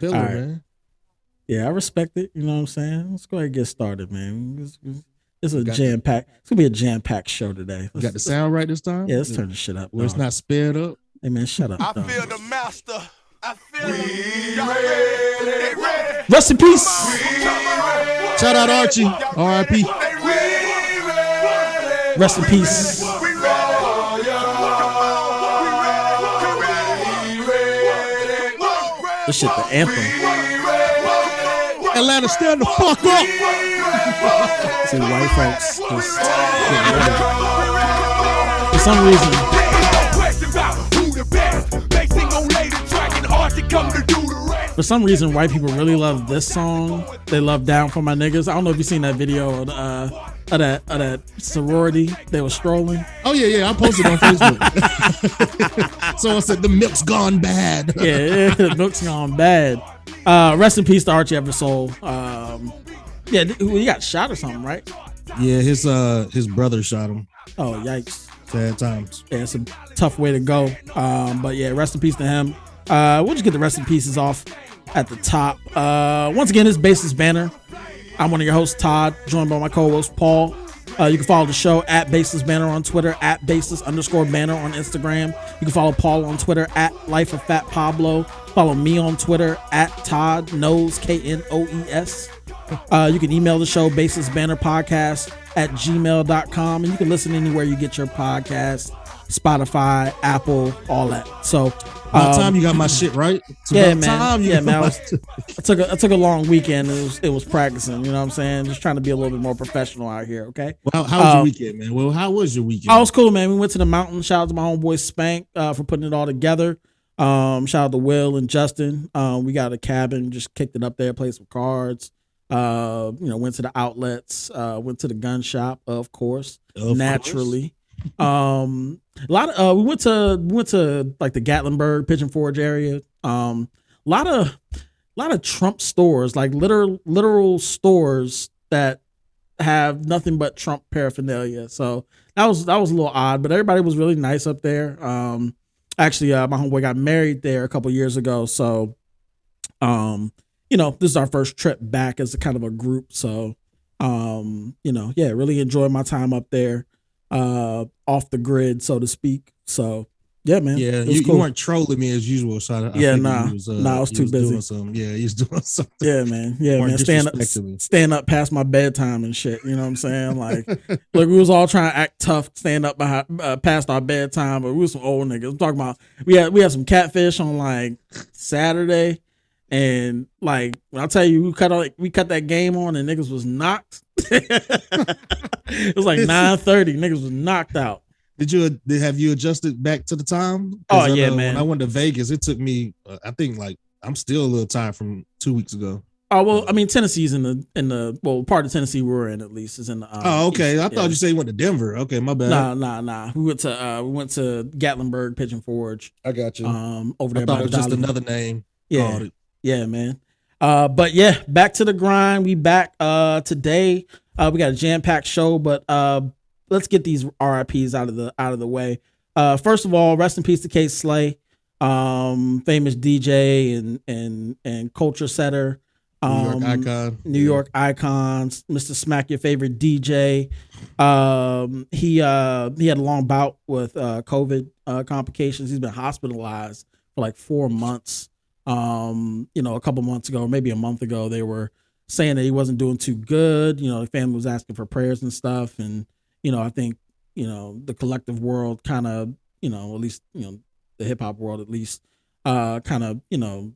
Pillar, All right. man. Yeah, I respect it. You know what I'm saying? Let's go ahead and get started, man. It's, it's- it's a jam pack. It's gonna be a jam packed show today. Let's, got the sound right this time? yeah, let's turn the shit up. Where it's not sped up. Hey man, shut up. I dog. feel the master. I feel we Y'all ready? Ready? Rest in peace. Shout out Archie. R.I.P. Rest in peace. This shit, the anthem. Atlanta, stand the fuck up. See, white folks just. For some reason, for some reason, white people really love this song. They love "Down for My Niggas." I don't know if you've seen that video of, uh, of that of that sorority. They were strolling. Oh yeah, yeah. I posted on Facebook. Someone said the milk's gone bad. yeah, the milk's gone bad. Uh, rest in peace to Archie Eversole. Um, yeah, he got shot or something, right? Yeah, his uh his brother shot him. Oh, yikes. Sad times. Yeah, it's a tough way to go. Um, but yeah, rest in peace to him. Uh, we'll just get the rest in pieces off at the top. Uh, once again, it's Basis Banner. I'm one of your hosts, Todd, joined by my co-host Paul. Uh, you can follow the show at Basis Banner on Twitter, at Basis underscore Banner on Instagram. You can follow Paul on Twitter at Life of Fat Pablo. Follow me on Twitter at Todd Knows K N O E S. Uh, you can email the show Basis Banner Podcast at gmail.com and you can listen anywhere you get your podcast, Spotify, Apple, all that. So By the um, time you got my shit right. Yeah, man. time you yeah, man. I, was, I took a, I took a long weekend. It was it was practicing. You know what I'm saying? Just trying to be a little bit more professional out here. Okay. Well, how, how was your Um, weekend, man? Well, how was your weekend? I was cool, man. We went to the mountain. Shout out to my homeboy Spank uh, for putting it all together. Um, shout out to Will and Justin. Um, we got a cabin, just kicked it up there, played some cards. Uh, you know, went to the outlets. Uh, went to the gun shop, of course, Of naturally. Um, a lot of uh, we went to we went to like the Gatlinburg Pigeon Forge area. Um, a lot of a lot of Trump stores, like literal literal stores that have nothing but Trump paraphernalia. So that was that was a little odd, but everybody was really nice up there. Um, actually, uh, my homeboy got married there a couple years ago, so um, you know, this is our first trip back as a kind of a group. So, um, you know, yeah, really enjoyed my time up there, uh, off the grid, so to speak. So, yeah, man, Yeah, you, was you weren't trolling me as usual. So I, I Yeah, nah. was, uh, Nah, I was too busy. Doing yeah, he's doing something. Yeah, man. Yeah, man. Stand up, stand up past my bedtime and shit. You know what I'm saying? Like, look, we was all trying to act tough, stand up behind, uh, past our bedtime, but we was some old niggas. I'm talking about we had we had some catfish on like Saturday, and like when I tell you, we cut on, we cut that game on, and niggas was knocked. it was like 9:30. Niggas was knocked out. Did you did have you adjusted back to the time? Oh, I yeah, know man. When I went to Vegas, it took me. Uh, I think like I'm still a little tired from two weeks ago. Oh well, I mean Tennessee's in the in the well part of Tennessee we're in at least is in the. Um, oh, okay. east, I thought yeah. you said you went to Denver. Okay, my bad. Nah, nah, nah. We went to uh we went to Gatlinburg Pigeon Forge. I got you. Um over there. I thought it was just another name. Yeah. Yeah, man. Uh but yeah, back to the grind. We back uh today. Uh we got a jam-packed show, but uh let's get these RIPs out of the out of the way. Uh first of all, rest in peace to Kay Slay, um famous DJ and and and culture setter. New York Um, icon. New York icons, Mr. Smack, your favorite DJ. Um, he uh he had a long bout with uh COVID uh complications. He's been hospitalized for like four months. Um, you know, a couple months ago, maybe a month ago, they were saying that he wasn't doing too good. You know, the family was asking for prayers and stuff, and you know, I think you know the collective world kind of you know at least you know the hip hop world at least uh kind of you know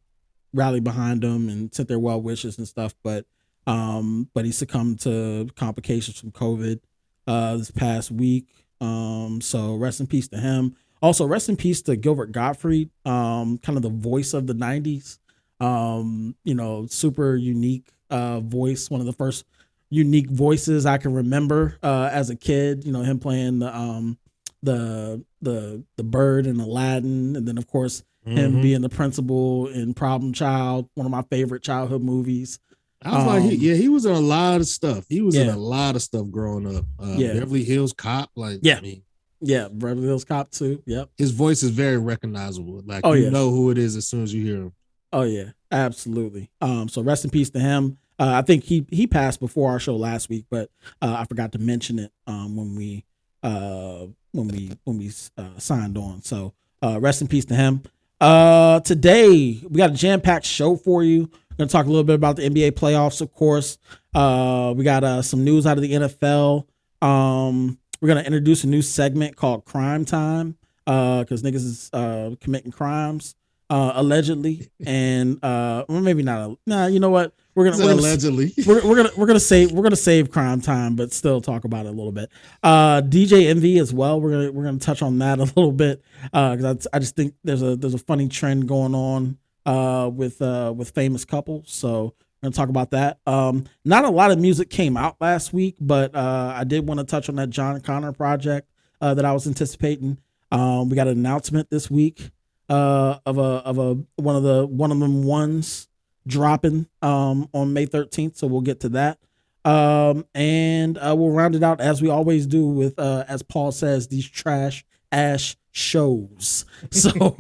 rallied behind him and sent their well wishes and stuff. But um, but he succumbed to complications from COVID uh this past week. Um, so rest in peace to him. Also, rest in peace to Gilbert Gottfried, um, kind of the voice of the '90s. Um, you know, super unique uh voice, one of the first unique voices I can remember uh as a kid. You know, him playing the um the the the bird in Aladdin, and then of course him Mhm. being the principal in Problem Child, one of my favorite childhood movies. I was like, he, um, yeah, he was in a lot of stuff. He was in a lot of stuff growing up. Uh, Yeah. Beverly Hills Cop, like, Yeah. I mean, Yeah, Beverly Hills Cop too. Yep. his voice is very recognizable. Like, Oh, you yeah. know who it is as soon as you hear him. Oh yeah, absolutely. Um, so rest in peace to him. Uh, I think he he passed before our show last week, but uh, I forgot to mention it um, when we uh, when we when we uh, signed on. So uh, rest in peace to him. Uh, today we got a jam packed show for you. We're gonna talk a little bit about the NBA playoffs, of course. Uh, we got uh, some news out of the NFL. Um, we're gonna introduce a new segment called Crime Time because niggas is uh, committing crimes uh, allegedly, and uh, well, maybe not. Nah, you know what? We're gonna, we're gonna allegedly. we're, we're gonna we're gonna save we're gonna save crime time, but still talk about it a little bit. Uh, DJ Envy as well. We're gonna we're gonna touch on that a little bit because I, I just think there's a there's a funny trend going on uh, with uh, with famous couples. So gonna talk about that. Um, not a lot of music came out last week, but uh, I did want to touch on that John Connor project uh, that I was anticipating. Um, we got an announcement this week uh, of a of a one of the one of them ones dropping um, on May 13th. So we'll get to that. Um, and uh, we'll round it out as we always do with, uh, as Paul says, these trash ash shows. So,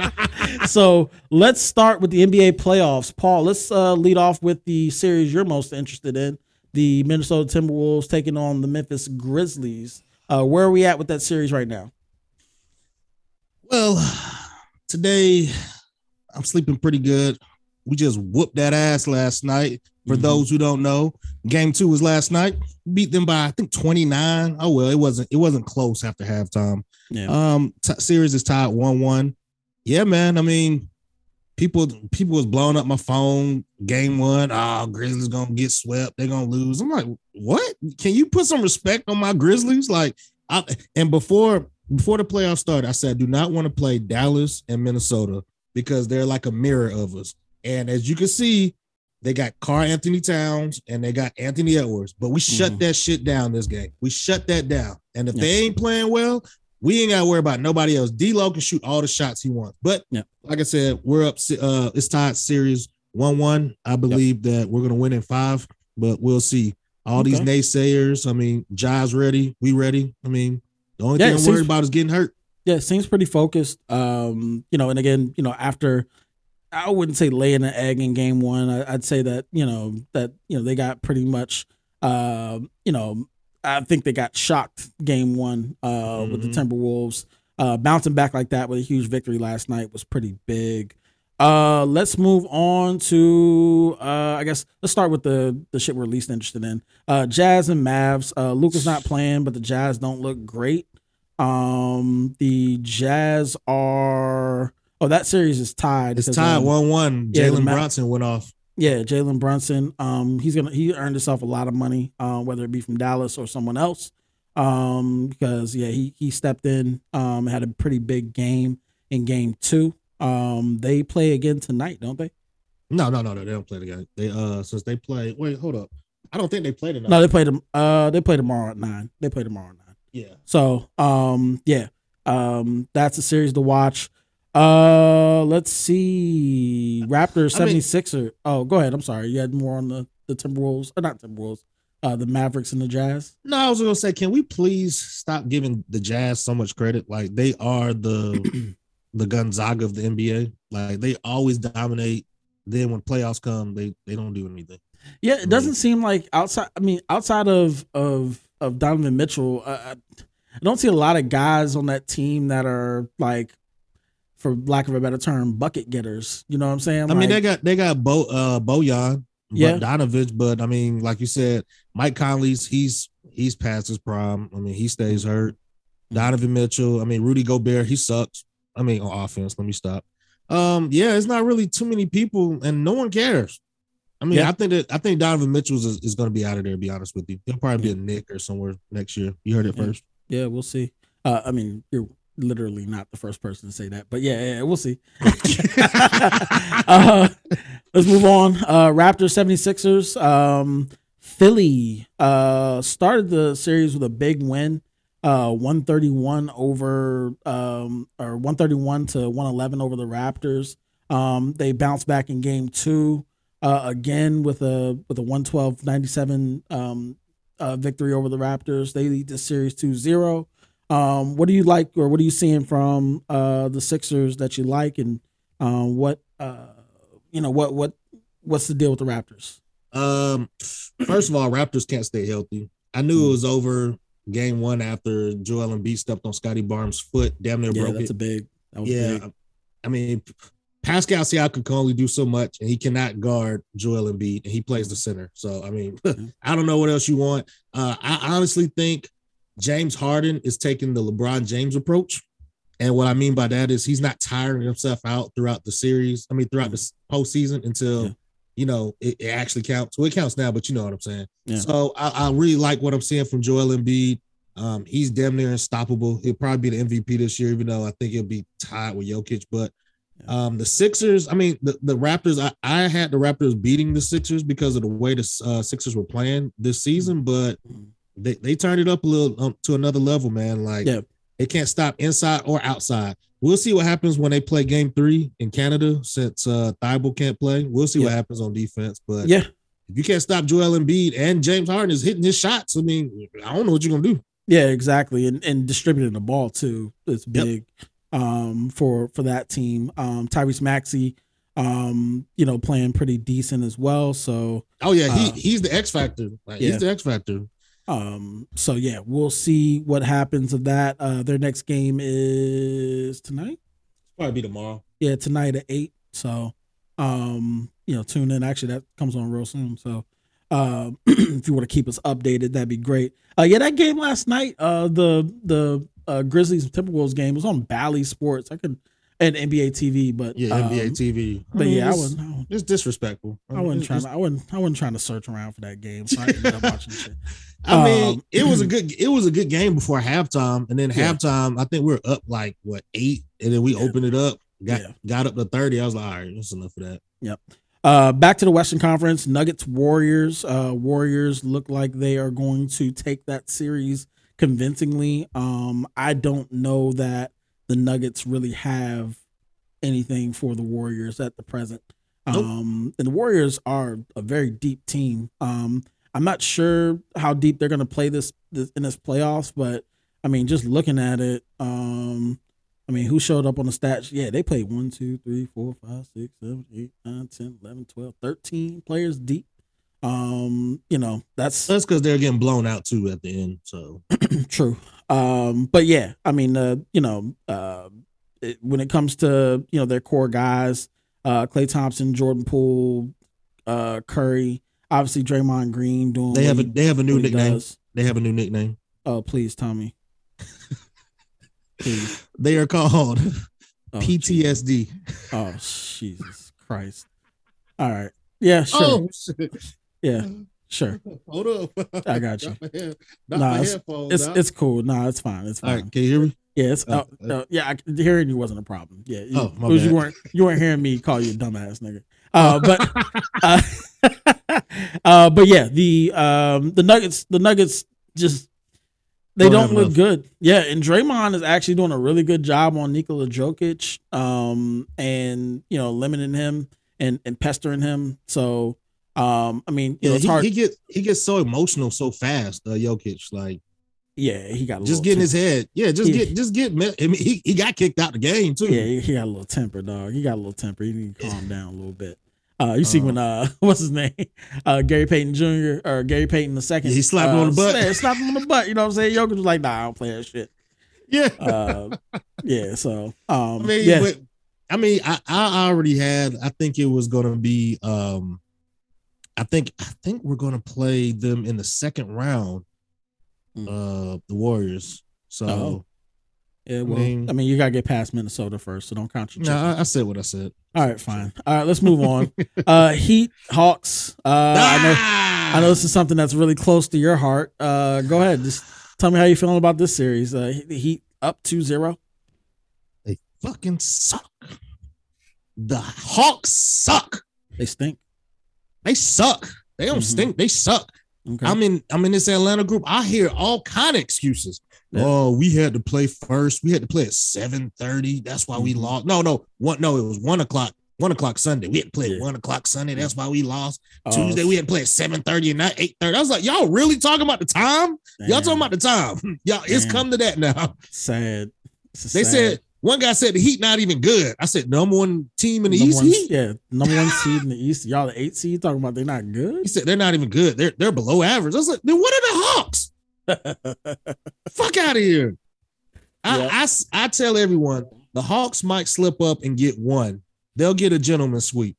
so let's start with the NBA playoffs. Paul, let's uh, lead off with the series you're most interested in the Minnesota Timberwolves taking on the Memphis Grizzlies. Uh, where are we at with that series right now? Well, today I'm sleeping pretty good. We just whooped that ass last night. For Mhm. those who don't know, game two was last night. Beat them by I think 29. Oh well, it wasn't it wasn't close after halftime. Yeah. Um, t- series is tied one one. Yeah, man. I mean, people people was blowing up my phone. Game one, oh, Grizzlies gonna get swept. They're gonna lose. I'm like, what? Can you put some respect on my Grizzlies? Like, I, and before before the playoffs started, I said, I do not want to play Dallas and Minnesota because they're like a mirror of us. And as you can see, they got Karl Anthony Towns and they got Anthony Edwards, but we shut Mhm. that shit down this game. We shut that down. And if they ain't playing well, we ain't got to worry about nobody else. D'Lo can shoot all the shots he wants. But Yeah. like I said, we're up. Uh, it's tied series one one. I believe that we're gonna win in five, but we'll see. All these naysayers. I mean, Ja's ready. We ready. I mean, the only Yeah, thing I'm seems- worried about is getting hurt. Yeah, it seems pretty focused. Um, you know, and again, you know, after I wouldn't say laying an egg in game one. I, I'd say that you know that you know they got pretty much. Uh, you know, I think they got shocked game one uh, with the Mhm. Timberwolves. Uh, bouncing back like that with a huge victory last night was pretty big. Uh, let's move on to uh, I guess let's start with the the shit we're least interested in. Uh, Jazz and Mavs. Uh, Luka's not playing, but the Jazz don't look great. Um, the Jazz are. Oh, that series is tied. It's tied um, one one. Jalen Brunson went off. Yeah, Jalen Brunson. Um, he's gonna he earned himself a lot of money, uh, whether it be from Dallas or someone else. Um, because yeah, he he stepped in, um, had a pretty big game in game two. Um, they play again tonight, don't they? No, no, no, no. They don't play again. They uh since they play. Wait, hold up. I don't think they played tonight. No, they play them. Uh, they play tomorrow at nine. They play tomorrow at nine. Yeah. So, um, yeah, um, that's a series to watch. Uh, let's see, Raptors I mean- 76er. oh, go ahead. I'm sorry. You had more on the the Timberwolves, or not Timberwolves, uh, the Mavericks and the Jazz. No, I was gonna say, can we please stop giving the Jazz so much credit? Like they are the the Gonzaga of the NBA. Like they always dominate. Then when playoffs come, they they don't do anything. Yeah, it doesn't seem like outside. I mean, outside of of of Donovan Mitchell, uh, I don't see a lot of guys on that team that are like, for lack of a better term, bucket getters. You know what I'm saying? I mean, they got they got Bo uh Bojan, Yeah. Donovich, but I mean, like you said, Mike Conley's he's he's past his prime. I mean, he stays hurt. Donovan Mitchell, I mean, Rudy Gobert, he sucks. I mean, on offense. Let me stop. Um, yeah, it's not really too many people, and no one cares. I mean, Yeah. I think that I think Donovan Mitchell is, is going to be out of there. To be honest with you, he'll probably be a Knick or somewhere next year. You heard it Yeah. first. yeah, we'll see. Uh, I mean, you're literally not the first person to say that, but yeah, yeah we'll see. uh, let's move on. Uh, Raptors 76ers. Um, Philly uh, started the series with a big win. Uh, 131 over um, or 131 to 111 over the Raptors. Um, they bounced back in game two uh, again with a with a 112-97 um, uh, victory over the Raptors. They lead the series 2-0. Um, what do you like, or what are you seeing from uh, the Sixers that you like, and uh, what uh, you know what what what's the deal with the Raptors? Um, first of all, Raptors can't stay healthy. I knew it was over game one after Joel Embiid stepped on Scottie Barnes' foot, damn near Yeah, broke that's it. a big. That was yeah, big. I mean, Pascal Siakam can only do so much, and he cannot guard Joel Embiid, and he plays the center. So I mean, I don't know what else you want. Uh, I honestly think James Harden is taking the LeBron James approach, and what I mean by that is he's not tiring himself out throughout the series. I mean, throughout the postseason until Yeah. you know it, it actually counts. Well, it counts now, but you know what I'm saying. Yeah. So I, I really like what I'm seeing from Joel Embiid. Um, he's damn near unstoppable. He'll probably be the MVP this year, even though I think he'll be tied with Jokic. But um, the Sixers, I mean, the, the Raptors, I, I had the Raptors beating the Sixers because of the way the uh, Sixers were playing this season, but Mhm. They, they turned it up a little um, to another level, man. Like Yeah. they can't stop inside or outside. We'll see what happens when they play game three in Canada since uh Thybulle can't play. We'll see what happens on defense. But Yeah, if you can't stop Joel Embiid and James Harden is hitting his shots, I mean, I don't know what you're gonna do. yeah, exactly, and and distributing the ball too. It's Yep. big um, for for that team. Um, Tyrese Maxey, um, you know, playing pretty decent as well. So Oh yeah, he Uh, he's the X factor. Like, yeah. He's the X factor. Um, so yeah, we'll see what happens of that. Uh, their next game is tonight. Probably be tomorrow. Yeah, tonight at eight. So, um, you know, tune in. Actually, that comes on real soon. So, um, if you want to keep us updated, that'd be great. Uh, yeah, that game last night, uh, the the uh, Grizzlies Timberwolves game was on Bally Sports. I could and NBA TV, but Yeah, um, NBA TV. But yeah, I it's, wasn't. I wasn't- it's disrespectful. I wasn't It's- trying. To, I wasn't. I wasn't trying to search around for that game. So I ended up watching shit. I mean, Um, it was a good it was a good game before halftime, and then Yeah. halftime, I think we are up like what eight, and then we Yeah. opened it up, got Yeah. got up to thirty. I was like, all right, that's enough of that. Yep. Uh, back to the Western Conference, Nuggets Warriors. Uh, Warriors look like they are going to take that series convincingly. Um, I don't know that the Nuggets really have anything for the Warriors at the present. Nope. Um, and the Warriors are a very deep team. Um, I'm not sure how deep they're going to play this, this in this playoffs, but I mean, just looking at it, um, I mean, who showed up on the stats? Yeah, they played 1, 2, 3, 4, 5, 6, 7, 8, 9, 10, 11, 12, 13 players deep. Um, you know, that's That's because they're getting blown out too at the end. So true. Um, but yeah, I mean, uh, you know, uh, it, when it comes to you know their core guys, uh, Klay Thompson, Jordan Poole, uh, Curry, obviously Draymond Green doing. they have a he- they have a new nickname. does. They have a new nickname. Oh, please, Tommy. Please. They are called Oh, Jesus. PTSD. Oh, Jesus Christ. All right. Yeah, sure. Oh shit! Yeah, sure. Hold up. I got you. Knock my head- knock Nah, it's- It's it's cool. No, it's fine. It's fine. right. Can you hear me? Yeah, it's Oh, uh, uh, yeah. I, hearing you wasn't a problem. Yeah, you, Oh, my it was you weren't you weren't hearing me call you a dumbass nigga. Uh, but uh, but yeah, the um the Nuggets the Nuggets just they Don't don't, look enough. good. Yeah, and Draymond is actually doing a really good job on Nikola Jokic, um, and you know limiting him and and pestering him. So um, I mean, Yeah, it's he, hard. he gets he gets so emotional so fast. Uh, Jokic, like yeah, he got a just getting his head. Yeah, just Yeah. get just get. I mean, he he got kicked out of the game too. Yeah, he, he got a little temper, dog. He got a little temper. He need to calm down a little bit. Uh, you see Uh-huh. when uh, what's his name? Uh, Gary Payton Jr. or Gary Payton the second. Yeah, he slapped him uh, on the butt. sla- Slapped him on the butt. You know what I'm saying? Jokic was like, "Nah, I don't play that shit." yeah. Uh, yeah. So, um, I mean, yeah, but, I mean, I, I already had. I think it was going to be. um I think I think we're going to play them in the second round. Mm. Uh, the Warriors. So Oh. Yeah. Well, I mean- mean, you gotta get past Minnesota first, so don't count your no, chickens. I, I said what I said. All right, fine. All right, let's move on. uh, Heat Hawks. Uh, I know. I know this is something that's really close to your heart. Uh, go ahead. Just tell me how you feeling about this series. Uh, the Heat up 2-0. they fucking suck. The Hawks suck. They stink. They suck. They don't Mhm. stink. They suck. Okay. I'm in. I'm in this Atlanta group. I hear all kind of excuses. Yeah. Oh, we had to play first. We had to play at seven thirty. That's why we Mhm. lost. No, no, one. No, it was one o'clock. One o'clock Sunday. We had to play Yeah. at one o'clock Sunday. That's why we lost. Uh, Tuesday we had to play at seven thirty and not eight thirty. I was like, y'all really talking about the time? Y'all talking about the time? Y'all, it's come to that now. sad. They sad. said One guy said the Heat not even good. I said number one team in the Number East. one- Heat. yeah, number one seed in the East. Y'all the eight seed talking about they're not good. He said they're not even good. They're they're below average. I was like, then what are the Hawks? Fuck out of here. I, Yeah. I I tell everyone the Hawks might slip up and get one. They'll get a gentleman's sweep.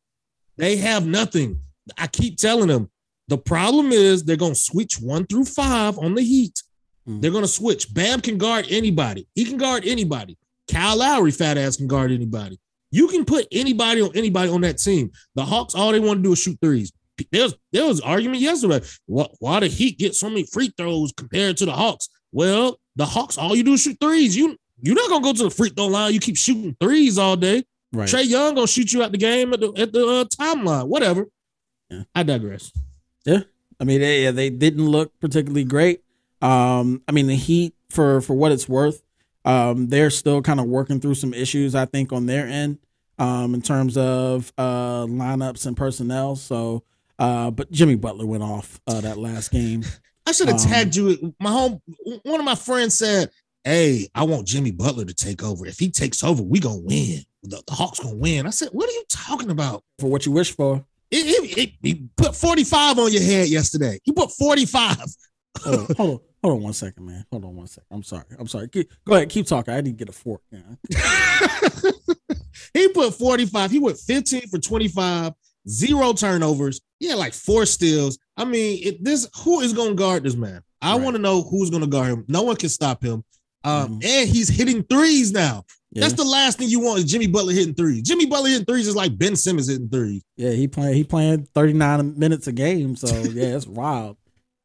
They have nothing. I keep telling them the problem is they're gonna switch one through five on the Heat. Mm. They're gonna switch. Bam can guard anybody. He can guard anybody. Kyle Lowry, fat ass, can guard anybody. You can put anybody on anybody on that team. The Hawks, all they want to do is shoot threes. There's there was argument yesterday. Why, why the Heat get so many free throws compared to the Hawks? Well, the Hawks, all you do is shoot threes. You you're not gonna go to the free throw line. You keep shooting threes all day. Right. Trae Young gonna shoot you out the game at the at the uh, timeline. Whatever. Yeah. I digress. Yeah, I mean, they, yeah, they didn't look particularly great. Um, I mean, the Heat, for for what it's worth, um, they're still kind of working through some issues, I think, on their end, um, in terms of uh lineups and personnel. So, uh, but Jimmy Butler went off uh, that last game. I should have Um, tagged you. My home, one of my friends said, "Hey, I want Jimmy Butler to take over. If he takes over, we gonna win. The, the Hawks gonna win." I said, "What are you talking about?" For what you wish for. It, it, it- he put forty five on your head yesterday. He put forty five. Hold on, hold on, hold on one second, man. Hold on one second. I'm sorry. I'm sorry. Keep, go ahead, keep talking. I didn't get a fork. Yeah. he put forty five. He went fifteen for twenty five. Zero turnovers. Had like four steals. I mean, it, this who is going to guard this man? I Right. want to know who's going to guard him. No one can stop him. Um, Mhm. And he's hitting threes now. Yeah. That's the last thing you want is Jimmy Butler hitting threes. Jimmy Butler hitting threes is like Ben Simmons hitting threes. yeah, he playing he playing 39 minutes a game. So yeah, it's wild.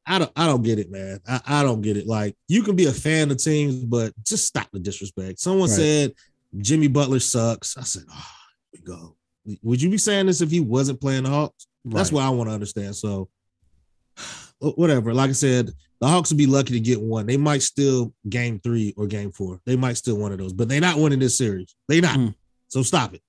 I don't I don't get it, man. I, I don't get it. Like you can be a fan of teams, but just stop the disrespect. Someone Right. said Jimmy Butler sucks. I said, oh, here we go. Would you be saying this if he wasn't playing the Hawks? That's Right. what I want to understand. So whatever. Like I said, the Hawks would be lucky to get one. They might still game three or game four. They might still one of those, but they're not winning this series. They not. Mm. So stop it.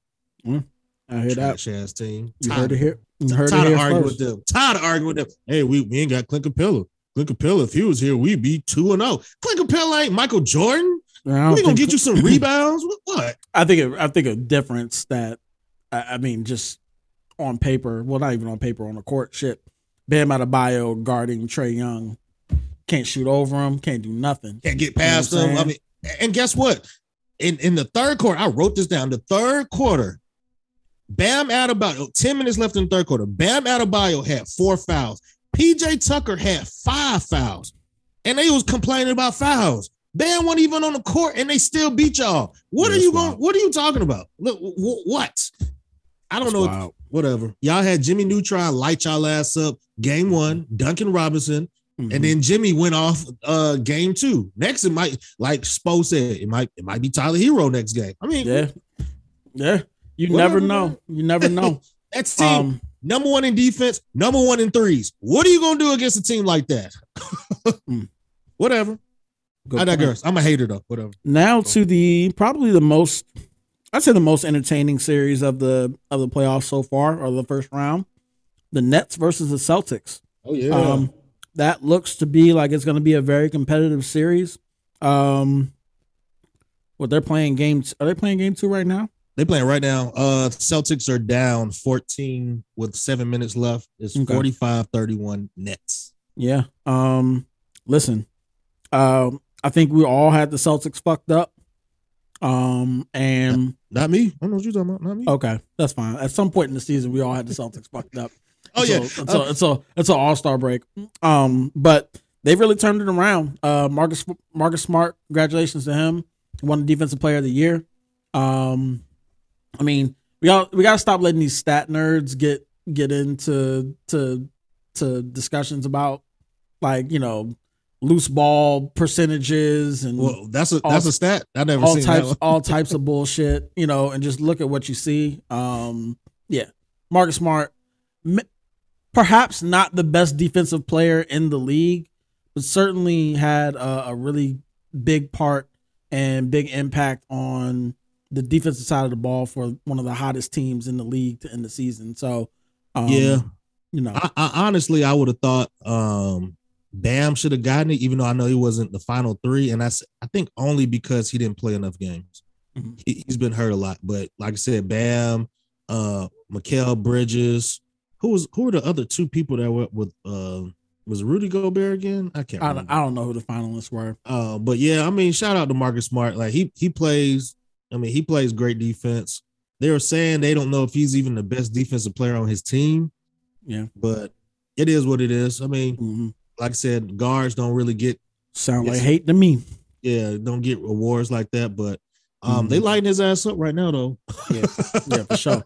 I hear that. Trash ass team. You Tired heard it here. You heard it tired here of arguing first. with them. Tired of arguing with them. Hey, we, we ain't got Clint Capela. Clint Capela, if he was here, we'd be 2 and 0. Clint Capela ain't Michael Jordan. We gonna get you some rebounds. What? what? I think it, I think a difference that I, I mean just on paper, well not even on paper on the court shit. Bam Adebayo guarding Trae Young can't shoot over him, can't do nothing. Can't get You know past what I'm them. I mean, and guess what? In in the third quarter, I wrote this down. The third quarter, Bam Adebayo, 10 minutes left in the third quarter. Bam Adebayo had four fouls. PJ Tucker had five fouls. And they was complaining about fouls. Bam wasn't even on the court and they still beat y'all. What are you going? What are you talking about? Look, what? I don't It's know. wild. Whatever. Y'all had Jimmy Neutron light y'all ass up game one, Duncan Robinson, Mhm. and then Jimmy went off uh game two. Next, it might, like Spo said, it might it might be Tyler Herro next game. I mean, yeah, yeah. You Whatever, never know. You never know. that team um, number one in defense, number one in threes. What are you gonna do against a team like that? Mm. Whatever. good I point. digress. I'm a hater though. Whatever. Now to the probably the most I'd say the most entertaining series of the of the playoffs so far or the first round. The Nets versus the Celtics. Oh yeah. Um, that looks to be like it's going to be a very competitive series. Um, what they're playing games? Are they playing game two right now? they playing right now. Uh Celtics are down 14 with seven minutes left. It's Okay. 45-31 Nets. Yeah. Um, listen, um, I think we all had the Celtics fucked up. Um, and Not me. I don't know what you're talking about. Not me. okay, that's fine. At some point in the season, we all had the Celtics fucked up. Oh, yeah. It's a, it's a, it's a, it's an all star break. Um, but they really turned it around. Uh, Marcus Marcus Smart, congratulations to him. He won the Defensive Player of the Year. Um, I mean, we got we got to stop letting these stat nerds get get into to to discussions about like you know loose ball percentages and Well, that's a all- that's a stat. I never all seen types all types of bullshit, you know, and just look at what you see. Um, yeah, Marcus Smart, perhaps not the best defensive player in the league, but certainly had a, a really big part and big impact on the defensive side of the ball for one of the hottest teams in the league to end the season. So, um, Yeah. you know, I, I honestly, I would have thought um, Bam should have gotten it, even though I know he wasn't the final three, and that's I think only because he didn't play enough games. Mhm. he, has been hurt a lot. But like I said, Bam, uh, Mikal Bridges, who was who were the other two people that were with uh was Rudy Gobert again? I can't I don't, I don't know who the finalists were. Uh, but yeah, I mean, shout out to Marcus Smart. Like he he plays. I mean, he plays great defense. They were saying they don't know if he's even the best defensive player on his team. Yeah. but it is what it is. I mean, hmm like I said, guards don't really get Sound like hate to me. yeah don't get awards like that. But um, Mhm. they lighting his ass up right now though. Yeah, yeah, for sure.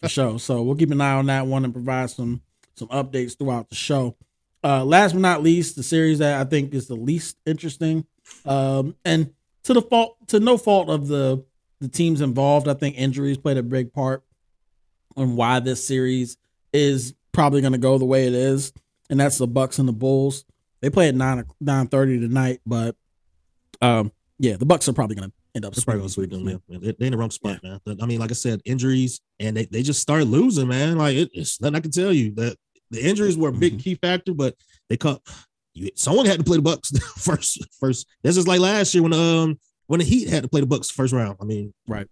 for sure. So we'll keep an eye on that one and provide some some updates throughout the show. Uh, last but not least, the series that I think is the least interesting, um, and to the fault to no fault of the the teams involved, I think injuries played a big part on why this series is probably going to go the way it is, and that's the Bucks and the Bulls. They play at nine nine thirty tonight, but um, yeah, the Bucks are probably going to end up It's probably gonna sweep them. Man. They, they in the wrong spot, man. I mean, like I said, injuries and they, they just started losing, man. Like it, it's nothing I can tell you that the injuries were a big Mhm. key factor, but they caught you. Someone had to play the Bucks first. First, this is like last year when um when the Heat had to play the Bucks first round. I mean, Right.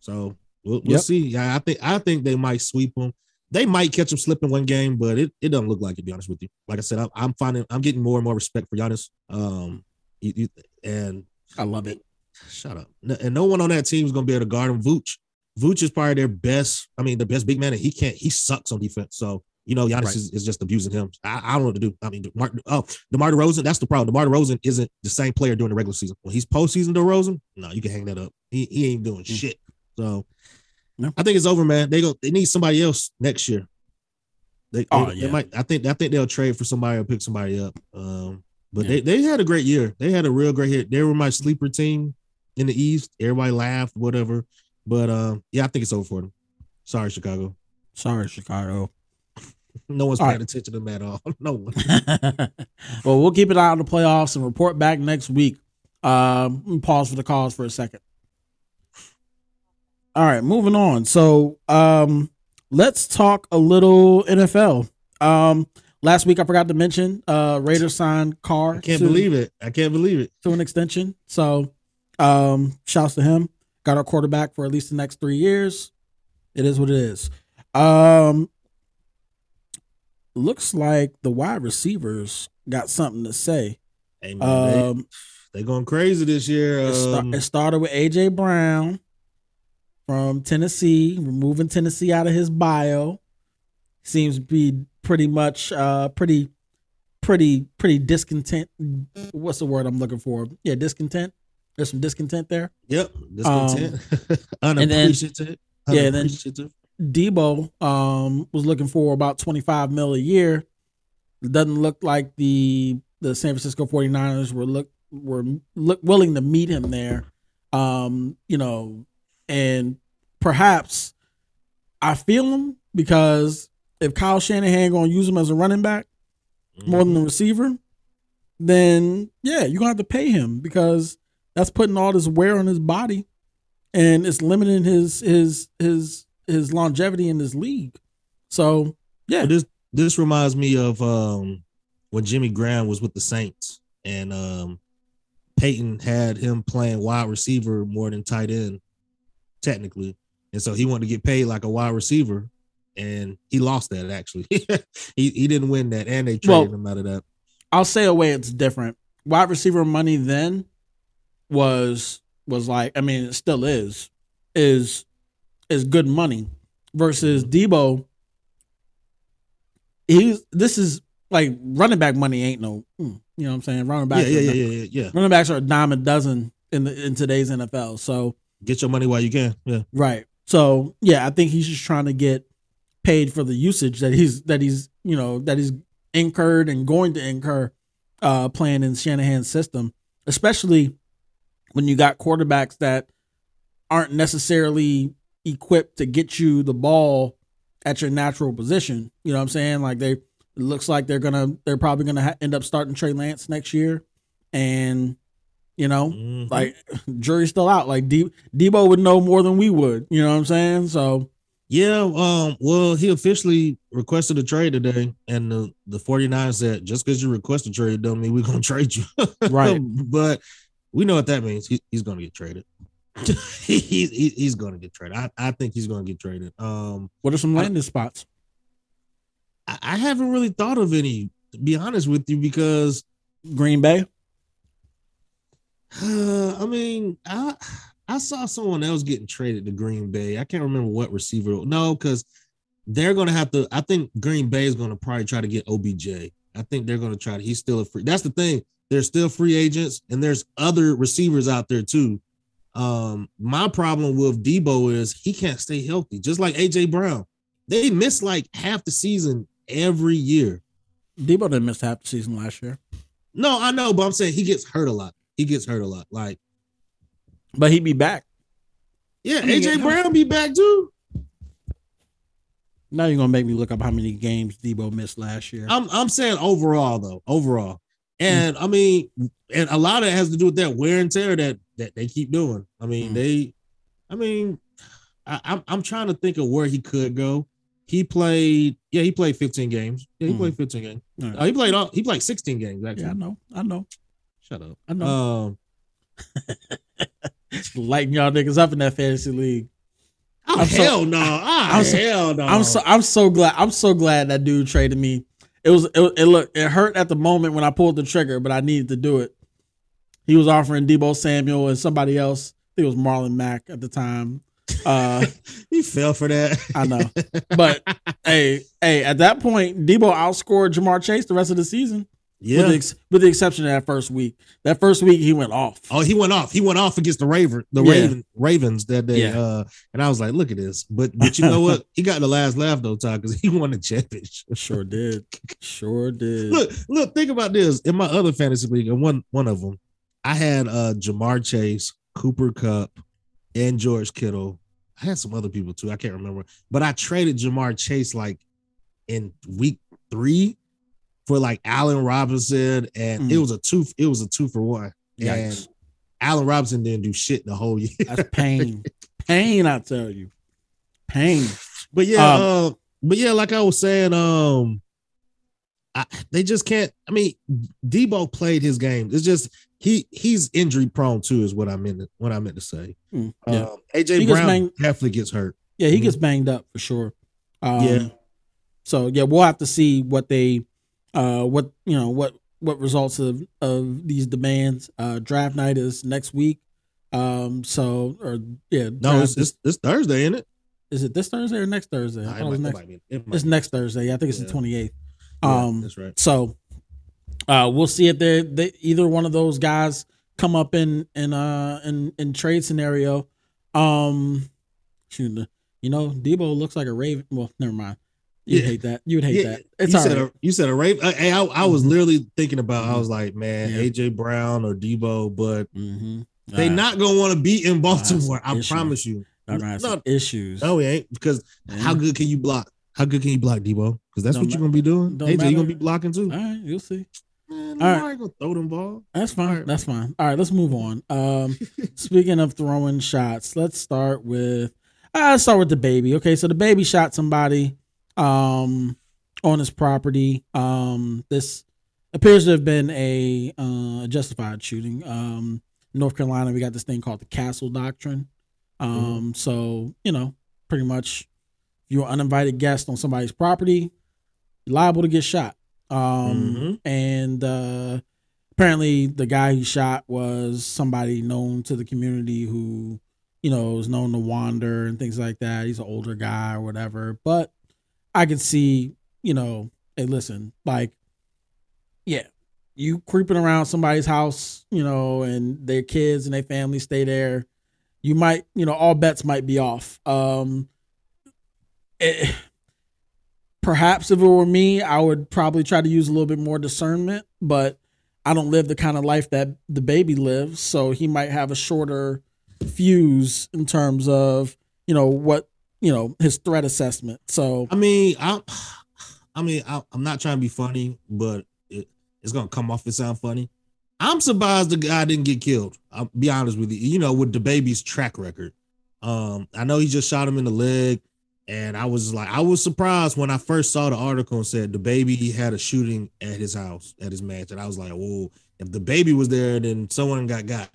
So we'll, we'll Yep. see. Yeah, I think I think they might sweep them. They might catch him slipping one game, but it, it doesn't look like it. To be honest with you, like I said, I'm, I'm finding I'm getting more and more respect for Giannis. Um, you, you, and I love it. Shut up. No- And no one on that team is gonna be able to guard him. Vooch. Vooch is probably their best. I mean, the best big man, and he can't. He sucks on defense. So you know, Giannis Right. is, is just abusing him. I, I don't know what to do. I mean, DeMar, oh, DeMar DeRozan. That's the problem. DeMar DeRozan isn't the same player during the regular season. When he's postseason DeRozan, no, you can hang that up. He, he ain't doing Mm. shit. So No. I think it's over, man. They go. They need somebody else next year. They, Oh, they, they might. I think. I think they'll trade for somebody or pick somebody up. Um, but Yeah. they they had a great year. They had a real great year. They were my sleeper team in the East. Everybody laughed, whatever. But um, yeah, I think it's over for them. Sorry, Chicago. Sorry, Chicago. No one's All paying right. attention to them at all. No one. well, we'll keep an eye on the playoffs and report back next week. Um, pause for the calls for a second. All right, moving on. So, um, let's talk a little NFL. Um, last week I forgot to mention, uh, Raiders signed Carr. I can't to, believe it. I can't believe it. to an extension. So, um, shouts to him. Got our quarterback for at least the next three years. It is what it is. Um, looks like the wide receivers got something to say. Hey man, they, Um, they going crazy this year. it, sta- Um, it started with AJ Brown from Tennessee, removing Tennessee out of his bio. Seems to be pretty much uh pretty pretty pretty discontent. What's the word I'm looking for? Yeah, discontent. There's some discontent there. yep, discontent, then- unappreciative. yeah, then- unappreciative. Deebo um was looking for about 25 mil a year. It doesn't look like the the San Francisco 49ers were look were look willing to meet him there. Um, you know, and perhaps I feel him because if Kyle Shanahan gonna use him as a running back more than the receiver, then yeah, you're gonna have to pay him because that's putting all this wear on his body and it's limiting his his his his longevity in this league. So yeah, this this reminds me of um when Jimmy Graham was with the Saints and um Payton had him playing wide receiver more than tight end, technically. And so he wanted to get paid like a wide receiver, and he lost that actually. he he didn't win that, and they traded Well- him out of that. I'll say a way it's different. Wide receiver money then was was like I mean it still is is is good money versus Deebo. He's this is like running back money ain't no mm, you know what I'm saying running back yeah, yeah, yeah, yeah, yeah. running backs are a dime a dozen in the in today's NFL so Get your money while you can. Yeah. Right. So yeah, I think he's just trying to get paid for the usage that he's that he's you know that he's incurred and going to incur uh playing in Shanahan's system, especially when you got quarterbacks that aren't necessarily equipped to get you the ball at your natural position. You know what I'm saying? Like they it looks like they're gonna they're probably gonna ha- end up starting Trey Lance next year, and you know Mhm. like jury's still out. Like De- Deebo would know more than we would. You know what I'm saying? So Yeah, um, well, he officially requested a trade today, and the, the 49 said just because you request a trade don't mean we're gonna trade you. Right. but we know what that means. He, he's gonna get traded. he, he, he's going to get traded. I, I think he's going to get traded. Um, What are some I- landing spots? I, I haven't really thought of any, to be honest with you, because Green Bay. Uh, I mean, I I saw someone else getting traded to Green Bay. I can't remember what receiver. No, because they're going to have to. I think Green Bay is going to probably try to get OBJ. I think they're going to try to. He's still a free. That's the thing. There's still free agents, and there's other receivers out there too. Um, my problem with Deebo is he can't stay healthy, just like AJ Brown. They miss like half the season every year. Deebo didn't miss half the season last year, No, I know, but I'm saying he gets hurt a lot. He gets hurt a lot. Like, but he'd be back. yeah, AJ. Brown be back too. Now you're gonna make me look up how many games Deebo missed last year. I'm I'm saying overall though, overall, and I mean, and a lot of it has to do with that wear and tear that that they keep doing. I mean, Mm. they, I mean, I, I'm I'm trying to think of where he could go. He played, yeah, he played 15 games. Yeah, he Mm. played 15 games. Right. Uh, he played all, he played 16 games actually. yeah, I know, I know, Shut up. I know. Um, Lighting y'all niggas up in that fantasy league. oh I'm so- hell no! Ah, I'm so- hell no! I'm so I'm so glad I'm so glad that dude traded me. It was it, it look it hurt at the moment when I pulled the trigger, but I needed to do it. He was offering Deebo Samuel and somebody else. I think it was Marlon Mack at the time. Uh, he fell for that. I know, but hey, hey, at that point, Deebo outscored Ja'Marr Chase the rest of the season, yeah. with the ex- with the exception of that first week. That first week he went off. Oh, he went off. He went off against the Raven, the Yeah. Raven, Ravens that day. Yeah. Uh, and I was like, look at this. But but you know what? He got the last laugh though, Todd, because he won the championship. Sure did, sure did. Look, look, think about this. In my other fantasy league, and one one of them, I had uh Ja'Marr Chase, Cooper Kupp, and George Kittle. I had some other people too. I can't remember. But I traded Ja'Marr Chase like in week three for like Allen Robinson, and Mm. it was a two, it was a two for one. And Yikes. Allen Robinson didn't do shit the whole year. That's pain, pain. I tell you, pain. But yeah, Um, uh, but yeah, like I was saying, um, I, they just can't. I mean, Deebo played his game. It's just he he's injury prone too, is what I meant. To, what I meant to say. Mm, yeah. Um, AJ He gets Brown banged- definitely gets hurt. Yeah, he Mhm. gets banged up for sure. Um, Yeah. So yeah, we'll have to see what they, uh, what you know, what what results of of these demands. Uh, draft night is next week. Um. So or yeah. No, it's, it's it's Thursday, isn't it? is it this Thursday or next Thursday? I Nah, it might- next. be- it It's be. next Thursday. I think it's the Yeah. twenty eighth. Yeah, Um. that's right. So, uh, we'll see if they they either one of those guys come up in in uh in in trade scenario. Um, shoot, you know, Deebo looks like a Raven. Well, never mind. You'd Yeah. hate that. You'd hate Yeah, that. It's you all said right. a, you said a rape. I, I, I was Mhm. literally thinking about. I was like, man, Yeah. AJ Brown or Deebo, but Mm-hmm. they not gonna want to be in Baltimore. I promise you. no, no, issues. No, he ain't because How good can you block? How good can you block, Deebo? Because that's what you're gonna be doing. don't AJ, you're gonna be blocking too. All right, you'll see. Man, All right. Ain't gonna throw them ball. That's fine. Alright. That's fine. All right, let's move on. Um, speaking of throwing shots, let's start with uh, let's start with DaBaby. Okay, so DaBaby shot somebody um on his property. Um, this appears to have been a uh, justified shooting. Um, North Carolina, we got this thing called the Castle Doctrine. Um, so you know, pretty much, if you're an uninvited guest on somebody's property, liable to get shot. Um, Mhm. and uh, apparently the guy he shot was somebody known to the community who, you know, is known to wander and things like that. He's an older guy or whatever. But I could see, you know, hey, listen, like, yeah, you creeping around somebody's house, you know, and their kids and their family stay there. You might, you know, all bets might be off. Um, it, perhaps if it were me, I would probably try to use a little bit more discernment, but I don't live the kind of life that DaBaby lives, so he might have a shorter fuse in terms of, you know, what, you know, his threat assessment. So, I mean, I, I mean, I, I'm not trying to be funny, but it, it's gonna come off and sound funny. I'm surprised the guy didn't get killed. I'll be honest with you. You know, with DaBaby's track record, um, I know he just shot him in the leg, and I was like, I was surprised when I first saw the article and said DaBaby had a shooting at his house at his match, and I was like, whoa, if DaBaby was there, then someone got got.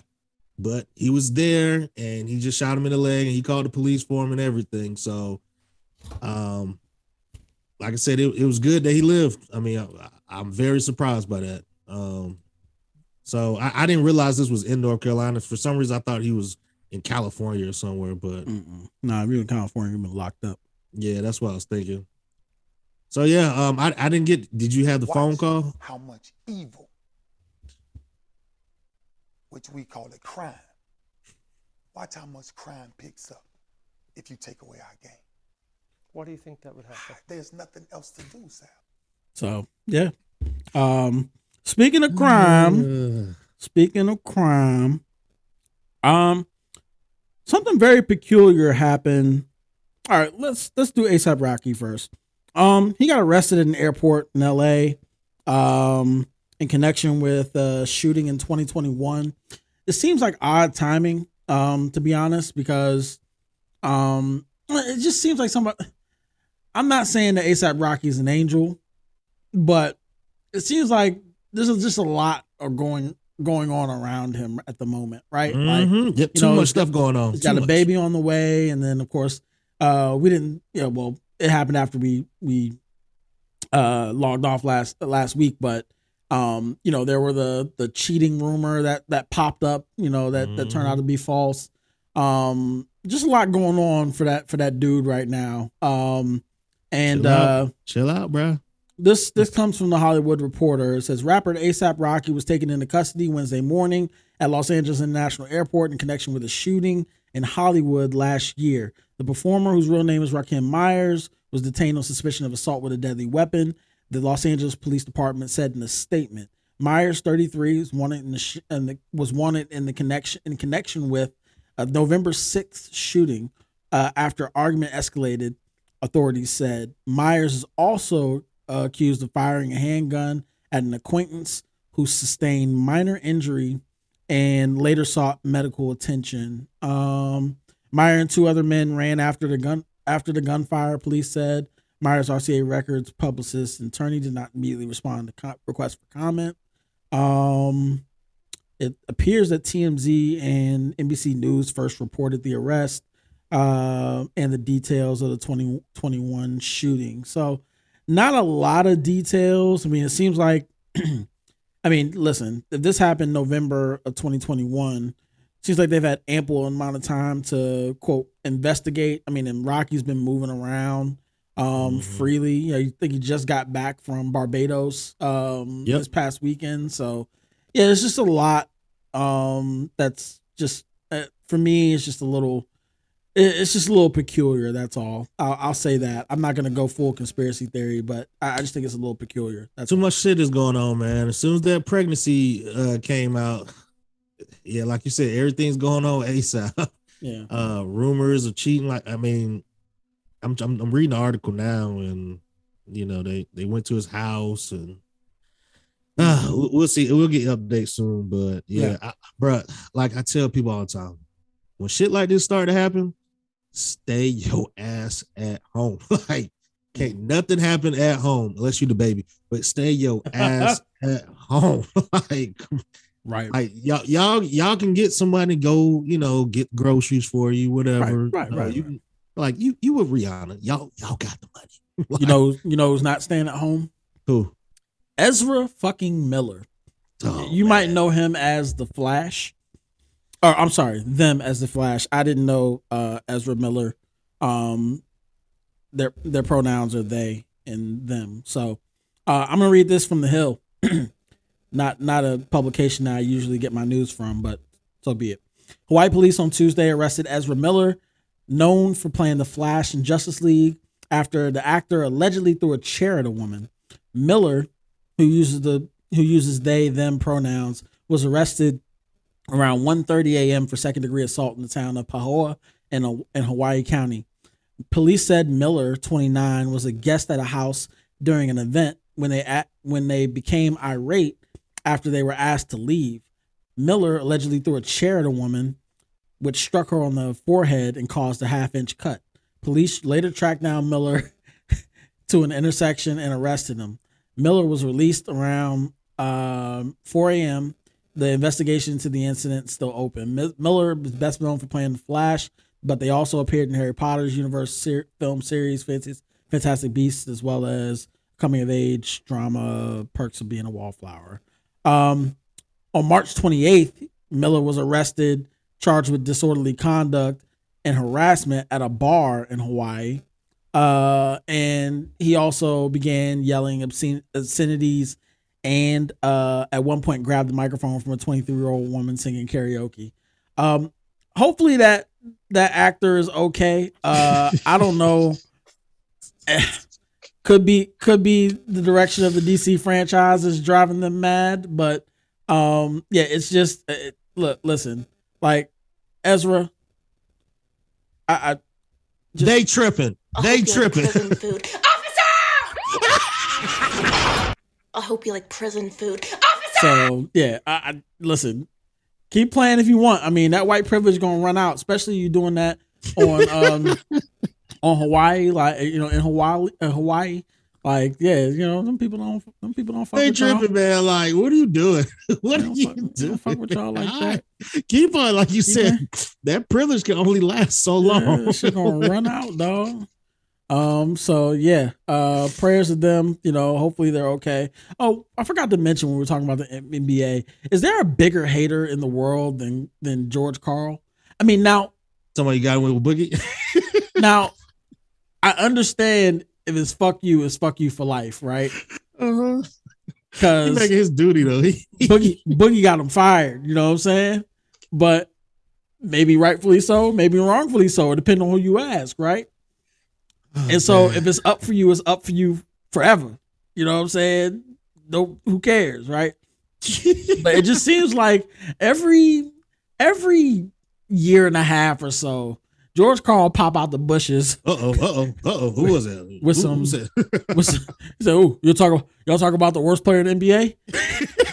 But he was there and he just shot him in the leg and he called the police for him and everything. So, um, like I said, it, it was good that he lived. I mean, I, am very surprised by that. Um, so I, I, didn't realize this was in North Carolina. For some reason, I thought he was in California or somewhere, but Mm-mm. nah, if you in California, you've been locked up. Yeah, that's what I was thinking. So yeah, um, I, I didn't get. Did you have the Watch phone call? How much evil, which we call it crime. Watch how much crime picks up if you take away our game. Why do you think that would happen? There's nothing else to do, Sal. So yeah. Um, speaking of crime, speaking of crime, um, something very peculiar happened. All right, let's let's do ASAP Rocky first. Um, he got arrested at an airport in LA, um, in connection with a shooting in 2021. It seems like odd timing, um, to be honest, because um, it just seems like somebody. I'm not saying that ASAP Rocky is an angel, but it seems like there's just a lot of going going on around him at the moment, right? Like Mhm. Yep, too know, much stuff going on. He's Too got a much. baby on the way, and then of course, uh, we didn't. You know, well, it happened after we we uh logged off last last week, but um, you know, there were the the cheating rumor that that popped up. You know, that that turned out to be false. Um, just a lot going on for that for that dude right now. Um, and Chill out. uh Chill out, bro. this this comes from the Hollywood Reporter. It says rapper ASAP Rocky was taken into custody Wednesday morning at Los Angeles International Airport in connection with a shooting in Hollywood last year. The performer, whose real name is Rakim Myers, was detained on suspicion of assault with a deadly weapon. The Los Angeles Police Department said in a statement. Myers, 33, was wanted in the, sh- the was wanted in the connection in connection with a November 6th shooting uh, after argument escalated authorities said. Myers is also uh, accused of firing a handgun at an acquaintance who sustained minor injury and later sought medical attention. Um, Meyer and two other men ran after the gun after the gunfire. Police said Myers RCA Records publicist and attorney did not immediately respond to co- requests for comment. Um, it appears that TMZ and NBC News first reported the arrest uh, and the details of the 2021 shooting. So, not a lot of details. I mean, it seems like, I mean, listen, if this happened November of 2021, seems like they've had ample amount of time to quote investigate. I mean, and Rocky's been moving around um freely. You know, you think he just got back from Barbados um Yep. this past weekend. So, yeah, it's just a lot um that's just uh, for me it's just a little it- it's just a little peculiar that's all i'll, I'll say that i'm not gonna go full conspiracy theory but i, I just think it's a little peculiar that's Too much shit is going on, man. As soon as that pregnancy uh, came out, yeah, like you said, everything's going on ASAP. yeah uh rumors of cheating like i mean i'm i'm, I'm reading the article now and you know they they went to his house and uh, we'll see we'll get updates soon but yeah, Yeah. I, bruh, like i tell people all the time when shit like this start to happen stay your ass at home like can't nothing happen at home unless you the baby but stay your ass at home like right like y'all, y'all, y'all can get somebody to go, you know, get groceries for you, whatever. Right, right, Uh, right, you, right. Like you, you with Rihanna, y'all, y'all got the money. you know you know who's not staying at home? Who? ezra fucking miller. Oh, you might know him as the flash. Or i'm sorry them as the flash. I didn't know uh ezra miller. Um their their pronouns are they and them. So uh i'm gonna read this from the hill. Not not a publication that i usually get my news from but so be it. Hawaii police on tuesday arrested ezra miller known for playing the flash in justice league after the actor allegedly threw a chair at a woman miller who uses the who uses they them pronouns was arrested around 1:30 a.m. for second degree assault in the town of Pahoa in, in Hawaii County. Police said Miller, 29, was a guest at a house during an event when they at, when they became irate after they were asked to leave. Miller allegedly threw a chair at a woman, which struck her on the forehead and caused a half-inch cut. Police later tracked down Miller to an intersection and arrested him. Miller was released around um, 4 a.m. the investigation into the incident still open. Mi- Miller is best known for playing Flash, but they also appeared in Harry Potter's universe ser- film series, Fantastic Beasts, as well as coming of age drama, Perks of Being a Wallflower. Um, on March 28th, Miller was arrested, charged with disorderly conduct and harassment at a bar in Hawaii. Uh, and he also began yelling obscene obscenities and uh, at one point grabbed the microphone from a 23 year old woman singing karaoke. Um, hopefully that that actor is okay. Uh, I don't know. Eh, could be could be the direction of the DC franchise is driving them mad, but um, yeah, it's just uh, look, listen, like Ezra, I, I just, they tripping. I They hope like tripping. food. Officer! I hope you like prison food. Officer! So yeah, I, I listen. Keep playing if you want. I mean, that white privilege gonna run out, especially you doing that on um on Hawaii, like you know, in Hawaii, in Hawaii. Like, yeah, you know, some people don't, some people don't fuck They with y'all. tripping, man. Like, what are you doing? what are you fuck- don't doing? fuck with y'all like that. Keep on, like you Keep said, that privilege can only last so long. Yeah, shit gonna run out, dog. Um, so yeah, uh prayers to them, you know, hopefully they're okay. Oh, I forgot to mention when we were talking about the NBA. Is there a bigger hater in the world than than George Karl? I mean, now Somebody got away with Boogie. now I understand if it's fuck you, it's fuck you for life, right? uh-huh. He Because making his duty though. He, Boogie Boogie got him fired, you know what I'm saying? But maybe rightfully so, maybe wrongfully so, depending on who you ask, right? Oh, And so man. if it's up for you, it's up for you forever. You know what I'm saying? No, who cares, right? But it just seems like every every year and a half or so, George Karl pop out the bushes uh oh, uh oh, uh oh. Who was that? With some- with some- he said, "Oh, you talk y'all talk about the worst player in the NBA,"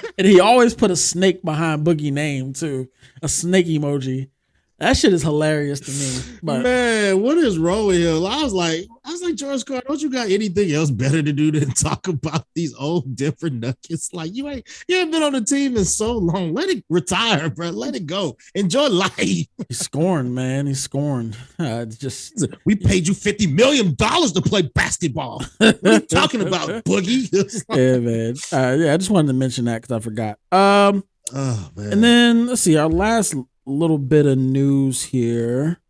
and he always put a snake behind Boogie name too, a snake emoji. That shit is hilarious to me. But man, what is wrong with him? I was like, I was like, George Karl, don't you got anything else better to do than talk about these old different nuggets? Like you ain't you ain't been on the team in so long. Let it retire, bro. Let it go. Enjoy life. he's scorned, man. He's scorned. Uh, it's just We paid you fifty million dollars to play basketball. What are you talking about, Boogie? Yeah, man. Uh, yeah, I just wanted to mention that because I forgot. Um, oh man. and then let's see our last little bit of news here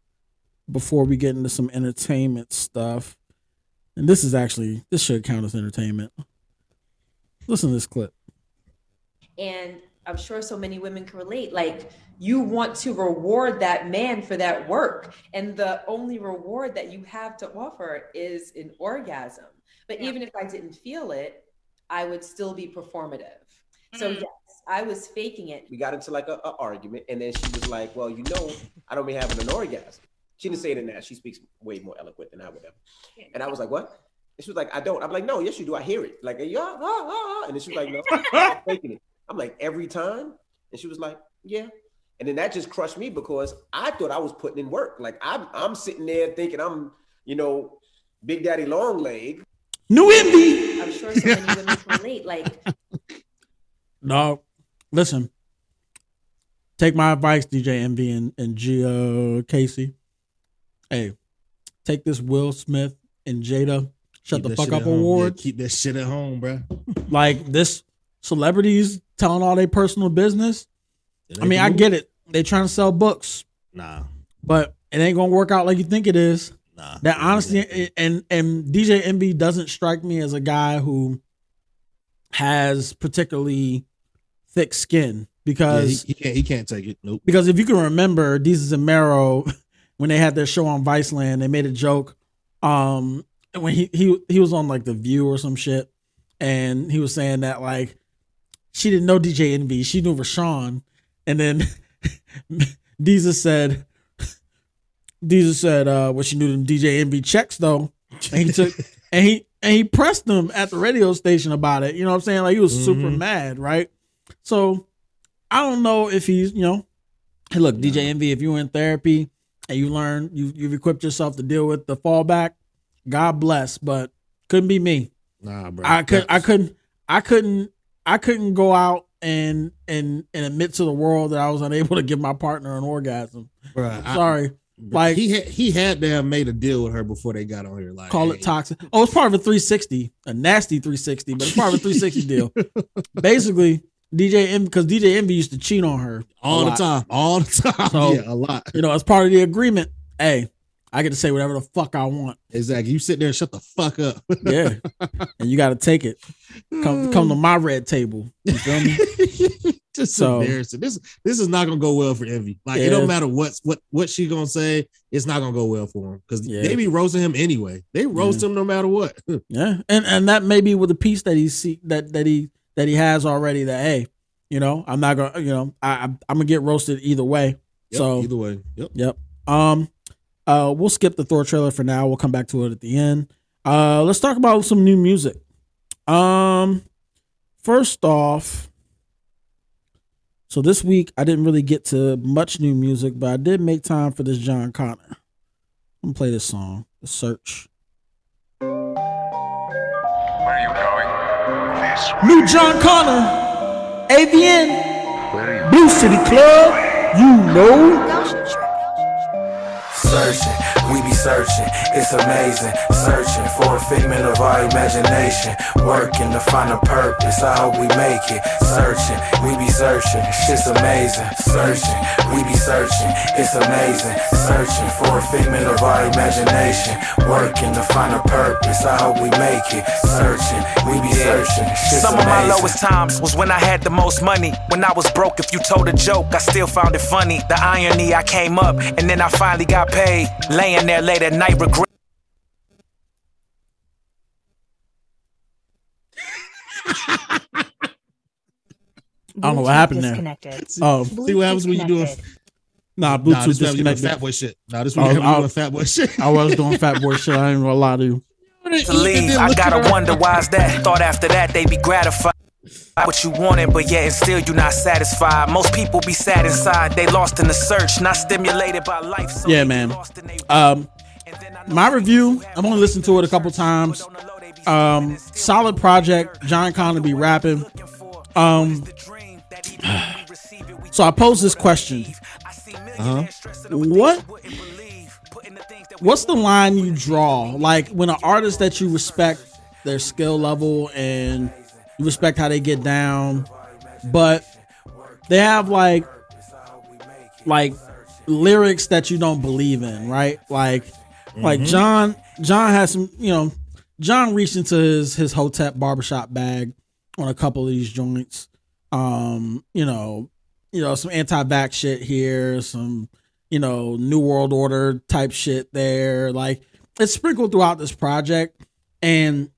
before we get into some entertainment stuff. And this is actually this should count as entertainment. Listen to this clip. and I'm sure so many women can relate. Like, you want to reward that man for that work, and the only reward that you have to offer is an orgasm. But even if I didn't feel it, I would still be performative. So, mm. yes, I was faking it. we got into like a, a argument, and then she was like, "Well, you know, I don't be having an orgasm." She didn't say it in that. She speaks way more eloquent than I would have. And I was like, "What?" And she was like, "I don't." I'm like, "No, yes, you do. I hear it." Like, yeah, ah, ah, ah. and then she was like, "No, I'm faking it." I'm like, "Every time," and she was like, "Yeah." And then that just crushed me because I thought I was putting in work. Like I'm, I'm sitting there thinking I'm, you know, Big Daddy Long Leg, New envy. I'm sure so many women relate. Like, No, listen. Take my advice, DJ Envy and, and Gia Casey. Hey, take this Will Smith and Jada shut Keep the fuck up award. Yeah, keep that shit at home, bro. Like this celebrities telling all their personal business. I mean, I get it. They trying to sell books, Nah, but it ain't gonna work out like you think it is. nah. That honestly, and and DJ Envy doesn't strike me as a guy who has particularly thick skin Yeah, because he, he can't. He can't take it. Nope. because if you can remember, Desus and Mero, when they had their show on Viceland, they made a joke. Um, when he he he was on like The View or some shit, and he was saying that like she didn't know DJ Envy, she knew Raashaun, and then Desus said, Desus said, uh, what she knew them DJ Envy checks though, and he took and he and he pressed them at the radio station about it. You know what I'm saying? Like he was super Mhm. mad, right? So I don't know if he's, you know, hey, look, DJ Envy, if you're in therapy and you learn, you you've equipped yourself to deal with the fallback, God bless, but couldn't be me. Nah, bro. I could I couldn't I couldn't I couldn't go out and and and admit to the world that I was unable to give my partner an orgasm. Bruh, I- Sorry, like he had he had to have made a deal with her before they got on here. Like call hey, it toxic. Oh, it's part of a 360, a nasty 360, but it's part of a 360 deal. Basically, DJ Envy because DJ Envy used to cheat on her all the time, all the time. So- yeah, a lot. You know, as part of the agreement, hey, I get to say whatever the fuck I want. Exactly. You sit there and shut the fuck up. Yeah, and you got to take it. Come hmm. come to my red table. You feel me? Just So- embarrassing. This this is not gonna go well for Envy. Like it Yeah. don't matter what's what what she gonna say. It's not gonna go well for him because Yeah. they be roasting him anyway. They roast him no matter what. Yeah, and and that may be with the piece that he see that that he that he has already. That hey, you know, I'm not gonna, you know, I I'm, I'm gonna get roasted either way. Yep, so either way, yep. Yep. Um, uh, we'll skip the Thor trailer for now. We'll come back to it at the end. Uh, let's talk about some new music. Um, first off, so this week I didn't really get to much new music, but I did make time for this John Connor. I'm gonna play this song, The Search. Where are you going? This New John Connor, AVN, Blue City Club. You know. Searching, we be searching, it's amazing. Searching for a figment of our imagination. Working to find a purpose, I hope we make it. Searching, we be searching, shit's amazing. Searching, we be searching, it's amazing. Searching for a figment of our imagination. Working to find a purpose, I hope we make it. Searching, we be searching, shit's Some of my lowest times was when I had the most money. When I was broke, if you told a joke, I still found it funny. The irony, I came up and then I finally got paid. Laying there late at night, regret. I don't know what happened there. disconnected. Oh, See what happens when you doing nah, nah, Bluetooth this is when you doing disconnected. fat boy shit. Nah, this Oh, when I- doing fat boy shit. I was doing fat boy shit. I ain't gonna lie to you. to leave. I gotta wonder why's that. Thought after that they'd be gratified. What you wanted, but yet and still you're not satisfied. Most people be sad inside. They lost in the search, not stimulated by life. So Yeah, man. get lost in they- Um, my review. I've only listened to it a couple times. Um, solid project. John Connor be rapping. Um, so I pose this question: Uh-huh. What? What's the line you draw? Like when an artist that you respect their skill level and you respect how they get down, but they have like like lyrics that you don't believe in, right? Like like Mhm. John John has some, you know, John reached into his his Hotep barbershop bag on a couple of these joints. Um, you know, you know, some anti-vax shit here, some, you know, New World Order type shit there. Like it's sprinkled throughout this project. And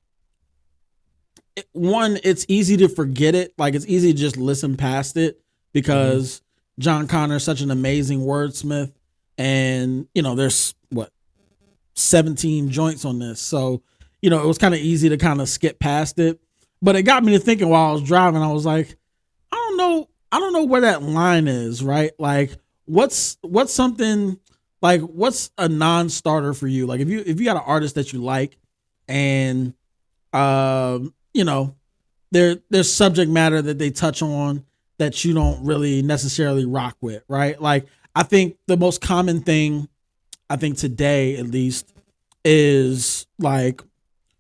one, it's easy to forget it. Like it's easy to just listen past it because John Connor is such an amazing wordsmith. And, you know, there's what 17 joints on this. So, you know, it was kind of easy to kind of skip past it. But it got me to thinking while I was driving, I was like, I don't know, I don't know where that line is, right? Like what's what's something like what's a non-starter for you? Like if you if you got an artist that you like and um, you know, there there's subject matter that they touch on that you don't really necessarily rock with, right? Like I think the most common thing I think today at least is like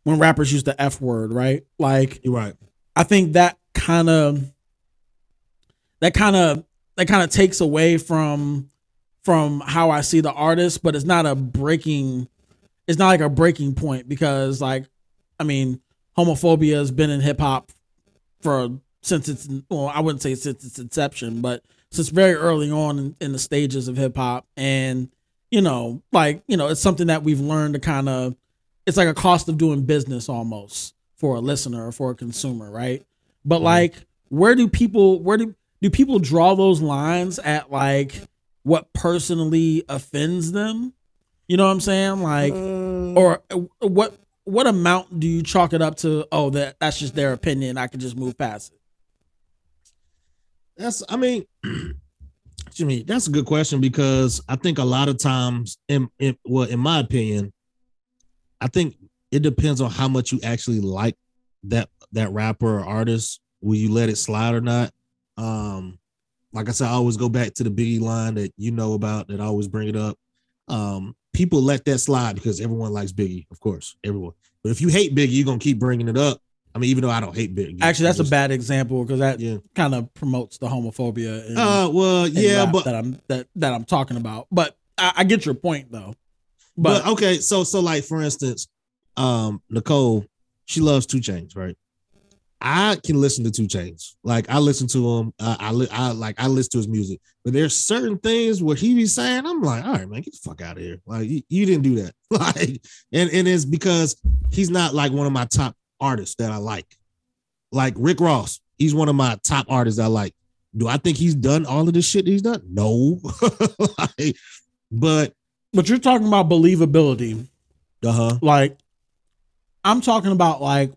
when rappers use the F word, right? Like You're right. I think that kind of that kind of that kind of takes away from from how I see the artist, but it's not a breaking it's not like a breaking point because like I mean homophobia has been in hip hop for since it's well I wouldn't say since its inception, but since very early on in, in the stages of hip hop and you know like you know it's something that we've learned to kind of it's like a cost of doing business almost for a listener or for a consumer, right? But like, where do people where do do people draw those lines at like what personally offends them? You know what I'm saying? Like, or uh, what what amount do you chalk it up to? Oh, that that's just their opinion. I can just move past it. That's I mean, Jimmy, that's a good question because I think a lot of times, in, in well, in my opinion, I think it depends on how much you actually like that that rapper or artist. Will you let it slide or not? Um, like I said, I always go back to the Biggie line that you know about that I always bring it up. Um, people let that slide because everyone likes Biggie, of course, everyone. But if you hate Biggie, you're gonna keep bringing it up. I mean, even though I don't hate Biggie. Actually, that's just- a bad example because that Yeah. kind of promotes the homophobia. In, Uh, well, yeah, but that I'm that that I'm talking about. But I, I get your point though. But, But, okay, so so like for instance, um, Nicole, she loves 2 Chainz, right? I can listen to 2 Chainz, like I listen to him. Uh, I li- I like I listen to his music, but there's certain things where he be saying, I'm like, all right, man, get the fuck out of here. Like you, you didn't do that, like, and and it's because he's not like one of my top artists that I like. Like Rick Ross, he's one of my top artists I like. Do I think he's done all of this shit that he's done? No, like, but but you're talking about believability. uh huh. Like I'm talking about like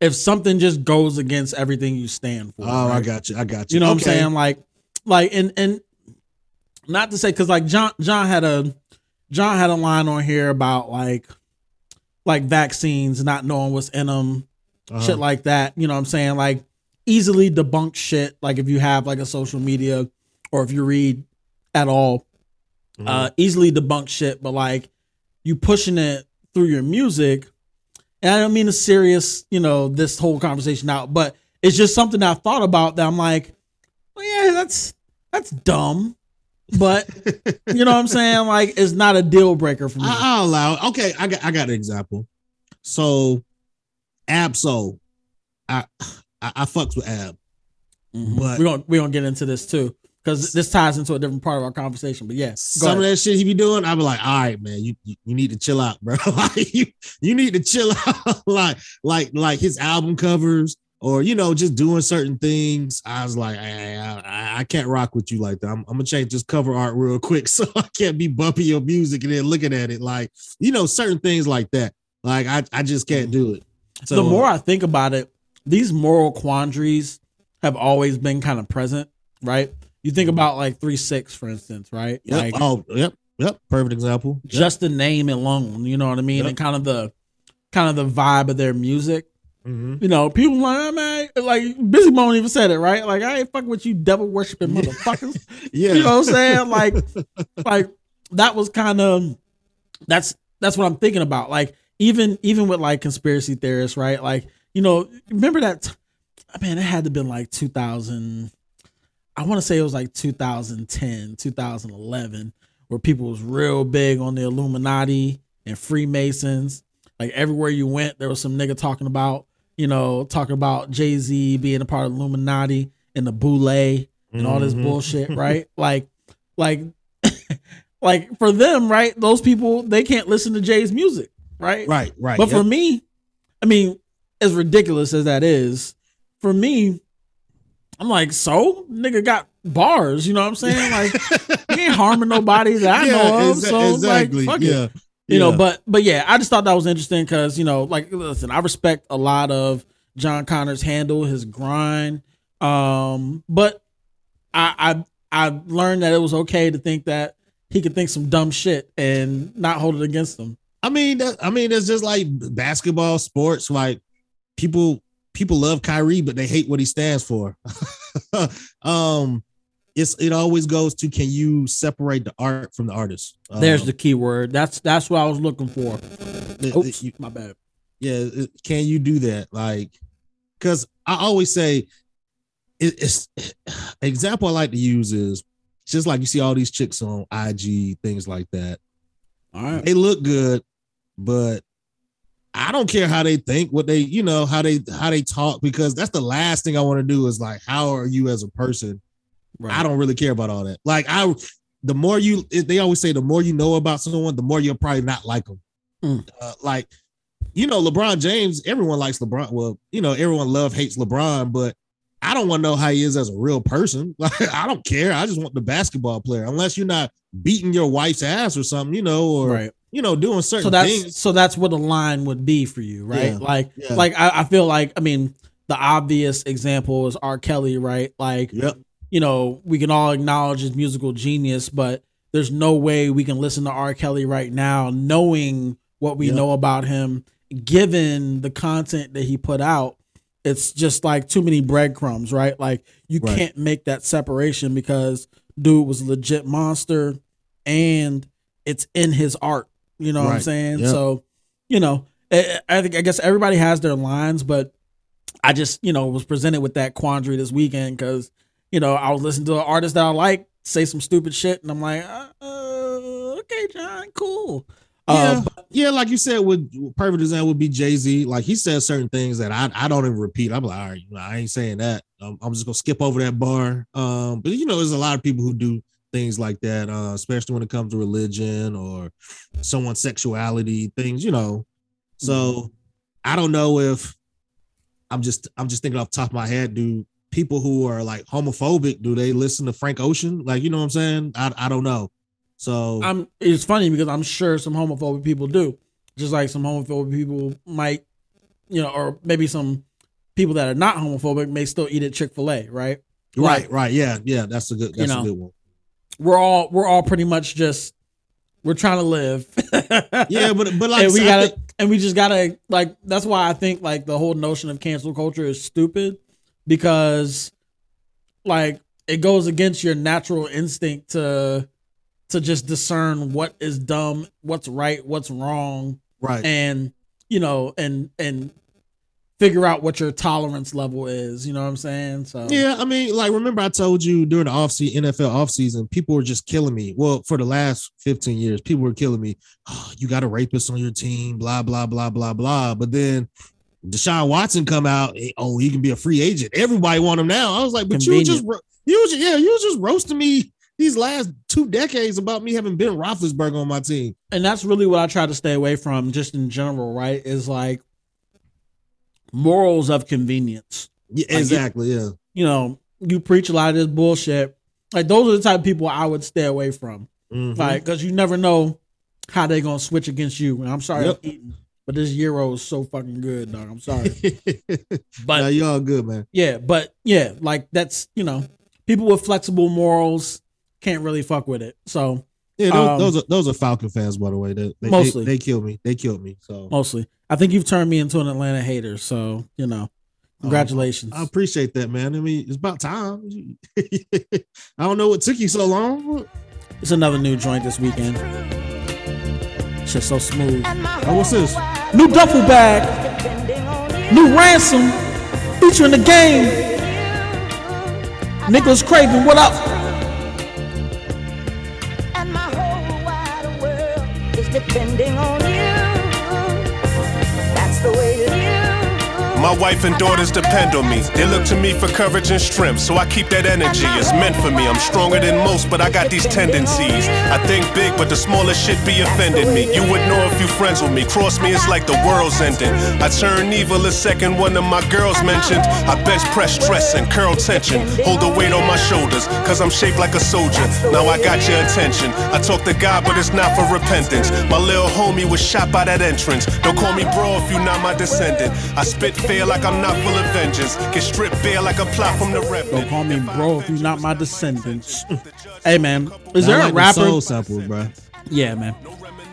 if something just goes against everything you stand for. Oh, I got you. I got you. You know what I'm saying? Like, like, and and not to say because like John John had a John had a line on here about like like vaccines not knowing what's in them, Uh-huh. shit like that. You know what I'm saying? Like easily debunk shit. Like if you have like a social media or if you read at all, Mm-hmm. uh, easily debunk shit. But like you pushing it through your music, and I don't mean to serious, you know, this whole conversation out, but it's just something I thought about that I'm like, well, yeah, that's that's dumb. But you know what I'm saying? Like it's not a deal breaker for me. I, I'll allow. it. Okay, I got I got an example. So, Ab-Soul, I I, I fucks with Ab, mm-hmm. but we're gonna we're gonna get into this too. Because this ties into a different part of our conversation. But yeah, some of that shit he be doing, I be like, all right, man, you you, you need to chill out, bro. like you you need to chill out. like like like his album covers. Or you know, just doing certain things. I was like, I, I, I can't rock with you like that. I'm, I'm gonna change this cover art real quick, so I can't be bumping your music and then looking at it like, you know, certain things like that. Like I, I just can't do it. So the more I think about it, these moral quandaries have always been kind of present, right? You think about like three six, for instance, right? Yep. Like oh, yep, yep. Perfect example. Yep. just the name alone, you know what I mean, Yep. and kind of the kind of the vibe of their music. Mhm. You know, people like, "Ah, man, like Bizzy Bone even said it, right? Like, I ain't fucking with you, devil worshiping motherfuckers. Yeah. You know what I'm saying? Like, like that was kind of that's that's what I'm thinking about. Like, even even with like conspiracy theorists, right? Like, you know, remember that? T- man, it had to been like 2000. I want to say it was like 2010, 2011, where people was real big on the Illuminati and Freemasons. Like everywhere you went, there was some nigga talking about, you know, talking about Jay Z being a part of Illuminati and the Boule and all this Mhm. bullshit, right? Like, like, like for them, right? Those people they can't listen to Jay's music, right? Right, right. But for me, I mean, as ridiculous as that is, for me, I'm like, so nigga got bars, you know what I'm saying? Like, he ain't harming nobody that I Yeah, know of. exa- so exactly, like, fuck yeah, it. You know, but but yeah, I just thought that was interesting because you know, like, listen, I respect a lot of John Connor's handle, his grind, um, but I I I learned that it was okay to think that he could think some dumb shit and not hold it against him. I mean, that, I mean, it's just like basketball, sports. Like people, people love Kyrie, but they hate what he stands for. um, it's it always goes to can you separate the art from the artist? There's Um, the key word. That's that's what I was looking for. it- Oops, you- my bad. yeah it- can you do that like because i always say it, it's example i like to use is just like you see all these chicks on ig things like that all right they look good but i don't care how they think what they you know how they how they talk because that's the last thing i want to do is like how are you as a person i don't really care about all that like i the more you they always say the more you know about someone the more you'll probably not like them Mm. uh, like you know, LeBron James, everyone likes LeBron. Well, you know, everyone love hates LeBron, but I don't want to know how he is as a real person. Like, I don't care. I just want the basketball player, unless you're not beating your wife's ass or something, you know, or Right. You know, doing certain So that's things. so that's what the line would be for you, right? Yeah, Like yeah. like I, I feel like I mean the obvious example is R. Kelly, right? Like Yep. you know, we can all acknowledge his musical genius, but there's no way we can listen to R. Kelly right now knowing what we Yep. know about him, given the content that he put out it's just like too many breadcrumbs, right? Like you Right. can't make that separation because dude was a legit monster and it's in his art. You know what I'm saying? Yep. So, you know, I, I think I guess everybody has their lines, but I just, you know, was presented with that quandary this weekend because, you know, I was listening to an artist that I like say some stupid shit, and I'm like, uh, uh, okay, John, cool. Yeah, Uh, yeah, like you said, with perfect example would be Jay Z. Like he says certain things that I, I don't even repeat. I'm like, all right, I ain't saying that. Um, I'm just gonna skip over that bar. Um, but you know, there's a lot of people who do things like that, uh, especially when it comes to religion or someone's sexuality things. You know, so I don't know if I'm just I'm just thinking off the top of my head. Do people who are like homophobic do they listen to Frank Ocean? Like you know what I'm saying? I I don't know. So I'm it's funny because I'm sure some homophobic people do. Just like some homophobic people might, you know, or maybe some people that are not homophobic may still eat at Chick-fil-A, right? right, Like, right, yeah, yeah. That's a good You that's know. a good one. We're all we're all pretty much just we're trying to live. Yeah, but but like and we gotta think- and we just gotta like that's why I think like the whole notion of cancel culture is stupid because like it goes against your natural instinct to to just discern what is dumb, what's right, what's wrong, right, and you know, and and figure out what your tolerance level is. You know what I'm saying? So Yeah, I mean, like remember I told you during the off season, NFL offseason, people were just killing me. Well, for the last 15 years, people were killing me. Oh, you got a rapist on your team, blah, blah, blah, blah, blah. But then Deshaun Watson come out, eh, oh, he can be a free agent. Everybody want him now. I was like, but you were just you yeah, you was just roasting me these last two decades about me having Ben Roethlisberger on my team. and that's really what I try to stay away from, just in general. Right? Is like morals of convenience. Yeah, Like, exactly. Yeah. you know, you preach a lot of this bullshit. Like those are the type of people I would stay away from. Mhm. Like, because you never know how they're gonna switch against you. And I'm sorry Yep. Eating, but this gyro is so fucking good, dog. I'm sorry. but But- you all good, man. yeah, but yeah, like that's you know, people with flexible morals can't really fuck with it. So Yeah, those, um, those are those are Falcon fans, by the way. They, they, Mostly. they, they killed me. They killed me. So mostly, I think you've turned me into an Atlanta hater. So you know, congratulations. I appreciate that, man. I mean, it's about time. I don't know what took you so long. It's another new joint this weekend. Shit's so smooth. Oh, what's this? New duffel bag. New ransom. Featuring the game. Nicholas Craven, what up? Depending on My wife and daughters depend on me. They look to me for courage and strength, so I keep that energy. It's meant for me. I'm stronger than most, but I got these tendencies. I think big, but the smallest shit be offending me. You would know if you friends with me. Cross me, it's like the world's ending. I turn evil a second one of my girls mentioned. I bench press stress and curl tension. Hold the weight on my shoulders, cause I'm shaped like a soldier. Now I got your attention. I talk to God, but it's not for repentance. My little homie was shot by that entrance. Don't call me bro if you not my descendant. I spit fair like I'm not full of vengeance. Get stripped bare like a plot from the revenant. Don't call me bro if you're not my descendants. hey man, is there like a the rapper? soul sample, bro? Yeah, man.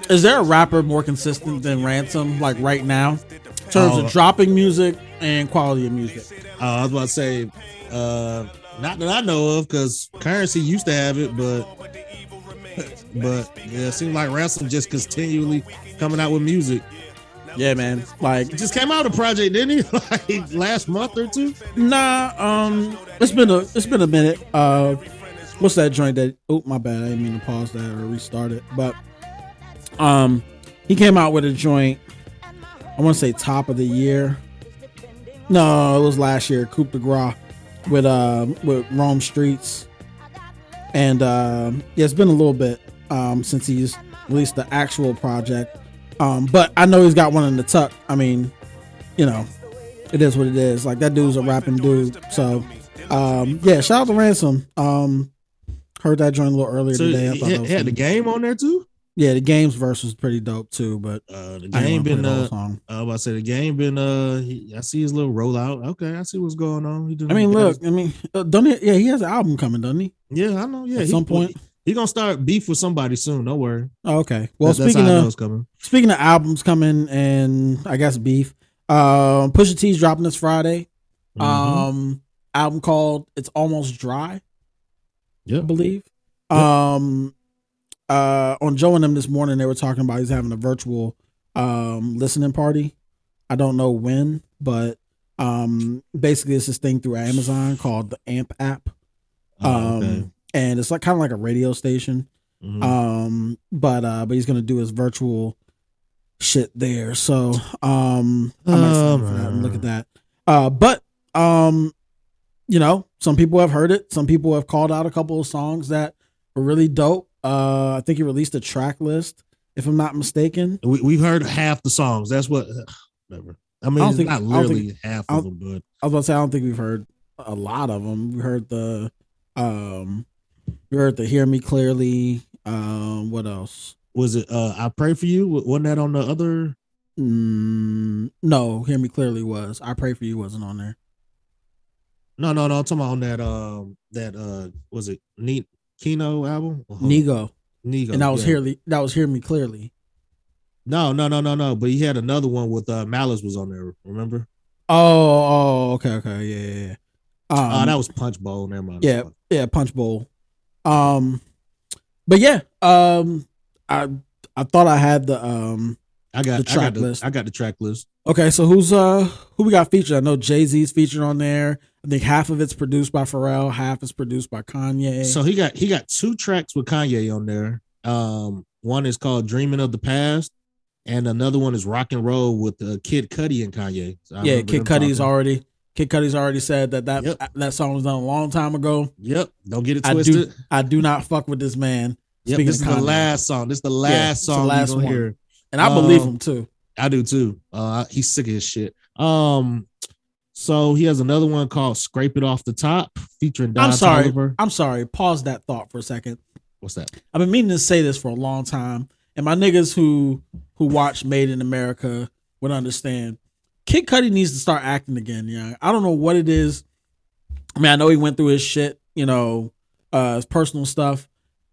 Is there a rapper more consistent than Ransom, like right now, in terms Oh. of dropping music and quality of music? Uh, I was about to say, uh, not that I know of, because Curren$y used to have it, but but yeah, it seems like Ransom just continually coming out with music. Yeah, man. Like He just came out a project, didn't he? like last month or two. Nah, um, it's been a it's been a minute. Uh, what's that joint that? Oh, my bad. I didn't mean to pause that or restart it. But um, he came out with a joint. I want to say top of the year. No, it was last year. Coupe de Gras with uh with Rome Streets, and um, yeah, it's been a little bit um since he's released the actual project. Um, but I know he's got one in the tuck. I mean, you know, it is what it is. Like that dude's a rapping dude. So um yeah, shout out to Ransom. Um heard that joint a little earlier So today. I thought had, had the game on there too. Yeah, the game's verse was pretty dope too, but Uh, the I game been uh, song. I was about to say the game been uh, he, I see his little rollout. Okay, I see what's going on. He doing I mean, look, I mean, uh, don't he, yeah, he has an album coming, doesn't he? yeah, I know. Yeah, At he- some point. he, he gonna start beef with somebody soon. Don't worry. Oh, okay. Well, That- speaking how I know of coming. speaking of albums coming and I guess beef, uh, Pusha T's dropping this Friday. Mhm. Um, album called "It's Almost Dry." Yep. I believe. Um, uh, on Joe and them this morning, they were talking about he's having a virtual um listening party. I don't know when, but um, basically it's this thing through Amazon called the Amp app. Oh, Um, okay. And it's like kind of like a radio station. Mhm. Um, but uh, but he's gonna do his virtual shit there. So um, I might sign up for that and look at that. Uh, but um, you know, some people have heard it. Some people have called out a couple of songs that were really dope. Uh, I think he released a track list, if I'm not mistaken. we, we've heard half the songs. That's what. Whatever. I mean, I don't think- not I don't think, half of them, but I was about to say I don't think we've heard a lot of them. We heard the um, we heard the "Hear Me Clearly." Um, what else? was it? uh I pray for you. Wasn't that on the other? Mm, no, "Hear Me Clearly" was. "I Pray for You" wasn't on there. No, no, no. I'm talking about on that. Um, that uh, was it? Neat Kino album. Nigo, Nigo, and that was yeah. "Hear that was "Hear Me Clearly." No, no, no, no, no. But he had another one with uh Malice was on there. Remember? Oh, oh, okay, okay, yeah, yeah. yeah. Um, oh, that was Punch Bowl. Never mind. yeah, yeah, Punch Bowl. Um, but yeah, um, I I thought I had the um I got the I track got the, list. I got the track list. Okay, so who's uh who we got featured? I know Jay Z's featured on there. I think half of it's produced by Pharrell, half is produced by Kanye. So he got he got two tracks with Kanye on there. Um, one is called "Dreaming of the Past," and another one is "Rock and Roll" with uh, Kid Cudi and Kanye. So yeah, Kid them Cudi's already Kid Cudi's already said that that that song was done a long time ago. Yep, don't get it I do twisted. I do not fuck with this man. Yep, this is of the last song. This is the last Yeah, it's the song last one. hear. And I believe Um, him too. I do too. Uh, he's sick of his shit. Um, so he has another one called "Scrape It Off the Top" featuring Don I'm sorry. I'm sorry. Pause that thought for a second. What's that? I've been meaning to say this for a long time, and my niggas who who watch Made in America would understand. Kid Cudi needs to start acting again. Yeah, I don't know what it is. I mean, I know he went through his shit, you know, uh, his personal stuff.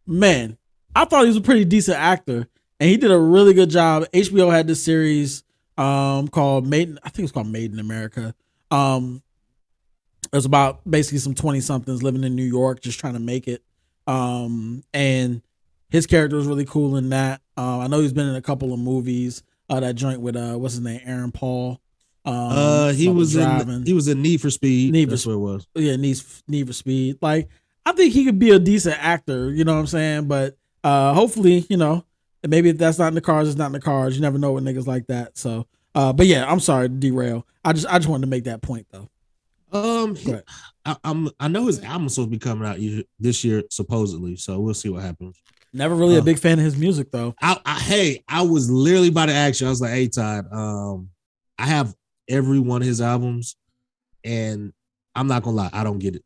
Man, I thought he was a pretty decent actor, and he did a really good job. HBO had this series um called Made. I think it's called Made in America. Um, it was about basically some 20 somethings living in New York, just trying to make it. Um, and his character was really cool in that. Uh, I know he's been in a couple of movies. Uh, that joint with uh, what's his name, Aaron Paul. Um, uh, he was driving. in he was in Need for Speed. Need for it was. yeah, Need Need for Speed. Like, I think he could be a decent actor. You know what I'm saying? But uh, hopefully, you know, maybe if that's not in the cards, it's not in the cards. You never know with niggas like that. So, uh, but yeah, I'm sorry to derail. I just I just wanted to make that point though. Um, he- I, I'm I know his album's supposed to be coming out this year supposedly. So we'll see what happens. Never really a Uh, big fan of his music though. I, I hey, I was literally about to ask you. I was like, "Hey, Todd, um, I have every one of his albums, and I'm not gonna lie, I don't get it.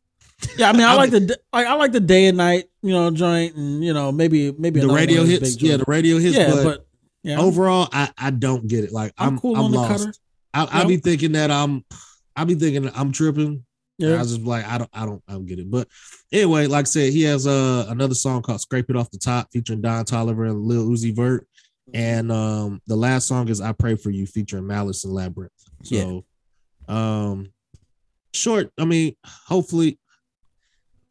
Yeah, I mean, I like the like I like the day and night, you know, joint, and you know, maybe maybe the radio one of his hits, yeah, the radio hits, Yeah, but, but yeah, overall, I I don't get it. Like I'm I'm cool I'm on the lost. cutter. I I You be thinking that I'm I be thinking I'm tripping. Yeah. Yeah. I was just like, I don't I don't I don't get it. But anyway, like I said, he has uh another song called Scrape It Off the Top featuring Don Toliver and Lil Uzi Vert. And um the last song is I Pray for You featuring Malice and Labrinth. So um short, I mean, hopefully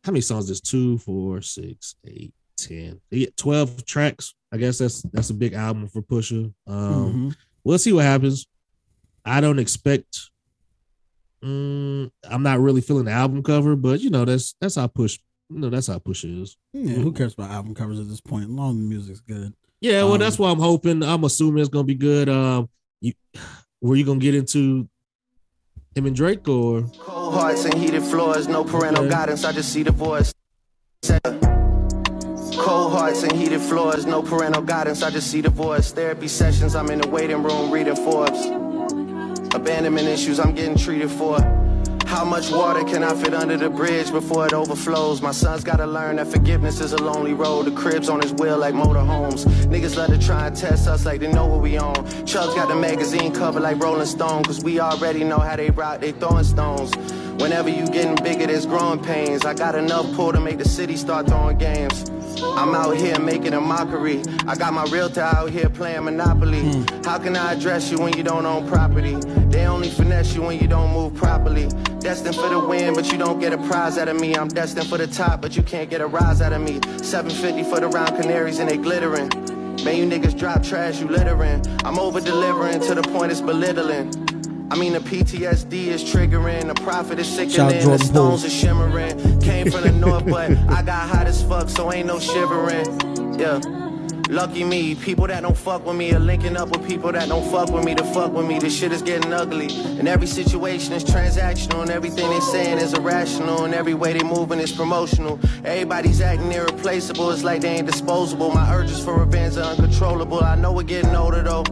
how many songs is two, four, six, eight, ten? Yeah, 12 tracks. I guess that's that's a big album for Pusha. Um Mhm. we'll see what happens. I don't expect Mm, I'm not really feeling the album cover, but you know that's that's how push. You know that's how push is. Yeah, who cares about album covers at this point? Long the music's good. Yeah, well, Um, that's why I'm hoping. I'm assuming it's gonna be good. Um, you were you gonna get into him and Drake or Cold hearts and heated floors, no parental Okay. guidance, I just see the voice. Cold hearts and heated floors, no parental guidance, I just see the voice. Therapy sessions, I'm in the waiting room reading Forbes. Abandonment issues, I'm getting treated for. How much water can I fit under the bridge before it overflows? My son's gotta learn that forgiveness is a lonely road. The crib's on his wheel like motorhomes. Niggas love to try and test us like they know what we own. Chubbs got the magazine cover like Rolling Stone, cause we already know how they rock, they throwing stones. Whenever you getting bigger, there's growing pains. I got enough pull to make the city start throwing games. I'm out here making a mockery. I got my realtor out here playing Monopoly. Hmm. How can I address you when you don't own property? They only finesse you when you don't move properly. Destined for the win, but you don't get a prize out of me. I'm destined for the top, but you can't get a rise out of me. 750 for the round canaries and they glittering. Man, you niggas drop trash, you littering. I'm over delivering to the point it's belittling. I mean, the PTSD is triggering, the profit is sickening, the stones are shimmering. Came from the north, but I got hot as fuck, so ain't no shivering. Yeah. Lucky me, people that don't fuck with me are linking up with people that don't fuck with me to fuck with me. This shit is getting ugly. And every situation is transactional, and everything they saying is irrational, and every way they moving is promotional. Everybody's acting irreplaceable, it's like they ain't disposable. My urges for revenge are uncontrollable. I know we're getting older though.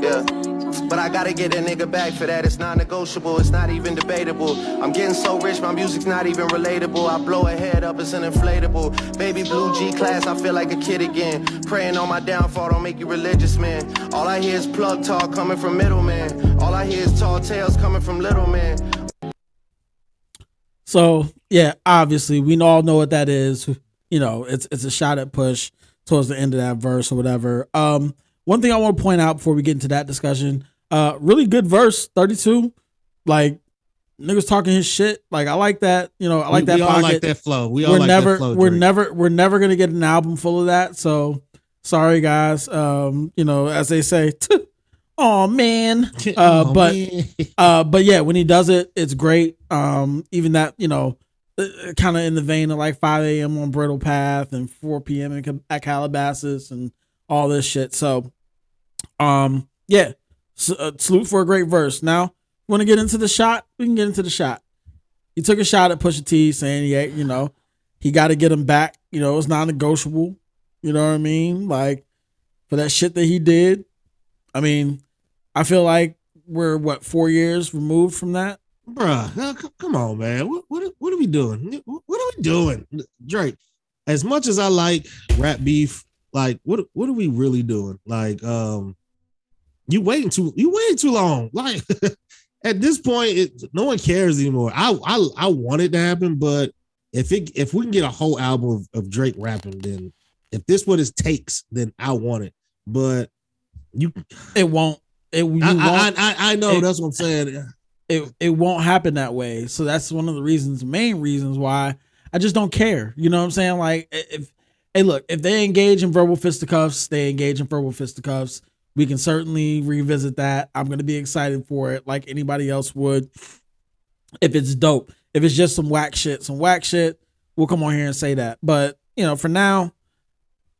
Yeah. But I gotta get a nigga back for that. It's non negotiable, it's not even debatable. I'm getting so rich, my music's not even relatable. I blow a head up, it's an inflatable. Baby blue G class, I feel like a kid again. Praying on my downfall, don't make you religious, man. All I hear is plug talk coming from middlemen. All I hear is tall tales coming from little men. So yeah, obviously we all know what that is. You know, it's it's a shot at push towards the end of that verse or whatever. Um, one thing I want to point out before we get into that discussion, uh, really good verse, thirty two, like niggas talking his shit. Like I like that. You know, I like We- that. we all like that flow. We all we're like that never, flow, we're Drake. never, we're never gonna get an album full of that. So sorry, guys. Um, you know, as they say, oh man. Uh, Aw, but man. uh, but yeah, when he does it, it's great. Um, even that, you know, kind of in the vein of like 5 a.m. on Bridle Path and 4 p.m. in at Calabasas and all this shit. So, um, yeah, S- uh, salute for a great verse. Now, want to get into the shot? We can get into the shot. He took a shot at Pusha T, saying, yeah, you know, he got to get him back. You know, it's non-negotiable. You know what I mean? Like for that shit that he did. I mean, I feel like we're what four years removed from that. Bruh, come on, man. What, what what are we doing? What what are we doing, Drake? As much as I like rap beef, like what what are we really doing? Like, um, you waiting too you waiting too long. Like at this point, it, no one cares anymore. I I I want it to happen, but if it if we can get a whole album of, of Drake rapping, then if this what it takes, then I want it. But you, It won't. It you I, I, won't. I I know it- that's what I'm saying. it it won't happen that way. So that's one of the reasons, main reasons why I just don't care. You know what I'm saying? Like if hey look, if they engage in verbal fisticuffs, they engage in verbal fisticuffs. We can certainly revisit that. I'm gonna be excited for it, like anybody else would. If it's dope, if it's just some whack shit, some whack shit, we'll come on here and say that. But you know, for now,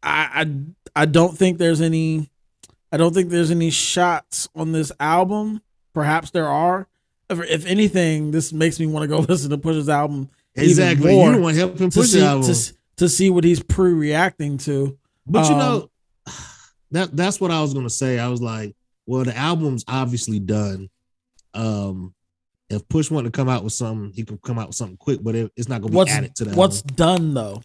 I I, I don't think there's any I don't think there's any shots on this album. Perhaps there are. If, if anything, this makes me want to go listen to Push's album. even Exactly. more You want to help him to push see the album. to, to see what he's pre-reacting to. But you Um, know, that that's what I was gonna say. I was like, well, the album's obviously done. Um, if Push wanted to come out with something, he could come out with something quick, but it, it's not gonna be what's added to the what's album. done though.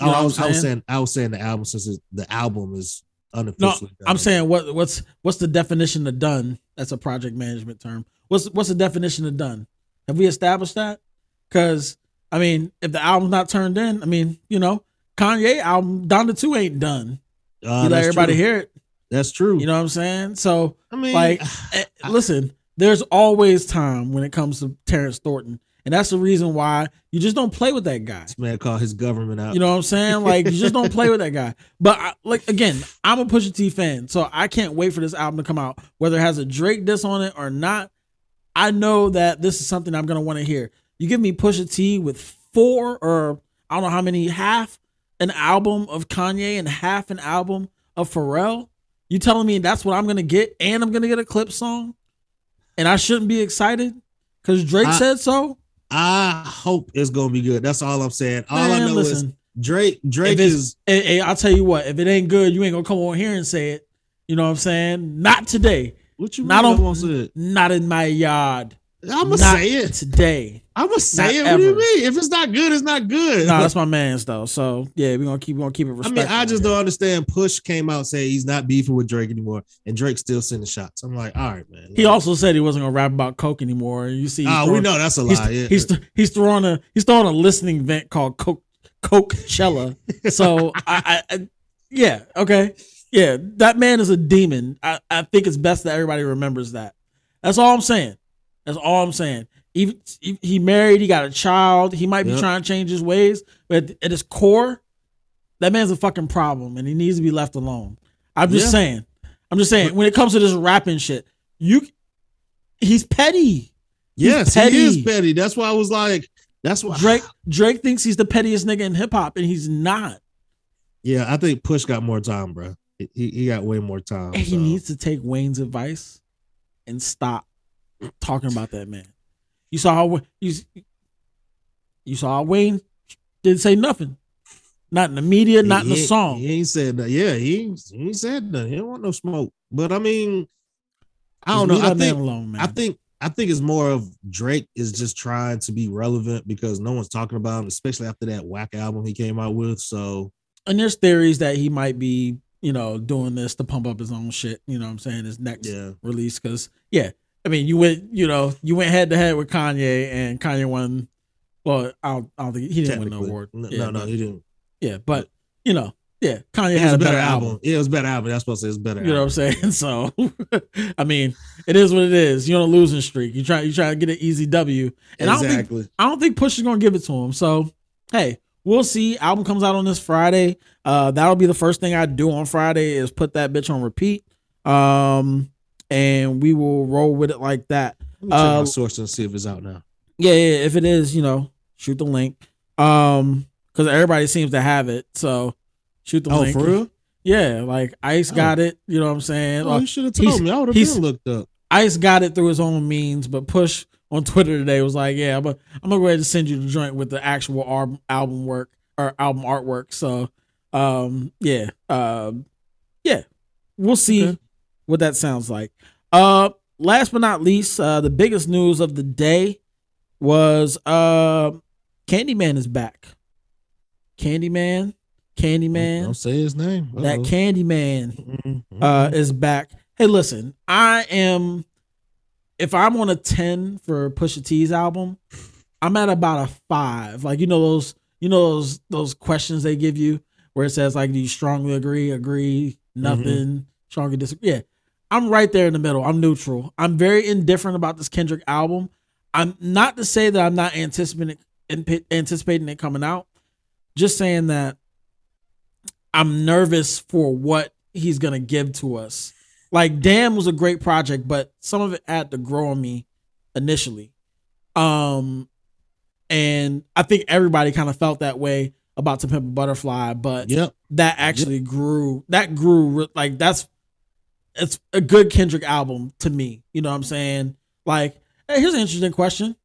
Oh, You know I was, I'm was saying? I was saying the album since the album is No, unofficially done. I'm saying what what's what's the definition of done? That's a project management term. What's what's the definition of done? Have we established that? Because I mean, if the album's not turned in, I mean, you know, Kanye album Donda Two ain't done. Uh, he let everybody true. hear it. That's true. You know what I'm saying? So I mean, like, eh, listen, there's always time when it comes to Terrence Thornton, and that's the reason why you just don't play with that guy. this man called his government out. You know what I'm saying? Like you just don't play with that guy. But I, like again, I'm a Pusha T fan, so I can't wait for this album to come out, whether it has a Drake diss on it or not. I know that this is something I'm gonna want to hear. You give me Pusha T with four or I don't know how many half an album of Kanye and half an album of Pharrell. You telling me that's what I'm gonna get, and I'm gonna get a Clipse song, and I shouldn't be excited because Drake I- said so. I hope it's gonna be good. That's all I'm saying. All I Man, know is. Drake. Drake is hey, I'll tell you what, if it ain't good, you ain't gonna come on here and say it. You know what I'm saying? Not today. what you Not mean on, not in my yard. I'ma say it. today. I'm gonna say Not it. What do you mean? If it's not good, it's not good. No, that's my man's though. So yeah, we're gonna keep we're gonna keep it I mean, I just don't understand. Push came out saying he's not beefing with Drake anymore, and Drake still sending shots. I'm like, all right, man. He also said he wasn't gonna rap about coke anymore. And You see, he's Oh, we know that's a he's, lie, yeah. He's he's throwing a he's throwing a listening vent called coke Coachella. So I, I, I, yeah, okay, yeah, that man is a demon. I, I think it's best that everybody remembers that. That's all I'm saying. That's all I'm saying. He- he married, he got a child. He might be Yep. trying to change his ways, but at his core, that man's a fucking problem, and he needs to be left alone. I'm just Yeah. saying. I'm just saying. When it comes to this rapping shit, you, he's petty. He's Yes, he is petty. That's why I was like, that's why Drake Drake thinks he's the pettiest nigga in hip hop, and he's not. Yeah, I think Push got more time, bro. He, he got way more time. And he needs to take Wayne's advice and stop talking about that man. You saw how you you saw how Wayne didn't say nothing, not in the media, not in the song. He ain't said that. Yeah, he ain't, he ain't said nothing. He don't want no smoke. But I mean, I don't know. I that think alone. I think I think it's more of Drake is just trying to be relevant because no one's talking about him, especially after that whack album he came out with. So And there's theories that he might be, you know, doing this to pump up his own shit. You know what I'm saying? His next Yeah. release. Cause yeah, I mean, you went, you know, you went head to head with Kanye and Kanye won. Well, I don't, I don't think he didn't win the award. No, Yeah, no, no, but- he didn't. Yeah, but you know, yeah, Kanye had a better album. Yeah, it was a better album. That's supposed to say it's better. You know what I'm saying? So, I mean, it is what it is. You're on a losing streak. You try, you try to get an easy W, and I don't Exactly. think, I don't think Push is gonna give it to him. So, hey, we'll see. Album comes out on this Friday. Uh, that'll be the first thing I do on Friday is put that bitch on repeat. Um, and we will roll with it like that. Let me check my Uh, source and see if it's out now. yeah, yeah. If it is, you know, shoot the link. Um, because everybody seems to have it. So shoot the Oh, link. for real? Yeah, like Ice Oh. got it. You know what I'm saying? Oh, Like, you should have told me. I would have been looked up. Ice got it through his own means, but Push on Twitter today was like, "Yeah, but I'm gonna go ahead and send you the joint with the actual album album work or album artwork." So, um, yeah, um, yeah, we'll see what that sounds like. Uh, last but not least, uh, the biggest news of the day was uh, Candyman is back. Candyman, Candyman, Don't say his name. that Uh-oh. Candyman uh, is back. Hey, listen, I am. If I'm on a ten for Pusha T's album, I'm at about a five. Like you know those, you know those those questions they give you where it says like, do you strongly agree, agree, nothing, strongly disagree? Yeah, I'm right there in the middle. I'm neutral. I'm very indifferent about this Kendrick album. I'm not to say that I'm not anticipating anticipating it coming out. Just saying that I'm nervous for what he's gonna give to us. Like Damn was a great project, but some of it had to grow on me initially. Um and I think everybody kind of felt that way about To Pimp a Butterfly, but Yep. that actually grew. That grew like that's it's a good Kendrick album to me. You know what I'm saying? Like, hey, here's an interesting question.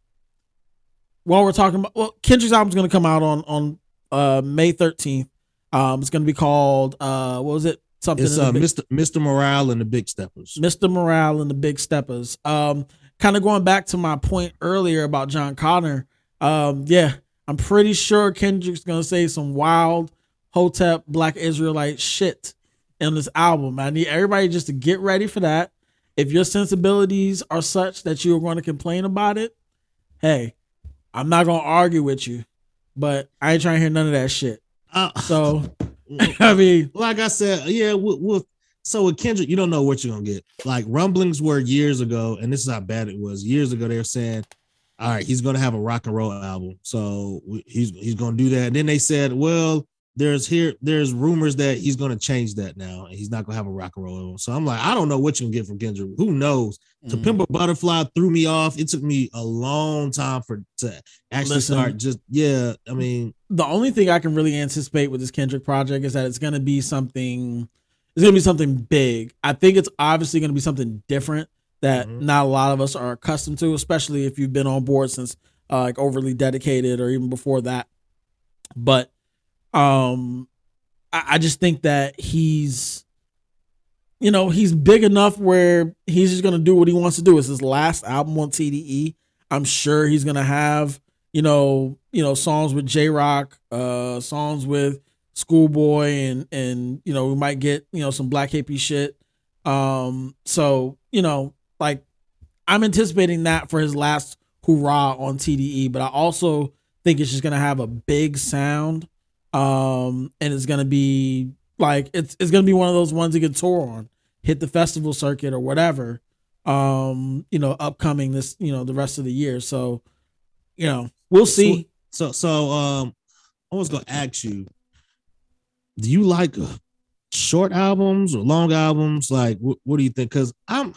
While we're talking about well, Kendrick's album's gonna come out on on uh May 13th. Um it's gonna be called uh what was it? Something It's uh, Big- Mr. Mr. Morale and the Big Steppers. Mr. Morale and the Big Steppers. Um, kind of going back to my point earlier about John Connor. Um, yeah, I'm pretty sure Kendrick's gonna say some wild Hotep Black Israelite shit in this album. I need everybody just to get ready for that. If your sensibilities are such that you're going to complain about it, hey, I'm not gonna argue with you, but I ain't trying to hear none of that shit. Uh, so, I mean, like I said, yeah, with, with so with Kendrick, you don't know what you're gonna get. Like rumblings were years ago, and this is how bad it was. Years ago, they were saying, "All right, he's gonna have a rock and roll album, so he's he's gonna do that." And then they said, "Well, there's here there's rumors that he's gonna change that now, and he's not gonna have a rock and roll album." So I'm like, I don't know what you can get from Kendrick. Who knows? To Mm. Pimp a Butterfly threw me off. It took me a long time for to actually Listen. start. Just yeah, I mean, the only thing I can really anticipate with this Kendrick project is that it's gonna be something. It's gonna be something big. I think it's obviously gonna be something different that not a lot of us are accustomed to, especially if you've been on board since uh, like overly dedicated or even before that. But um, I, I just think that he's, you know, he's big enough where he's just gonna do what he wants to do. It's his last album on TDE. I'm sure he's gonna have, you know, you know, songs with Jay Rock, uh, songs with Schoolboy, and and you know, we might get you know some Black Hippy shit. Um, so you know, like I'm anticipating that for his last hurrah on TDE, but I also think it's just gonna have a big sound, um, and it's gonna be like it's it's gonna be one of those ones you can tour on, hit the festival circuit or whatever, um, you know, upcoming this you know the rest of the year. So, you know, we'll see. So so um, I was gonna ask you, do you like uh, short albums or long albums? Like, what, what do you think? Because I'm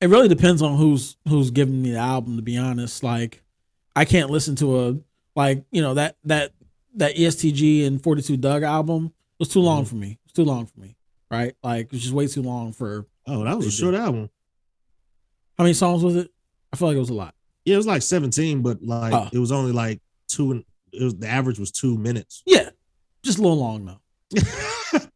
It really depends on who's who's giving me the album. To be honest, like I can't listen to a like you know that that that EST Gee and Forty Two Dugg album was too Mm-hmm. long for me. It's too long for me, right? Like it's just way too long for. oh, that was a short did. album. How many songs was it? I feel like it was a lot. Yeah, it was like 17, but like Oh. it was only like two and it was the average was two minutes. Yeah, just a little long though.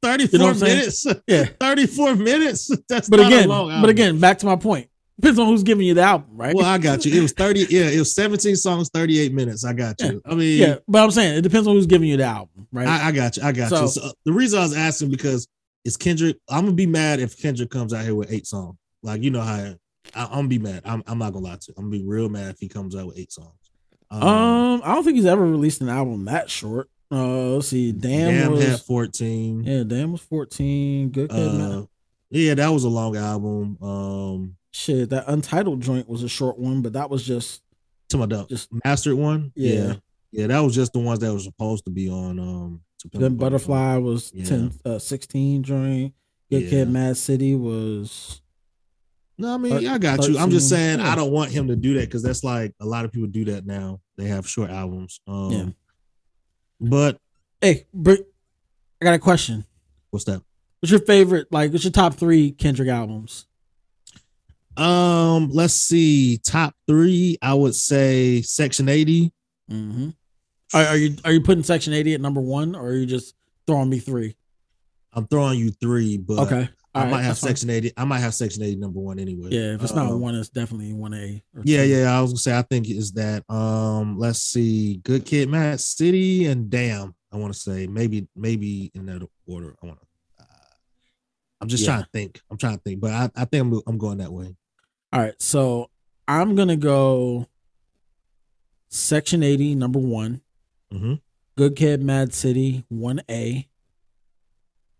34 You know what I'm saying? minutes. Yeah. 34 minutes. That's But not again, a long album. but again, back to my point. Depends on who's giving you the album, right? Well, I got you. It was 30. Yeah, it was 17 songs, 38 minutes. I got you. I mean, yeah, but I'm saying it depends on who's giving you the album, right? I, I got you. I got So- you. So, uh, the reason I was asking because it's Kendrick. I'm gonna be mad if Kendrick comes out here with eight songs. Like you know how I, I'm gonna be mad. I'm, I'm not gonna lie to you. I'm gonna be real mad if he comes out with eight songs. Um, I don't think he's ever released an album that short. Uh, let's see. Damn, Damn was had 14. yeah. Damn was fourteen. Good kid, man. Uh, yeah, that was a long album. Um, Shit, that untitled joint was a short one, but that was just to my dog, Just- mastered one. Yeah. yeah, yeah. That was just the ones that were supposed to be on. Um, to Pimp a then Butterfly was Yeah. 10, uh, 16 joint. Good Yeah. Kid, Mad City was No, I mean, I got you. I'm just saying. I don't want him to do that because that's like a lot of people do that now. They have short albums. Um, Yeah. But Hey, I got a question. what's that? What's your favorite? Like, what's your top three Kendrick albums? Um, let's see. Top three, I would say Section 80. Mm-hmm. Are, are you are you putting Section 80 at number one, or are you just throwing me three? I'm throwing you three, but Okay. I All right, might have that's fine. Section 80. I might have Section 80 number one anyway. Yeah, if it's not Um, one, it's definitely one A. Yeah, two. yeah. I was gonna say I think is that um let's see, Good Kid, Mad City, and Damn. I want to say maybe maybe in that order. I want to. Uh, I'm just Yeah. trying to think. I'm trying to think, but I, I think I'm I'm going that way. All right, so I'm gonna go Section 80, number one. Mhm. Good Kid, Mad City, one A.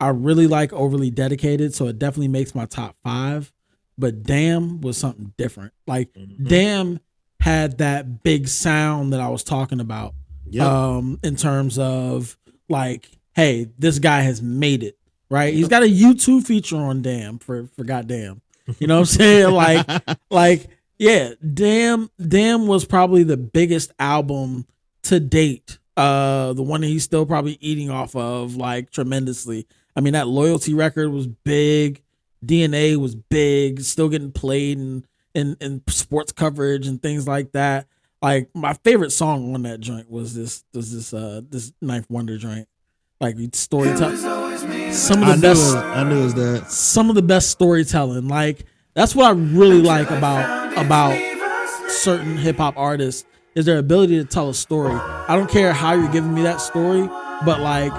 I really like Overly Dedicated, so it definitely makes my top five. But Damn was something different. Like Mm-hmm. Damn had that big sound that I was talking about. Yep. Um, in terms of like, hey, this guy has made it. Right? He's got a U2 feature on Damn for for goddamn. You know what I'm saying? Like, like, yeah, damn, damn was probably the biggest album to date. Uh, the one that he's still probably eating off of like tremendously. I mean, that loyalty record was big. DNA was big, still getting played in in, in sports coverage and things like that. Like my favorite song on that joint was this was this uh this Ninth Wonder joint. Like storytelling. Some of the I knew best it- I knew it was that. some of the best storytelling. Like that's what I really like about about certain hip hop artists is their ability to tell a story. I don't care how you're giving me that story, but like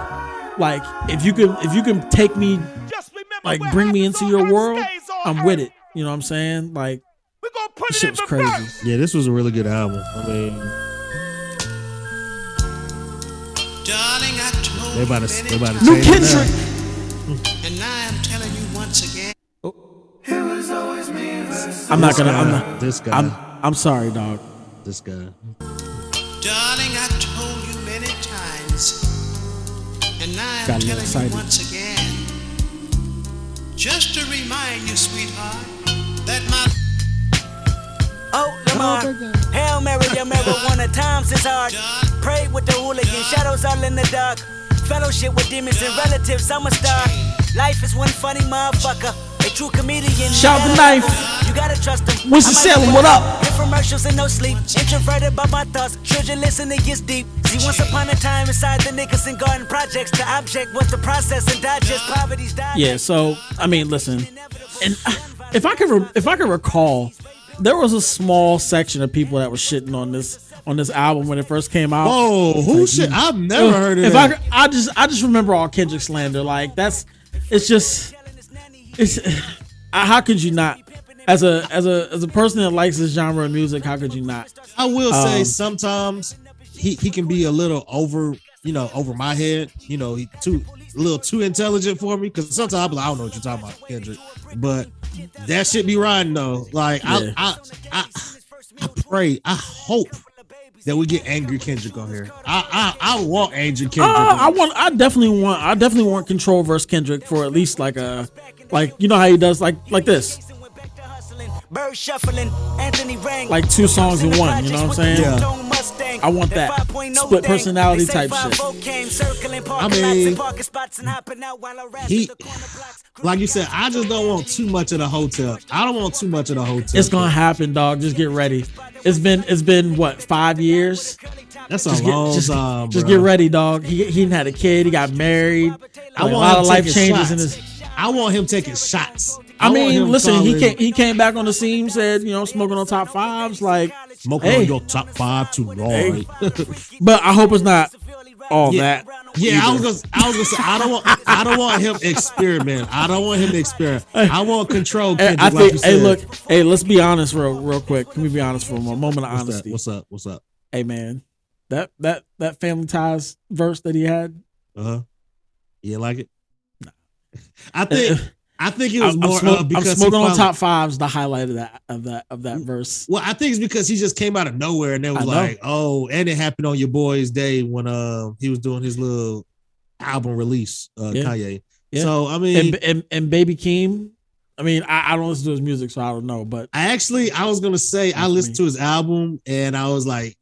like if you can if you can take me like bring me into your world, I'm with it. You know what I'm saying? Like this shit was crazy. Yeah, this was a really good album. I mean, Darling, I told they about to they about to New change. Kendrick. And I am telling you once again. I'm not gonna. I'm not. this guy. I'm. I'm sorry, dog. This guy. Darling, I told you many times, and now I am Got a little telling excited. you once again. Just to remind you, sweetheart, that my Oh, Lamar. Hail Mary, your marijuana times is hard. Pray with the hooligan, shadows all in the dark. Fellowship with demons and relatives, I'm a star. Life is one funny motherfucker. A true comedian. Shout the knife. You gotta trust him. Winston-Salem, what up? Infomercials and no sleep. Introverted by my thoughts. Children listening gets deep. See, once upon a time inside the Nickerson Garden projects, the object was to process and digest poverty's diet. Yeah. So I mean, listen, and uh, if I could, re- if I could recall, there was a small section of people that was shitting on this on this album when it first came out. Whoa, who like, shit? I've never heard of if that. I, I just, I just remember all Kendrick slander. Like that's, it's just, it's. How could you not? As a as a as a person that likes this genre of music, how could you not? I will say Um, sometimes he he can be a little over, you know, over my head. You know, he too a little too intelligent for me because sometimes I'm like, I don't know what you're talking about, Kendrick. But that shit be riding though. Like Yeah. I, I I I pray, I hope that we get angry Kendrick on here. I I, I want angry Kendrick. Uh, I want. I definitely want. I definitely want Control versus Kendrick for at least like a, like you know how he does like like this, Bird shuffling, Anthony Rang. like two songs in one. You know what I'm saying? Yeah. I want that split personality type shit. I mean, he, like you said, I just don't want too much of the hotep. I don't want too much of the hotep. It's gonna happen, dog. Just get ready. It's been it's been what five years. That's a just get, long just, time, Just bro. get ready, dog. He he had a kid. He got married. I Like, want a lot of life changes shots. in his. I want him taking shots. I, want mean, listen, he came he came back on the scene, said you know smoking on top fives, like smoking hey. on your top five tonight. Hey. But I hope it's not all Yeah. that. Yeah, I was gonna, I was gonna say I don't want I don't want him experiment. I don't want him to experiment. I want control. Hey, Kendrick, I like think. you hey, look. Hey, let's be honest, real, real quick. Can we be honest for a mo- moment of What's honesty? That? What's up? What's up? Hey, man, that that that Family Ties verse that he had. Uh huh. You like it? I think I think it was I'm, I'm more uh, I'm because he smoking on top fives. The highlight of that of that of that verse. Well, I think it's because he just came out of nowhere and they was I like, oh, and it happened on your boy's day when uh he was doing his little album release, uh Yeah. Kanye. Yeah. So I mean, and, and and Baby Keem. I mean, I, I don't listen to his music, so I don't know. But I actually I was gonna say I listened to his album and I was like,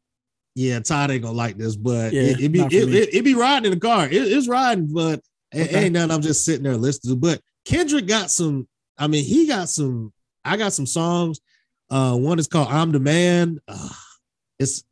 yeah, Todd ain't gonna like this, but Yeah, it, it be it, it, it be riding in the car. It, it's riding, but it Okay. ain't nothing. I'm just sitting there listening to. But Kendrick got some. I mean, he got some. I got some songs. Uh, one is called "I'm the Man." Uh, it's.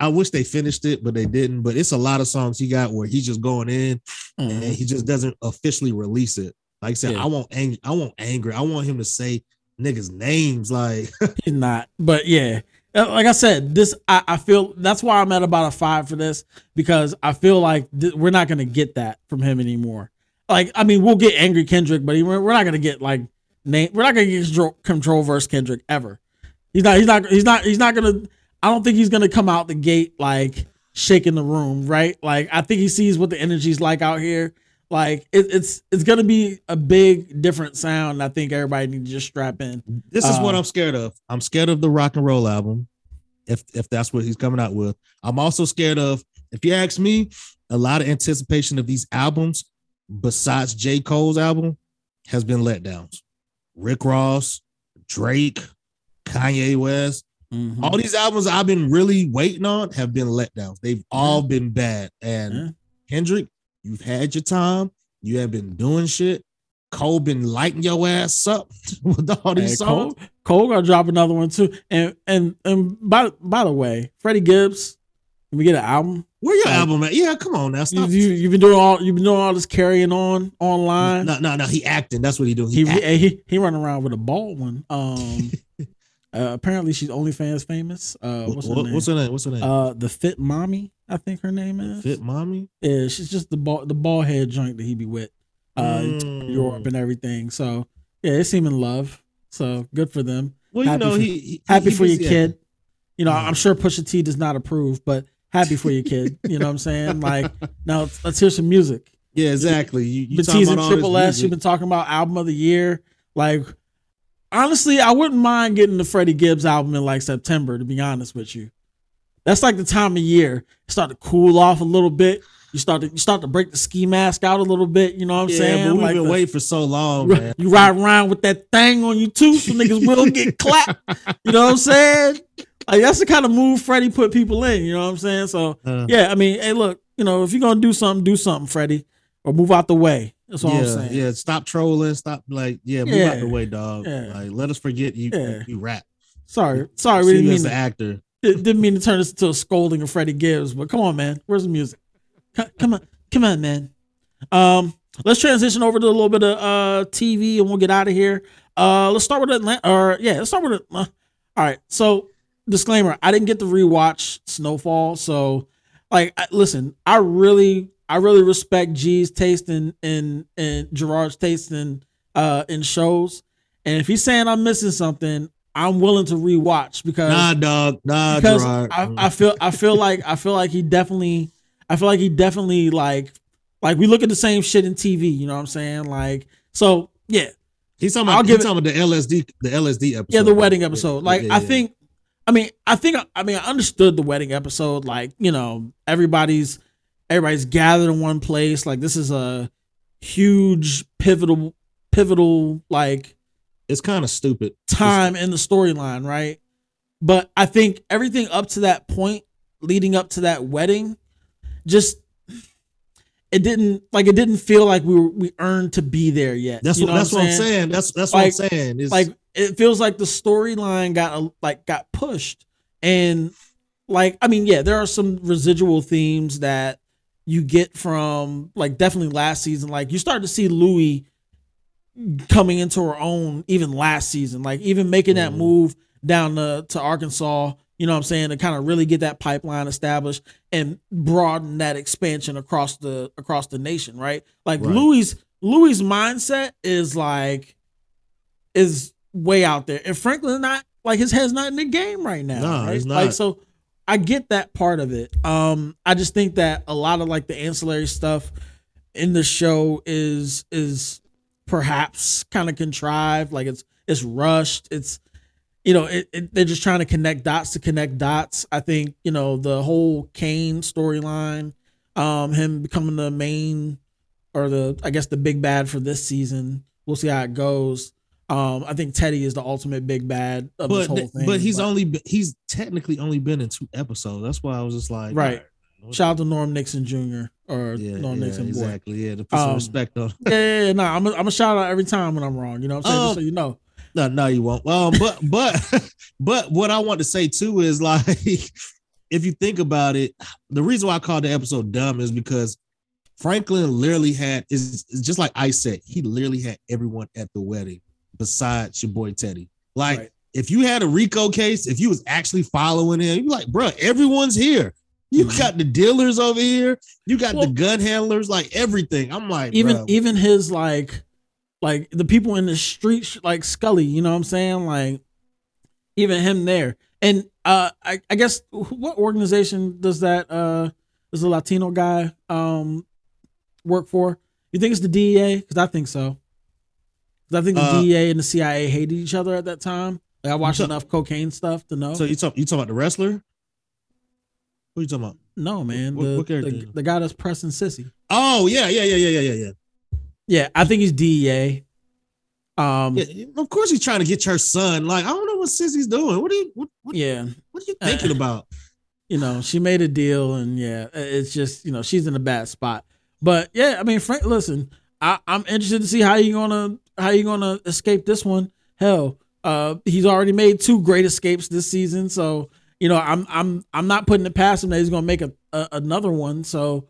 I wish they finished it, but they didn't. But it's a lot of songs he got where he's just going in and he just doesn't officially release it. Like I said, Yeah. I want ang- I want anger. I want him to say niggas' names. Like he's not. But yeah, Uh, like I said, this I, I feel that's why I'm at about a five for this because I feel like th- we're not gonna get that from him anymore. Like I mean, we'll get angry Kendrick, but he, we're, we're not gonna get like name. We're not gonna get control, control versus Kendrick ever. He's not. He's not. He's not. He's not gonna. I don't think he's gonna come out the gate like shaking the room, right? Like I think he sees what the energy's like out here. Like it, it's it's gonna be a big different sound. I think everybody needs to just strap in. This is what Uh, I'm scared of. I'm scared of the rock and roll album, if if that's what he's coming out with. I'm also scared of, if you ask me, a lot of anticipation of these albums, besides J. Cole's album, has been letdowns. Rick Ross, Drake, Kanye West, Mm-hmm. all these albums I've been really waiting on have been letdowns. They've all been bad. And Kendrick, you've had your time. You have been doing shit. Cole been lighting your ass up with all these Hey, songs. Cole, Cole gonna drop another one too. And and and by by the way, Freddie Gibbs, can we get an album? Where your Like, album at? Yeah, come on now. You, Stop. you you've been doing all you've been doing all this carrying on online. No, no, no. He acting. That's what he doing. He He, he, he around with a bald one. Um, uh, apparently she's OnlyFans famous. Uh, what's her What- what's her name? What's her name? Uh, the Fit Mommy, I think her name is. Fit Mommy. Yeah, she's just the ball the ball head joint that he be with. Uh, Mm. Europe and everything. So yeah, they seem in love. So good for them. Well, you know, for, he- he- happy he for your busy kid. You know, I'm sure Pusha T does not approve, but happy for your kid. You know what I'm saying? Like, now let's, hear some music. Yeah, exactly. You, you been teasing Triple S. You've been talking about album of the year. Like, honestly, I wouldn't mind getting the Freddie Gibbs album in like September. To be honest with you, that's like the time of year start to cool off a little bit. You start to you start to break the ski mask out a little bit. You know what I'm yeah, saying? but we've Like been the- waiting for so long, man. you ride around with that thing on you too, so niggas will get clapped. You know what I'm saying? Like that's the kind of move Freddie put people in. You know what I'm saying? So Uh. yeah, I mean, hey, look, you know, if you're gonna do something, do something, Freddie, or move out the way. That's all yeah, I'm saying. yeah. Stop trolling. Stop like yeah. Move Yeah. out the way, dog. Yeah. Like let us forget you. Yeah. You rap. Sorry, sorry, we didn't mean to, actor. didn't mean to turn this into a scolding of Freddie Gibbs, but come on, man, where's the music? Come on, come on, man. Um, let's transition over to a little bit of uh TV, and we'll get out of here. Uh, let's start with Atlanta. Or yeah, let's start with it. Uh, all right. So disclaimer: I didn't get to rewatch Snowfall, so like, I, listen, I really, I really respect G's taste in in and Gerard's taste in uh in shows, and if he's saying I'm missing something, I'm willing to rewatch because Nah, dog. Nah, because Gerard. I, I feel I feel like I feel like he definitely I feel like he definitely like like we look at the same shit in TV. You know what I'm saying? Like so yeah. He's talking I'll about, give he's it- talking about the LSD, the LSD episode. Yeah, the wedding episode. Yeah, Like yeah, I yeah. think I mean I think I mean I understood the wedding episode like, you know, everybody's everybody's gathered in one place. Like this is a huge pivotal pivotal like it's kind of stupid time in the storyline, right? But I think everything up to that point, leading up to that wedding, just it didn't like it didn't feel like we were we earned to be there yet. That's You what that's what I'm saying. That's that's Like- what I'm saying. It's, like it feels like the storyline got uh, like got pushed. And like i mean yeah there are some residual themes that you get from like definitely last season. Like you start to see louie coming into her own even last season like even making that mm-hmm. move down to, to arkansas you know what i'm saying to kind of really get that pipeline established and broaden that expansion across the across the nation right? Like Right. louie louie mindset is like is way out there. And Franklin not like his head's not in the game right now. No, right? he's Like not. so I get that part of it. Um I just think that a lot of like the ancillary stuff in the show is is perhaps kind of contrived. Like it's it's rushed. It's you know, it, it, they're just trying to connect dots to connect dots. I think, you know, the whole Kane storyline, um, him becoming the main or the I guess the big bad for this season. We'll see how it goes. Um, I think Teddy is the ultimate big bad of this but whole thing. but he's only been, he's technically only been in two episodes. That's why I was just like, right. Shout out to Norm Nixon Jr. or Yeah, Norm yeah, Nixon boy. exactly. Yeah, to put some Um, respect on. Yeah, yeah, yeah, no, I'm a, I'm a shout out every time when I'm wrong. You know what I'm saying? Just Oh. so you know. No, no, you won't. Um, but but but what I want to say too is like, if you think about it, the reason why I called the episode dumb is because Franklin literally had is is just like I said, he literally had everyone at the wedding besides your boy Teddy. Like, if you had a Rico case, if you was actually following him, you'd be like, bro, everyone's here. You Mm-hmm. got the dealers over here, you got the gun handlers, like everything. I'm like, even bro, even his like like the people in the street sh- like Scully, you know what I'm saying? Like even him there. And uh I, I guess what organization does that uh does the Latino guy um work for? You think it's the DEA? Because I think so. I think the Uh, DEA and the CIA hated each other at that time. Like I watched talk- enough cocaine stuff to know. So you talk you talking about the wrestler? Who you talking about? no, man. what- the, what the, the guy that's pressing Cissy. Oh yeah, yeah, yeah, yeah, yeah, yeah, yeah. Yeah, I think he's DEA. Um, Yeah, of course he's trying to get your son. Like I don't know what Cissy's doing. What are you what, what, yeah. what are you thinking about? you know, she made a deal, and yeah, it's just you know she's in a bad spot. But yeah, I mean, Frank, listen, I, I'm interested to see how you gonna how you gonna escape this one. Hell, uh, he's already made two great escapes this season, so you know I'm I'm I'm not putting it past him that he's gonna make a, a another one. So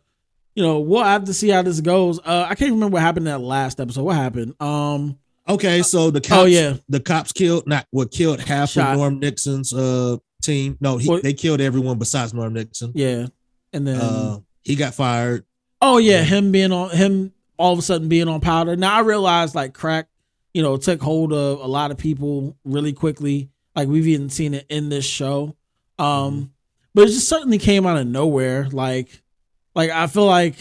you know we'll have to see how this goes. Uh, I can't remember what happened in that last episode. What happened? Um, Okay, so the cops, Oh, yeah. the cops killed not what killed half Shot. of Norm Nixon's uh team. No, he, Well- they killed everyone besides Norm Nixon. yeah, and then Uh, he got fired. Oh yeah, him being on him all of a sudden being on powder. Now I realize like crack, you know, took hold of a lot of people really quickly. Like we've even seen it in this show. Um but it just certainly came out of nowhere. Like like I feel like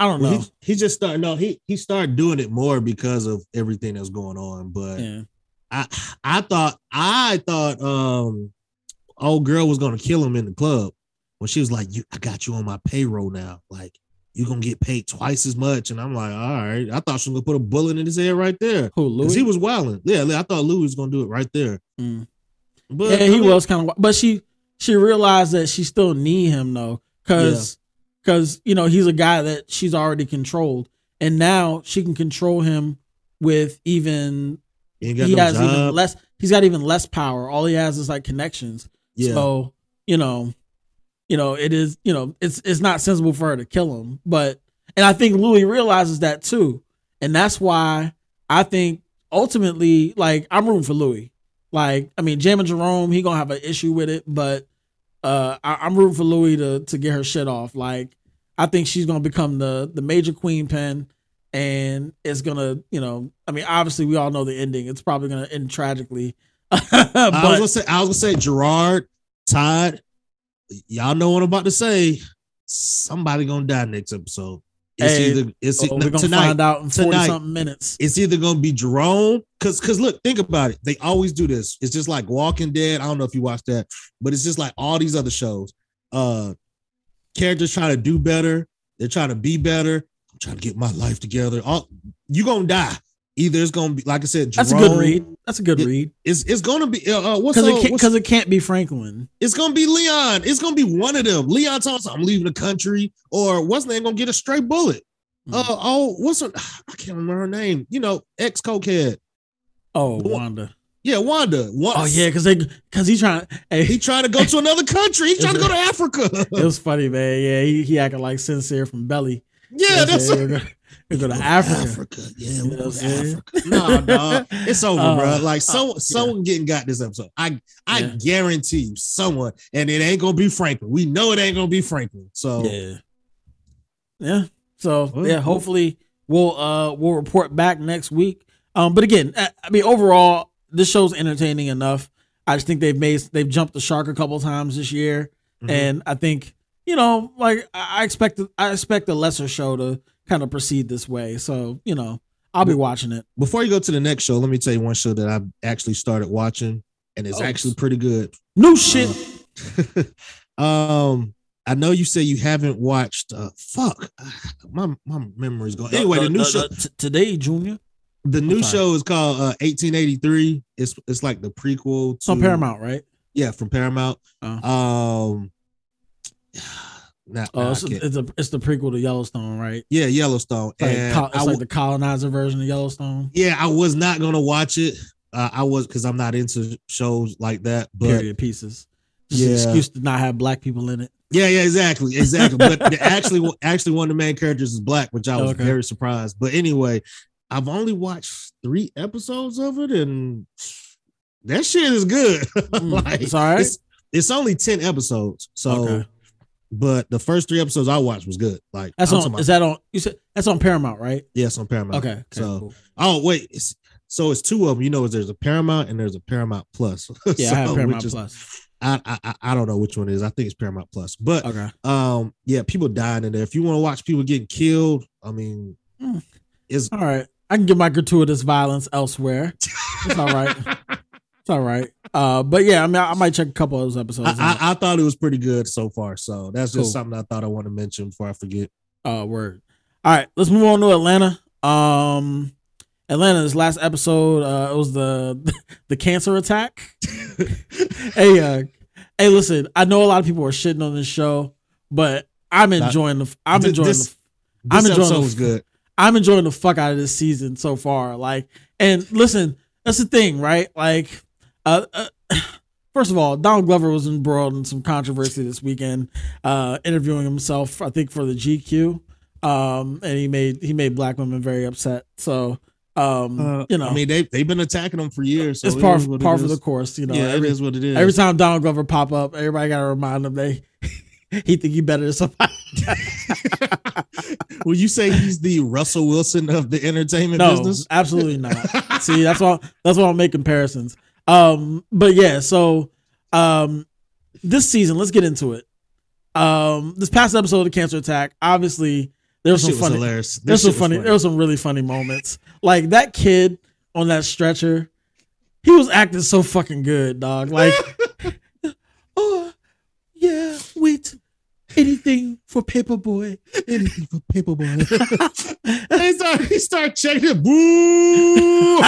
I don't know. He, he just started. No, he he started doing it more because of everything that's going on. But Yeah. I I thought I thought um old girl was gonna kill him in the club when she was like, "You, I got you on my payroll now. Like you gonna get paid twice as much." And I'm like, "All right." I thought she was gonna put a bullet in his head right there. Who, Because Louie? he was wilding. Yeah, I thought Louie was gonna do it right there. Mm. But yeah, I he mean- was kind of but she she realized that she still need him though cuz cuz you know, he's a guy that she's already controlled and now she can control him with even He he no has even less he's got even less power all he has is like connections Yeah. so you know you know it is you know it's it's not sensible for her to kill him but and i think louie realizes that too. And that's why i think ultimately like i'm rooting for louie. Like i mean jam and jerome he gonna have an issue with it but uh I, i'm rooting for louie to to get her shit off. Like i think she's gonna become the the major queen pin and it's gonna you know i mean obviously we all know the ending. It's probably gonna end tragically. I was gonna say, I was gonna say Gerard, Todd. Y'all know what I'm about to say. Somebody gonna die next episode. It's Hey, either it's oh, we're gonna tonight, find out in 40 tonight. something minutes. It's either gonna be Jerome, cause cause look, think about it. They always do this. It's just like Walking Dead. I don't know if you watched that, but it's just like all these other shows. Uh characters trying to do better, they're trying to be better. I'm trying to get my life together. All you gonna die. Either it's gonna be like I said, That's a good read. That's a good It- read. It's it's gonna be uh, uh what's Because it, it can't be Franklin. it's gonna be Leon. It's gonna be one of them. Leon tells I'm leaving the country, or what's name gonna get a straight bullet. Hmm. Uh oh, what's her? I can't remember her name. You know, ex cokehead. Oh, Wanda. Yeah, Wanda. Wa- Oh yeah, because they because he's trying. Hey, he trying to go to another country. He's trying to go to Africa. it was funny, man. Yeah, he, he acted like sincere from Belly. Yeah, that's we're gonna, we're Africa. Africa. Yeah, You we know go to? Africa. No, dog. It's over, Uh, bro. Like uh, someone, yeah. getting got this episode. I, I Yeah. guarantee you, someone, and it ain't gonna be Franklin. We know it ain't gonna be Franklin. So Yeah. Yeah. So Well, yeah, hopefully we'll uh we'll report back next week. Um, but again, I mean overall, this show's entertaining enough. I just think they've made they've jumped the shark a couple times this year, Mhm. and I think you know like I I expect I expect a lesser show to kind of proceed this way. So you know I'll be watching it. before you go to the next show, let me tell you one show that I actually started watching, and it's Oh. actually pretty good. New shit. um, I know you say you haven't watched. Uh, fuck, my my memory's going. Anyway, the new show, t- today, Junior. the new show is called uh, 1883. It's it's like the prequel to It's on Paramount, right? Yeah, from Paramount. Um, nah, Oh, nah, it's, it's, a, it's the prequel to Yellowstone, right? yeah, Yellowstone. Like, and col- it's I like the colonizer version of Yellowstone. yeah, I was not gonna watch it. Uh, I was because I'm not into shows like that. But period pieces. Just an Yeah. excuse to not have black people in it. Yeah, yeah, exactly, exactly. but the, actually, actually, one of the main characters is black, which I was Okay. very surprised. But anyway, I've only watched three episodes of it, and that shit is good. like, it's all right? It's, it's only ten episodes, so. Okay. But the first three episodes I watched was good. Like That's I'm on. Is that on? You said that's on Paramount, right? Yes, on Paramount. Okay, okay, so, cool. oh wait, it's, so it's two of them. You know, there's a Paramount and there's a Paramount Plus. Yeah, I have Paramount is- Plus. I, I I- don't know which one it is. I think it's Paramount Plus. But Okay. um, yeah, people dying in there. If you want to watch people getting killed, I mean, Hmm. it's All right. I can get my gratuitous violence elsewhere. It's all right. it's all right. Uh, but yeah, I mean, I, I might check a couple of those episodes. I. I, I thought it was pretty good so far. So that's just Cool. something I thought I want to mention before I forget. Uh, word. All right, let's move on to Atlanta. Um, Atlanta. This last episode, uh, it was the the cancer attack. hey, uh, hey, listen. I know a lot of people are shitting on this show, but I'm enjoying the. I'm enjoying this- the. I'm this enjoying episode the, was good. I'm enjoying the fuck out of this season so far. Like, and listen, that's the thing, right? Like, uh, uh first of all, Donald Glover was embroiled in some controversy this weekend, uh, interviewing himself, I think, for the GQ. Um, and he made he made black women very upset. So, um, Uh, you know, I mean, they they've been attacking him for years. So it's it par, it par for the course. You know, yeah, every, it is what it is. Every time Donald Glover pop up, everybody got to remind him they he think he better than somebody. Will you say he's the Russell Wilson of the entertainment no, business? absolutely not. See, that's why that's why I make comparisons. Um, but yeah, so um, this season, let's get into it. Um, this past episode of Cancer Attack, obviously there was some was funny, hilarious. There's some funny, funny. there was some really funny moments. Like that kid on that stretcher, he was acting so fucking good, dog. Like, oh yeah, wait, anything for Paper Boi, anything for Paper Boi. he start he start checking it. Boo!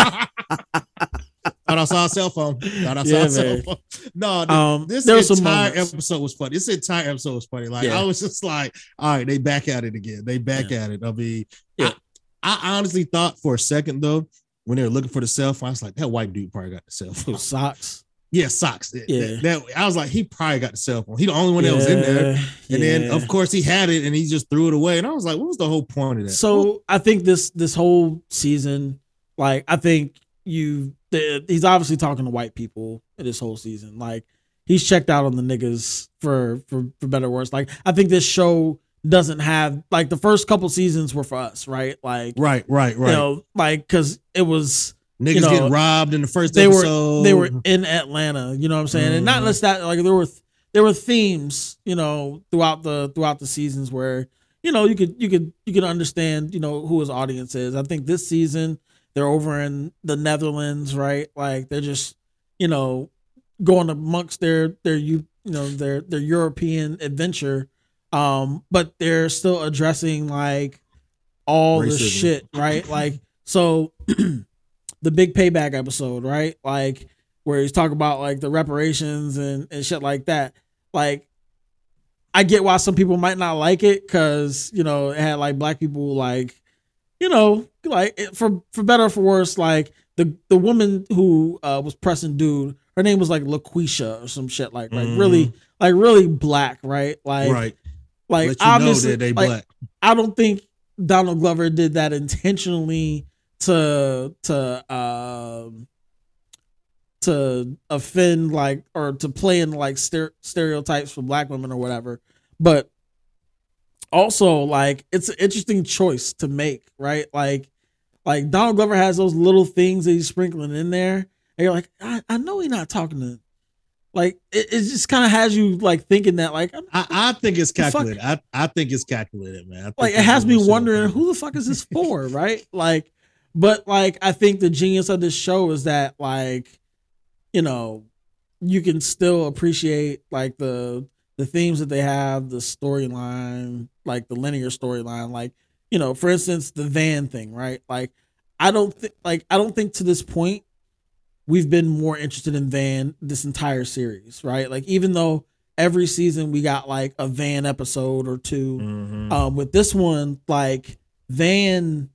Thought I saw a cell phone. Thought I saw Yeah, a cell phone. No, th- Um, this entire episode was funny. This entire episode was funny. Like Yeah. I was just like, all right, they back at it again. They back at it. I mean, I, I honestly thought for a second though, when they were looking for the cell phone, I was like, that white dude probably got the cell phone. socks. Yeah, socks. Yeah. That, that- I was like, he probably got the cell phone. He the only one that was in there. Yeah, And then of course he had it and he just threw it away. And I was like, what was the whole point of that? So I think this this whole season, like I think you, the, he's obviously talking to white people this whole season. Like he's checked out on the niggas for for for better or worse. Like I think this show doesn't have like the first couple seasons were for us, right? Like Right, right, right. You know, like because it was Niggas you know, getting robbed in the first they episode. were they were in Atlanta. You know what I'm saying? And not Mhm. just that, like there were there were themes, you know, throughout the throughout the seasons where you know you could you could you could understand you know who his audience is. I think this season they're over in the Netherlands, right? Like they're just you know going amongst their their you you know their their European adventure, um, but they're still addressing like all the shit, right? Like so the big payback episode, right? Like where he's talking about like the reparations and, and shit like that. Like I get why some people might not like it because you know it had like black people like you know like for for better or for worse like the the woman who uh, was pressing dude her name was like LaQuisha or some shit like like Mhm. really like really black right like right. like Let you know obviously that they like, black. I don't think Donald Glover did that intentionally to to um to offend like or to play in like stere- stereotypes for black women or whatever but also like it's an interesting choice to make right like like Donald Glover has those little things that he's sprinkling in there and you're like I, I know he's not talking to like it, it just kind of has you like thinking that like I, I think it's calculated. I, I think it's calculated, man. Like it has me wondering who the fuck is this for, right? Like, but like I think the genius of this show is that like, you know, you can still appreciate like the the themes that they have, the storyline, like the linear storyline, like you know, for instance, the van thing, right? Like, I don't think like I don't think to this point we've been more interested in Van this entire series, right? Like even though every season we got like a Van episode or 2 Mhm. um, with this one, like Van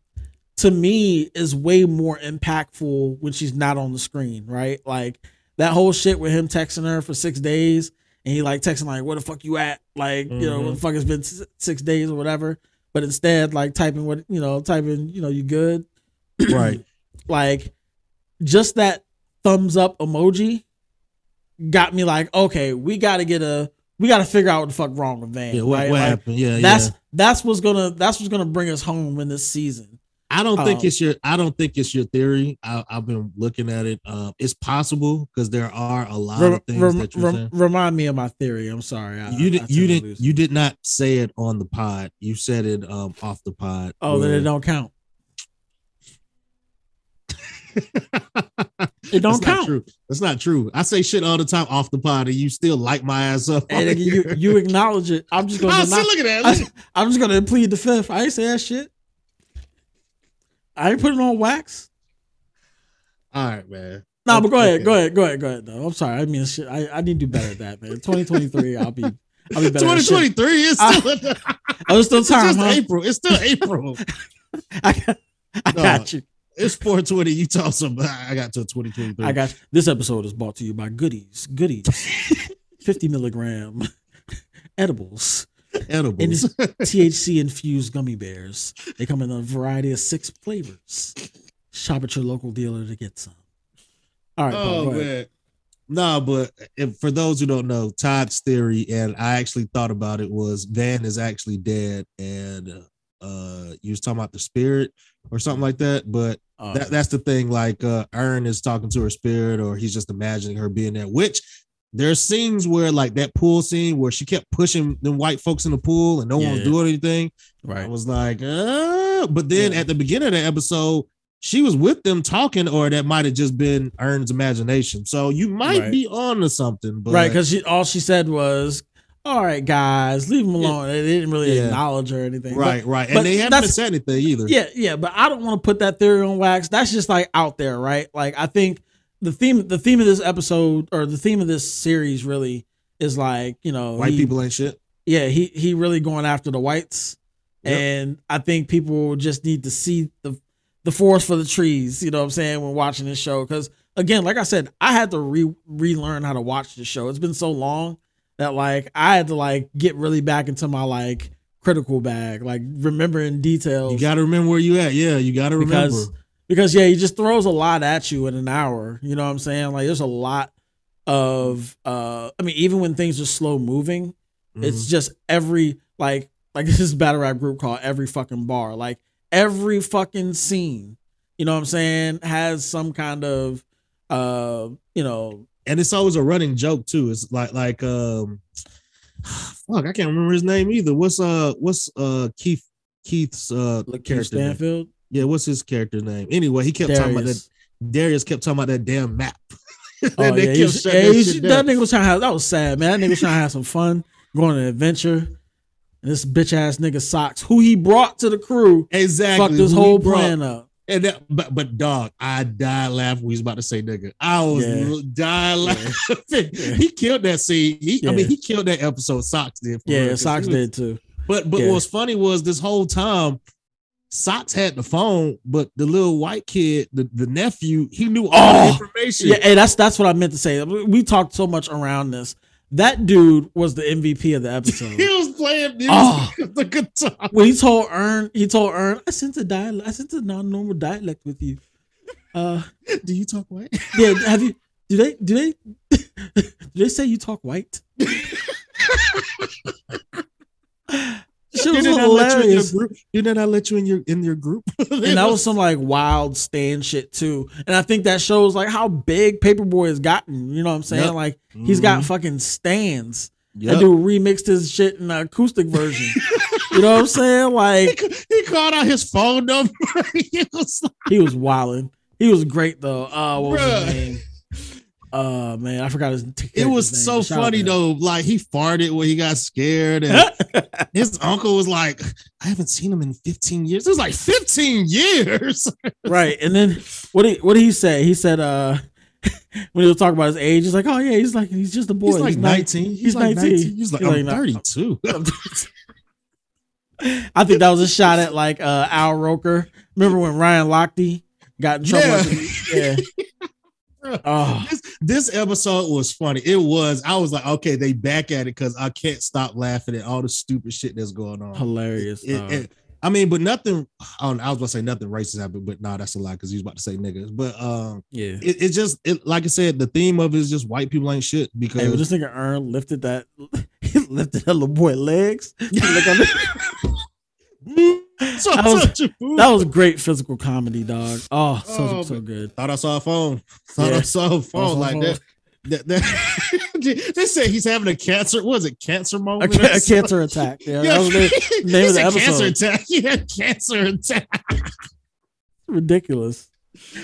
to me is way more impactful when she's not on the screen, right? Like that whole shit with him texting her for six days and he like texting like, "Where the fuck you at?" Like, you know, what the mm-hmm. fuck it's been s- six days or whatever. But instead, like typing what you know, typing, you know, you good, Right. like just that thumbs up emoji got me like, okay, we got to get a, we got to figure out what the fuck wrong with Van. Yeah, what- right? what Like, happened? Yeah, that's yeah. that's what's gonna that's what's gonna bring us home in this season. I don't think Um, it's your. I don't think it's your theory. I, I've been looking at it. Um, it's possible because there are a lot Rem- of things rem- that you're rem- saying. remind me of my theory. I'm sorry. I, you I did. tend You didn't. You did not say it on the pod. You said it um off the pod. Oh, then it don't count. it don't That's not count. true. That's not true. I say shit all the time off the pod, and you still light my ass up. And you you acknowledge it. I'm just gonna. See, look at that. Look I, am just gonna plead the fifth. I ain't say that shit. I ain't putting on wax. All right, man. No, but go ahead, go ahead, go ahead, go ahead. Though I'm sorry. I mean, shit. I, I need to do better at that, man. 2023, I'll be, I'll be better. 2023 is I- still. Oh, it's still It's time, just huh? April. It's still April. I got, I No, got you. It's 420. You talk some. I got to 2023. I got you. This episode is brought to you by Goodies. Goodies, 50 milligram edibles. Edibles. And it's THC infused gummy bears. They come in a variety of six flavors. Shop at your local dealer to get some. All right, Oh man. No, but if, for those who don't know, Todd's theory, and I actually thought about it, was Van is actually dead, and uh, you was talking about the spirit or something like that. But Oh, that, that's the thing. Like uh, Earn is talking to her spirit, or he's just imagining her being there. Which there's scenes where, like that pool scene, where she kept pushing them white folks in the pool, and no one was doing anything. Right. I was like, uh, but then at the beginning of the episode, she was with them talking, or that might have just been Earn's imagination. So you might Right. be on to something, but right, because all she said was, "All right, guys, leave them alone." They didn't really Yeah. acknowledge her or anything. right, But- right, and they haven't said anything either. Yeah, yeah, but I don't want to put that theory on wax. That's just like out there, right? Like I think the theme the theme of this episode or the theme of this series really is like, you know, white he- people ain't shit. yeah, he he really going after the whites. Yep. And I think people just need to see the the forest for the trees, you know what I'm saying, when watching this show. Cause again, like I said, I had to re relearn how to watch the show. It's been so long that like I had to like get really back into my like critical bag, like remembering details. You got to remember where you at. Yeah, you got to remember. because because yeah, he just throws a lot at you in an hour. You know what I'm saying? Like there's a lot of uh I mean, even when things are slow moving, it's Mhm. just every like like this battle rap group called Every Fucking Bar. Like every fucking scene You know what I'm saying? Has some kind of uh, you know, and it's always a running joke too. It's like like um, fuck, I can't remember his name either. What's uh, what's uh Keith Keith's uh Lakeith character? Stanfield. Yeah, what's his character name? Anyway, he kept talking about that. Darius. Darius kept talking about that damn map. Oh, yeah, was- yeah, that he was- shit that nigga was trying to have that was sad, man. That nigga was trying to have some fun, going on an adventure. And this bitch ass nigga socks, who he brought to the crew, Exactly. fucked his who whole brought. plan up. And that, but but dog, I died laughing when he was about to say nigga. I was Yeah. dying laughing. He killed that scene. He, I mean, he killed that episode. Socks did. Yeah, Socks was- did too. But but Yeah. what was funny was this whole time, Socks had the phone, but the little white kid, the, the nephew, he knew all the information. Oh, Yeah, hey, that's that's what I meant to say. We talked so much around this. That dude was the MVP of the episode. he was playing he Oh. the guitar. when he told Earn, he told Earn, I sent a dialect, I sent a non-normal dialect with you. Uh, do you talk white? Yeah, have you? Do they? Do they? do they say you talk white? Shit was Did they not let you in your hilarious. group? Did they not let you in your in your group? and that was some like wild stand shit too. And I think that shows like how big Paper Boi has gotten. You know what I'm saying? Yep. Like he's got Mhm. fucking stands. Yep. That dude remixed his shit in an acoustic version. you know what I'm saying? Like he called out his phone number. he was like, he was wilding. He was great though. Uh, what was Bruh. his name? Uh man, I forgot his. it was so funny though. Like he farted when he got scared, and his uncle was like, "I haven't seen him in 15 years." It was like 15 years. right. And then what did what did he say? He said uh when he was talking about his age, he's like, oh yeah, he's like he's just a boy. He's like nine- 19. He's, like 19. He's like, I'm 32. I think that was a shot at like uh Al Roker. Remember when Ryan Lochte got in trouble? Yeah. yeah. Oh. This, this episode was funny. It was. I was like, okay, they back at it because I can't stop laughing at all the stupid shit that's going on. Hilarious. It- dog. it- I mean, but nothing. I, I was about to say nothing racist happened, but nah, that's a lie because he was about to say niggas. But um, yeah, it, it just it like I said, the theme of it is just white people ain't shit because Hey, this nigga Earn lifted that lifted that little boy legs. Look at it. So- that, was, such a fool. that was great physical comedy, dog. Oh, so Oh, so man. good. Thought I saw a phone. Thought I saw a phone saw like phone. that. that, that they said he's having a cancer. What was it? Cancer A, moment. ca- a cancer attack. Yeah, Yeah. that was the He name of the said episode. Cancer attack. He had cancer attack. ridiculous.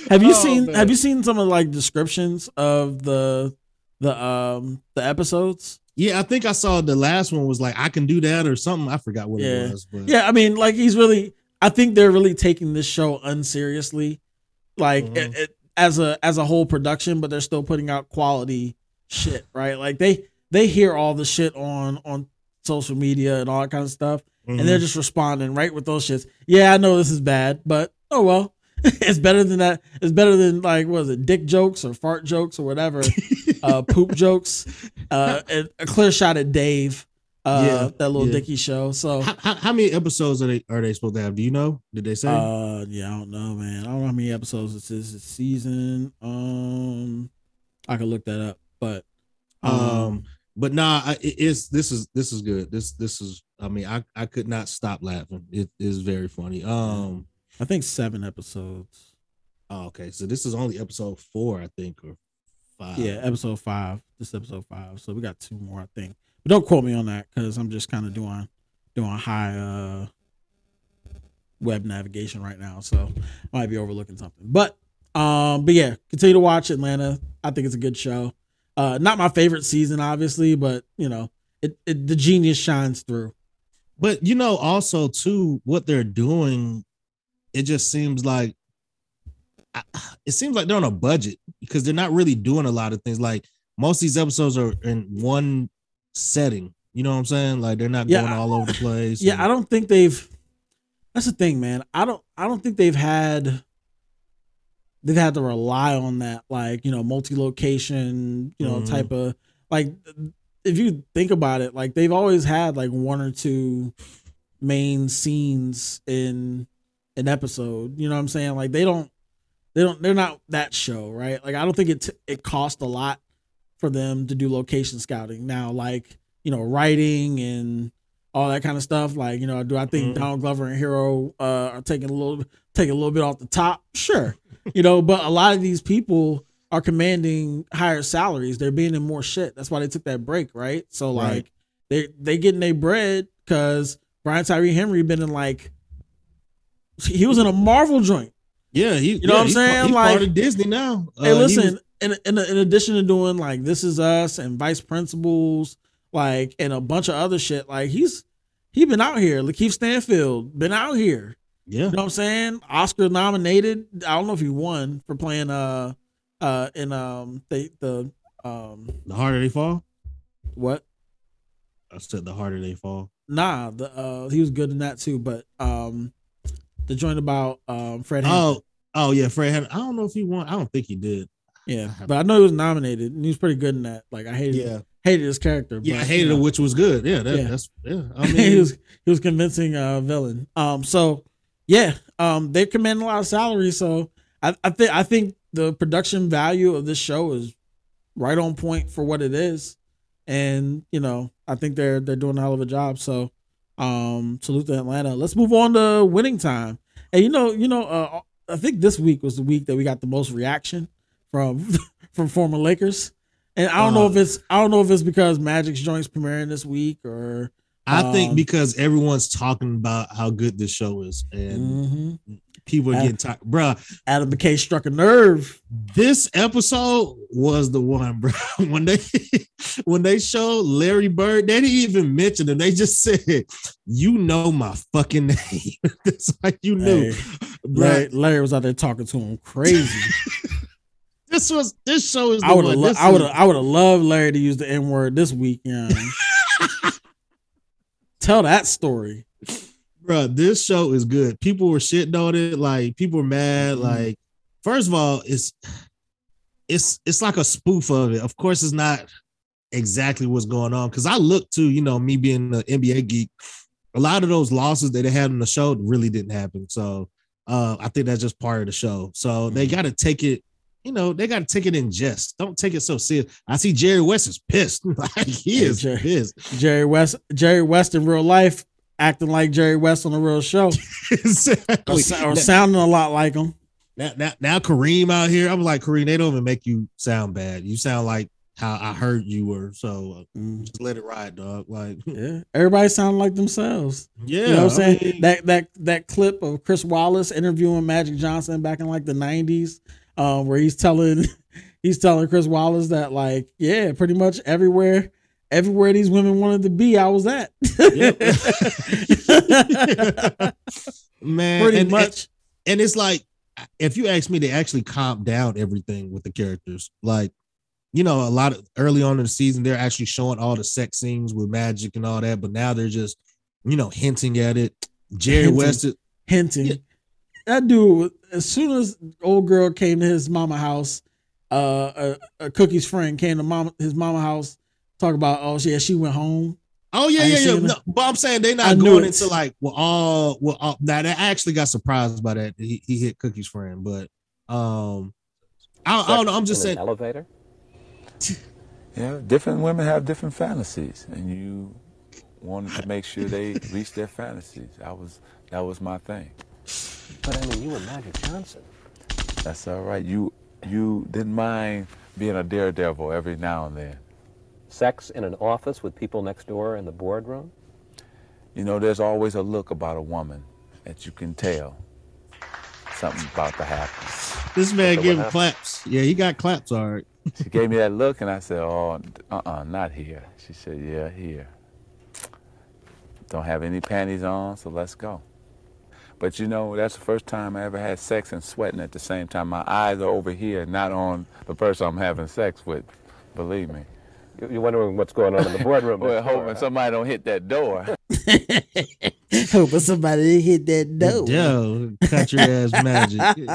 Have you Oh, seen man. have you seen some of like descriptions of the the um the episodes? Yeah, I think I saw the last one was like I can do that or something. I forgot what Yeah. it was. But Yeah, I mean like he's really I think they're really taking this show unseriously. Like Mhm. it, it, as a as a whole production, but they're still putting out quality shit, right? Like they they hear all the shit on on social media and all that kind of stuff. And they're Mhm. just responding right with those shits. Yeah, I know this is bad, but oh well. it's better than that. It's better than like what is it, dick jokes or fart jokes or whatever, uh, poop jokes. Uh, and a clear shot at Dave, uh, Yeah, that little yeah. Dicky show. So, how, how, how many episodes are they are they supposed to have? Do you know? Did they say? uh, yeah, I don't know, man. I don't know how many episodes this is this season. Um, I could look that up, but um, um, but nah, I- it's this is this is good. This this is. I mean, I I could not stop laughing. It is very funny. Um, I think seven episodes. oh, okay, so this is only episode four, I think, or five. Yeah, episode five. This episode five. So we got two more, I think. But don't quote me on that because I'm just kind of doing doing high uh web navigation right now. So I might be overlooking something. But um, but yeah, continue to watch Atlanta. I think it's a good show. Uh not my favorite season, obviously, but you know, it, it the genius shines through. But you know, also too, what they're doing, it just seems like I- it seems like they're on a budget because they're not really doing a lot of things. Like most of these episodes are in one setting. You know what I'm saying? Like they're not Yeah, going all over the place. Yeah, I don't think they've. That's the thing, man. I don't. I don't think they've had. They've had to rely on that, like you know, multi-location, you know, Mhm. type of like. If you think about it, like they've always had like one or two main scenes in an episode. You know what I'm saying? Like they don't. They don't. They're not that show, right? Like I don't think it t- it cost a lot for them to do location scouting. Now, like you know, writing and all that kind of stuff. Like, you know, do I think Donald Glover and Hiro uh, are taking a little taking a little bit off the top? Sure, you know, but a lot of these people are commanding higher salaries. They're being in more shit. That's why they took that break, right? So like Right. they they getting their bread because Brian Tyree Henry been in like he was in a Marvel joint. Yeah, he. You know yeah, what I'm saying? Part, he's like part of Disney now. Hey, Uh, he listen, was- in, in in addition to doing like This Is Us and Vice Principals, like and a bunch of other shit, like he's he been out here. Lakeith Stanfield been out here. Yeah. You know what I'm saying? Oscar nominated. I don't know if he won for playing uh uh in um the the um the harder they fall. what? I said the harder they fall. Nah, the uh he was good in that too, but um the joint about um Fred Hampton. Oh, oh yeah, Fred. Hampton. I don't know if he won. I don't think he did. Yeah, but I know he was nominated and he was pretty good in that. Like I hated Yeah. hated his character. Yeah, I hated you know. it, which was good. Yeah, that, Yeah. that's yeah. I mean, he was he was convincing uh villain. Um so yeah, um they're commanding a lot of salary. So I, I think I think the production value of this show is right on point for what it is. And, you know, I think they're they're doing a hell of a job. So um salute to Atlanta. Let's move on to winning time. And you know, you know, uh I think this week was the week that we got the most reaction from from former Lakers. And I don't know if it's I don't know if it's because Magic's joints premiering this week or I think um, because everyone's talking about how good this show is, and people are Adam- getting tired, bruh. Adam McKay struck a nerve. This episode was the one, bro. When they when they showed Larry Bird, they didn't even mention him. They just said, "You know my fucking name." That's like you knew, Hey. Larry, Larry was out there talking to him crazy. This was this show is. The I would have one. I would have I would have loved Larry to use the N word this week. You know. Tell that story. Bro, this show is good. People were shitting on it. Like people were mad. Mm-hmm. Like, first of all, it's it's it's like a spoof of it. Of course, it's not exactly what's going on. Cause I look to, you know, me being an NBA geek, a lot of those losses that they had on the show really didn't happen. So uh I think that's just part of the show. So they Mm-hmm. gotta take it. You know, they got to take it in jest. Don't take it so serious. I see Jerry West is pissed. like he is Jerry- pissed. Jerry West Jerry West in real life acting like Jerry West on a real show. Or, Exactly. sa- or sounding a lot like him. Now, now, now Kareem out here. I'm like Kareem. They don't even make you sound bad. You sound like how I heard you were. So uh, just let it ride, dog. Like Yeah. Everybody sounded like themselves. Yeah, You know what I'm I saying? mean- that that that clip of Chris Wallace interviewing Magic Johnson back in like the 90s, uh, where he's telling he's telling Chris Wallace that like, yeah, pretty much everywhere everywhere these women wanted to be, I was at. man, Pretty and, much. And, and it's like, if you ask me, they actually calm down everything with the characters. Like, you know, a lot of early on in the season, they're actually showing all the sex scenes with magic and all that, but now they're just, you know, hinting at it. Jerry Hinting. West is hinting. That dude, as soon as old girl came to his mama house, uh, a, a Cookie's friend came to mama his mama house, talk about oh yeah she went home. Oh yeah, I yeah, yeah. No, but I'm saying they're not going it. into like well, all well. All, now they actually got surprised by that. He, he hit Cookie's friend, but um, I, I don't know. I'm just in an saying. elevator. Yeah, different women have different fantasies, and you wanted to make sure they reach their fantasies. That was that was my thing. But I mean, you were Magic Johnson. That's all right. You you didn't mind being a daredevil every now and then. Sex in an office with people next door in the boardroom. You know, there's always a look about a woman that you can tell something about to happen. This man So gave what him claps. Yeah, he got claps. All right. She gave me that look, and I said, "Oh, uh-uh, not here." She said, "Yeah, here." Don't have any panties on, so let's go. But you know, that's the first time I ever had sex and sweating at the same time. My eyes are over here, not on the person I'm having sex with. Believe me. You're wondering what's going on in the boardroom. well, next door, hoping huh? somebody don't hit that door. Hoping somebody hit that door. Yo, cut your ass magic.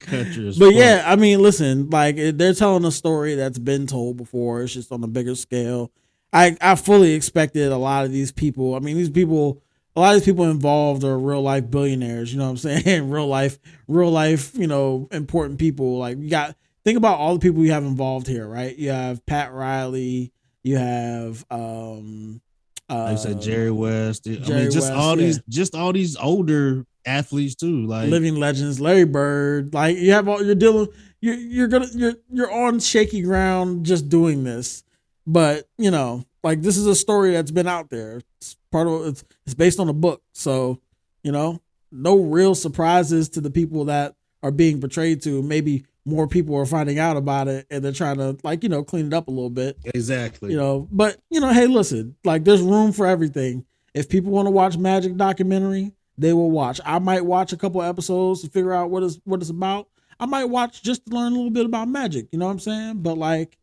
cut your But fuck. yeah, I mean, listen, like they're telling a story that's been told before. It's just on a bigger scale. I I fully expected a lot of these people. I mean, these people, a lot of these people involved are real life billionaires. You know what I'm saying? real life, real life. You know, important people. Like you got think about all the people you have involved here, right? You have Pat Riley. You have um, uh, Like said Jerry West. I mean, just West, all yeah. these, just all these older athletes too. Like living legends, Larry Bird. Like you have all you're dealing. You're you're gonna you're you're on shaky ground just doing this, but you know, like this is a story that's been out there. It's part of it's it's based on a book, so you know, no real surprises to the people that are being portrayed to. Maybe more people are finding out about it and they're trying to like you know clean it up a little bit. exactly. You know, but you know, hey, listen, like there's room for everything. If people want to watch Magic documentary, they will watch. I might watch a couple episodes to figure out what is what it's about. I might watch just to learn a little bit about Magic. You know what I'm saying? But like,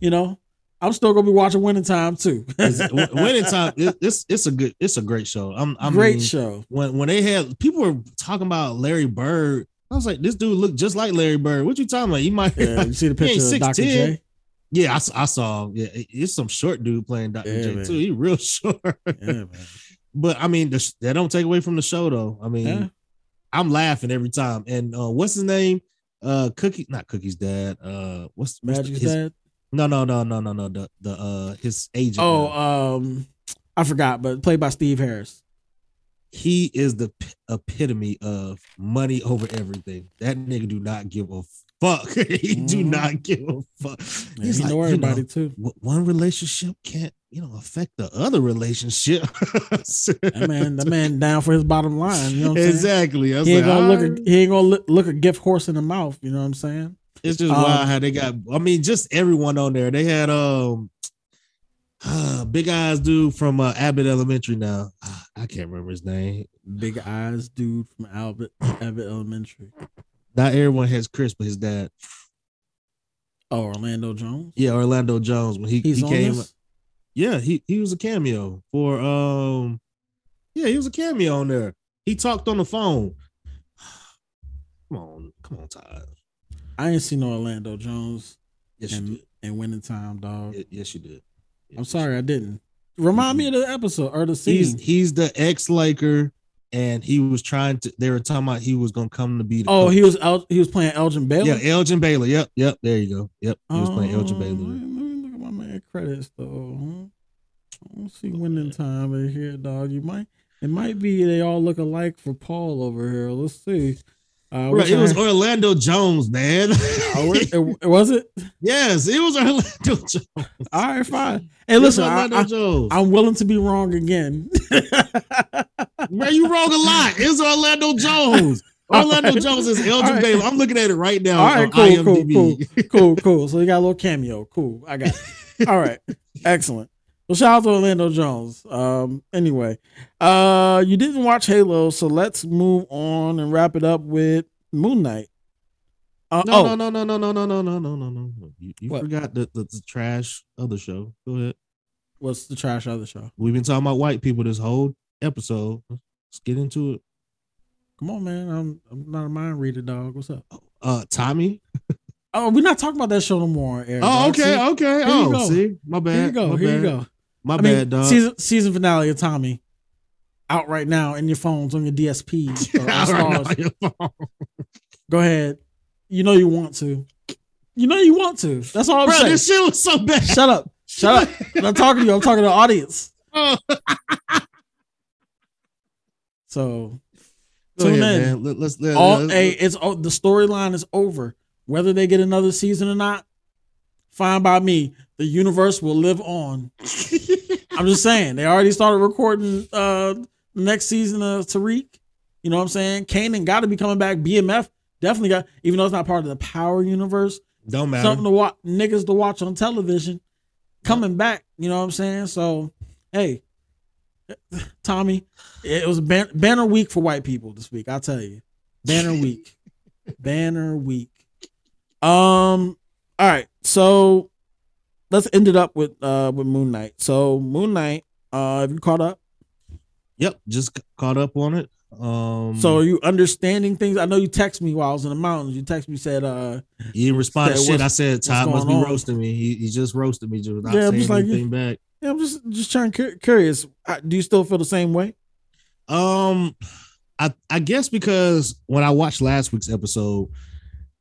you know, I'm still gonna be watching Winning Time too. Winning time. It's it's a good it's a great show. I'm, I Great mean, show. When when they had people were talking about Larry Bird, I was like, this dude looked just like Larry Bird. What you talking about? He might. Yeah, you see the picture of Dr. 6'10". J? Yeah, I saw. Yeah, it's some short dude playing Dr. Yeah, J man. too. He real short. Yeah, man. But I mean, the, that don't take away from the show though. I mean, Yeah. I'm laughing every time. And uh, what's his name? Uh, Cookie, not Cookie's dad. Uh, what's, what's Magic's his, dad. No, no, no, no, no, no. The the uh his agent. now. Oh, um, I forgot, but played by Steve Harris. He is the p- epitome of money over everything. That nigga do not give a fuck. he do Mhm. not give a fuck. Yeah, He's he like, know you know, too. w- one relationship can't, you know, affect the other relationship. That man, the man down for his bottom line. You know what I'm exactly. He ain't like, gonna look. A, he ain't gonna look, look a gift horse in the mouth. You know what I'm saying? It's just Um, wild how they got. I mean, just everyone on there. They had um, big eyes dude from uh, Abbott Elementary. Now Ah, I can't remember his name. Big eyes dude from Albert Abbott Elementary. Not everyone has Chris, but his dad. Oh, Orlando Jones. Yeah, Orlando Jones when he, He's he came. this? Yeah, he he was a cameo for um. Yeah, he was a cameo on there. He talked on the phone. Come on, come on, Todd. I ain't seen no Orlando Jones. Yes, you in, did. in winning time, dog. Yes, you did. I'm sorry, I didn't. Remind me of the episode or the scene. He's he's the ex Laker, and he was trying to. They were talking about he was gonna come to be the. oh, coach. he was El- he was playing Elgin Baylor. Yeah, Elgin Baylor. Yep, yep. There you go. Yep, he was playing Elgin Oh, Baylor. Let me look at my man credits though. I don't see winning time in here, dog. You might it might be they all look alike for Paul over here. Let's see. Uh, Right, it was I- Orlando Jones, man. oh, it, it- was it? yes, it was Orlando Jones. All right, fine. Hey, listen, I, Orlando Jones. am willing to be wrong again. Man, you wrong a lot. It's Orlando Jones. Orlando Jones is Elgin right. Baylor. I'm looking at it right now All right, on cool, cool, IMDb. cool, cool, cool. So you got a little cameo. Cool, I got it. All right, excellent. Well, shout out to Orlando Jones. Um, anyway, uh, you didn't watch Halo, so let's move on and wrap it up with Moon Knight. Uh, No, oh, no, no, no, no, no, no, no, no, no, no. You, you What? forgot the, the, the trash other show. Go ahead. what's the trash other show? We've been talking about white people this whole episode. Let's get into it. Come on, man. I'm I'm not a mind reader, dog. What's up? Uh, Tommy. Oh, we're not talking about that show no more. Eric, Oh, okay, See? okay. Here Oh, see, my bad. Here you go. my Here you go. My I bad, mean, dog. Season season finale of Tommy out right now in your phones on your DSP. right now Starz. on your phone. Go ahead. You know you want to. You know you want to. That's all I'm Bro, saying. this shit was so bad. Shut up. Shut up. I'm not talking to you. I'm talking to the audience. Oh. So tune in. man. Let, let's let, All, let's- hey, it's oh, the storyline is over. Whether they get another season or not, fine by me. The universe will live on. I'm just saying they already started recording uh next season of Tariq. You know what I'm saying? Kanan got to be coming back. BMF definitely got, even though it's not part of the Power universe. Don't matter. Something to watch, niggas to watch on television. Coming back. You know what I'm saying? So, hey, Tommy, it was ban- banner week for white people this week. I'll tell you, banner week, banner week. Um. All right, so let's end it up with uh with Moon Knight. So Moon Knight, uh, have you caught up? Yep, just caught up on it. Um, So are you understanding things? I know you text me while I was in the mountains. You text me said, uh, he didn't respond to shit. I said Todd must be on? roasting me. He, he just roasted me, just not Yeah, I'm saying just like- anything back. yeah, I'm just just trying curious. Do you still feel the same way? Um, I I guess because when I watched last week's episode,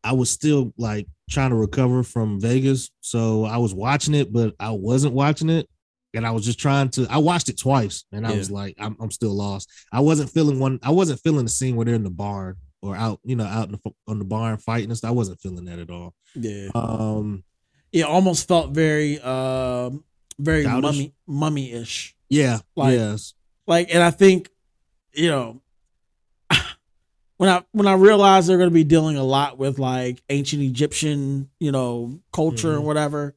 I was still like trying to recover from Vegas, so I was watching it, but I wasn't watching it. and I was just trying to. I watched it twice, and I Yeah. was like, I'm, I'm still lost. I wasn't feeling one. I wasn't feeling the scene where they're in the barn or out, you know, out in the, on the barn fighting and stuff. I wasn't feeling that at all. Yeah. Um. It almost felt very, um, very mummy, mummy ish. Yeah. Like, yes. Like, and I think, you know, when I when I realized they're going to be dealing a lot with like ancient Egyptian, you know, culture and whatever,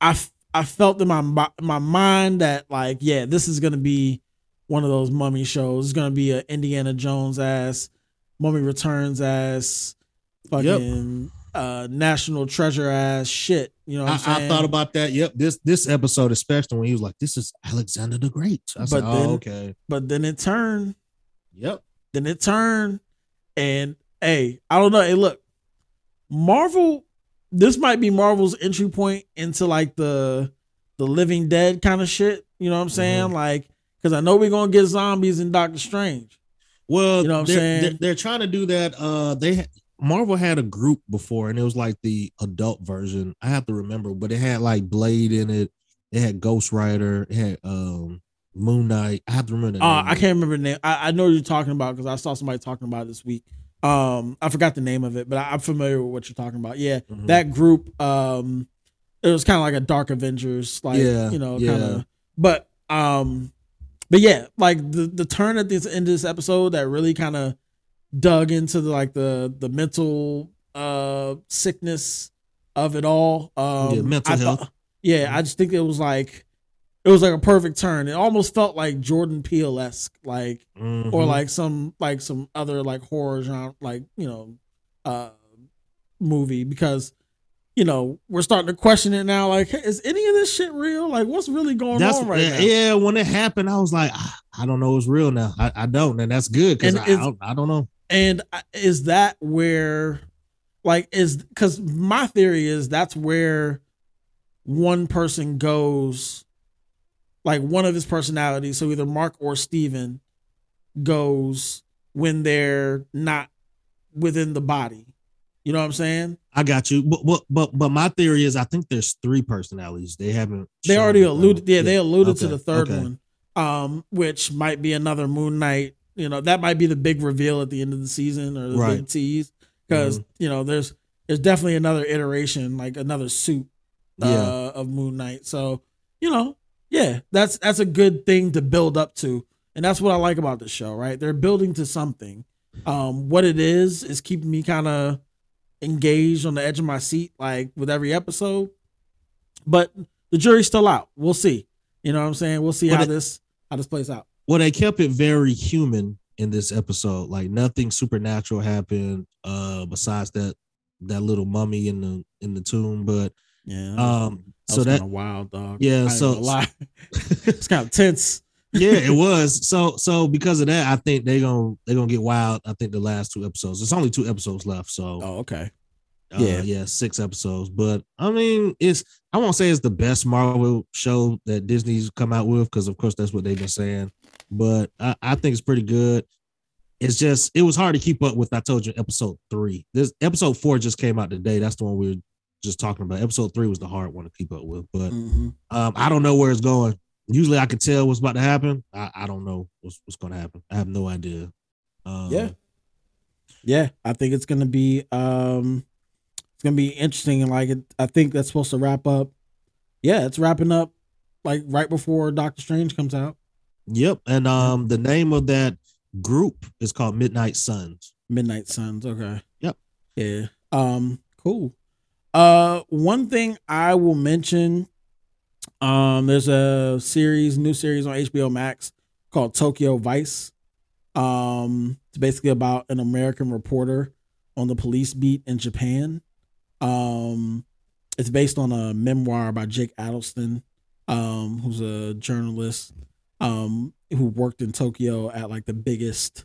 I I felt in my my mind that like, yeah, this is going to be one of those mummy shows. It's going to be an Indiana Jones ass, Mummy Returns ass, fucking uh National Treasure ass shit. You know what I, I'm saying? I thought about that. Yep. This this episode, especially when he was like, "This is Alexander the Great." I said, But "Oh, then- okay." But then it turned. Yep. Then it turned, and hey, I don't know. Hey, look, Marvel. This might be Marvel's entry point into like the the Living Dead kind of shit. You know what I'm saying? Mm-hmm. Like, because I know we're gonna get zombies in Doctor Strange. Well, You know what I'm saying? They're, they're trying to do that. Uh, they Marvel had a group before, and it was like the adult version. I have to remember, but it had like Blade in it. It had Ghost Rider. It had um Moon Knight. I have to remember. The Uh, I can't remember the name. I, I know what you're talking about because I saw somebody talking about it this week. Um, I forgot the name of it, but I, I'm familiar with what you're talking about. Yeah, Mhm. that group. Um, it was kind of like a Dark Avengers, like Yeah, you know, yeah. kind of. But um, but yeah, like the the turn at this end of this episode that really kind of dug into the like the the mental uh sickness of it all. Um, Yeah, mental I health. thought- yeah, I just think it was like it was like a perfect turn. It almost felt like Jordan Peele esque, like or Mhm. like some like some other like horror genre, like you know, uh, movie because you know we're starting to question it now. Like, hey, is any of this shit real? Like, what's really going That's on right yeah, now? yeah, When it happened, I was like, "Ah, I don't know. It's real now. I, I don't, and that's good because I, I, don't, I don't know. And is that where, like, is because my theory is that's where one person goes, like one of his personalities, so either Mark or Steven goes when they're not within the body. You know what I'm saying? I got you. But but but but my theory is, I think there's three personalities. They haven't. They already alluded, yeah, they alluded to the third okay. one, um, which might be another Moon Knight. You know, that might be the big reveal at the end of the season or the big tease, because you know, there's there's definitely another iteration, like another suit uh, Yeah. of Moon Knight. So you know, yeah, that's that's a good thing to build up to, and that's what I like about the show. Right, they're building to something. Um, what it is is keeping me kind of engaged on the edge of my seat, like with every episode but the jury's still out. We'll see. You know what I'm saying? We'll see Well, how they- this how this plays out. Well, they kept it very human in this episode. Like nothing supernatural happened. Uh, besides that that little mummy in the in the tomb. But Yeah, um, that so was that wild, dog. Yeah, so it's kind of tense. yeah, it was. So so because of that, I think they're gonna they're gonna get wild. I think the last two episodes. It's only two episodes left. So oh, okay. Uh, Yeah. yeah, six episodes. But I mean, it's I won't say it's the best Marvel show that Disney's come out with because of course that's what they've been saying. But I, I think it's pretty good. It's just it was hard to keep up with. I told you episode three. This episode four just came out today. That's the one we were just talking about. Episode three was the hard one to keep up with. But Mhm. um, I don't know where it's going. Usually I can tell what's about to happen. I, I don't know what's what's going to happen. I have no idea. Um, Yeah. Yeah, I think it's gonna be um it's gonna be interesting and like it, I think that's supposed to wrap up. Yeah, it's wrapping up like right before Doctor Strange comes out. Yep. And um, the name of that group is called Midnight Suns. Midnight Suns. Okay. Yep. Yeah. Um. Cool. Uh. One thing I will mention. Um. There's a series, new series on HBO Max called Tokyo Vice. Um. It's basically about an American reporter on the police beat in Japan. Um. It's based on a memoir by Jake Adelstein, um, who's a journalist, um, who worked in Tokyo at like the biggest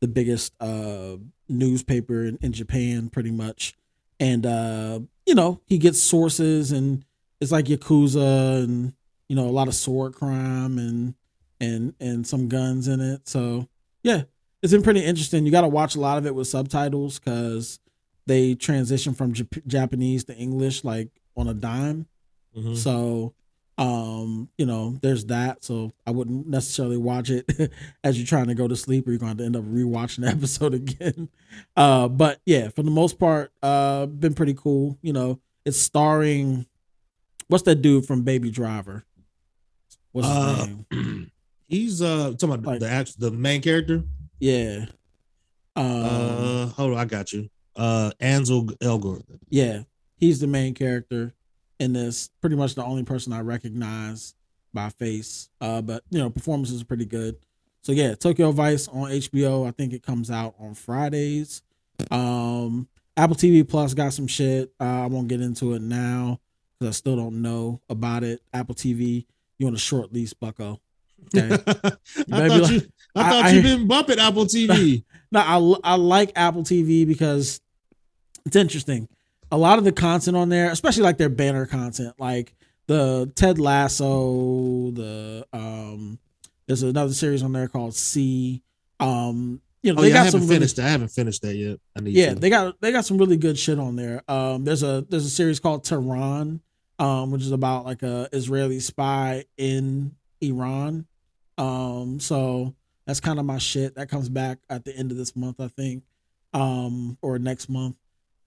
the biggest uh newspaper in, in Japan pretty much. And uh, you know, he gets sources and it's like Yakuza and you know, a lot of sword crime and and and some guns in it. So yeah, it's been pretty interesting. You gotta watch a lot of it with subtitles because they transition from Jap- Japanese to English like on a dime. Mhm. So Um, you know, there's that. So I wouldn't necessarily watch it as you're trying to go to sleep, or you're going to end up rewatching the episode again. Uh, but yeah, for the most part, uh, been pretty cool. You know, it's starring what's that dude from Baby Driver? What's his Uh, name? He's uh talking about the act the main character. Yeah. Um, uh, hold on, I got you. Uh, Ansel Elgort. Yeah, he's the main character in this. Pretty much the only person I recognize by face. Uh, but you know, performances are pretty good. So yeah, Tokyo Vice on HBO. I think it comes out on Fridays. Um, Apple TV Plus got some shit. Uh, I won't get into it now because I still don't know about it. Apple TV, you on a short lease, Bucko? Okay. I thought like- you I thought I- you didn't bump it Apple TV. no, I, I like Apple TV because it's interesting. A lot of the content on there, especially like their banner content, like the Ted Lasso, the um, there's another series on there called See. Um, you know, oh they yeah, I got haven't some finished. that. I haven't finished that yet. I need yeah, they got they got some really good shit on there. Um, there's a there's a series called Tehran, um, which is about like a Israeli spy in Iran. Um, so that's kind of my shit. That comes back at the end of this month, I think, um, or next month.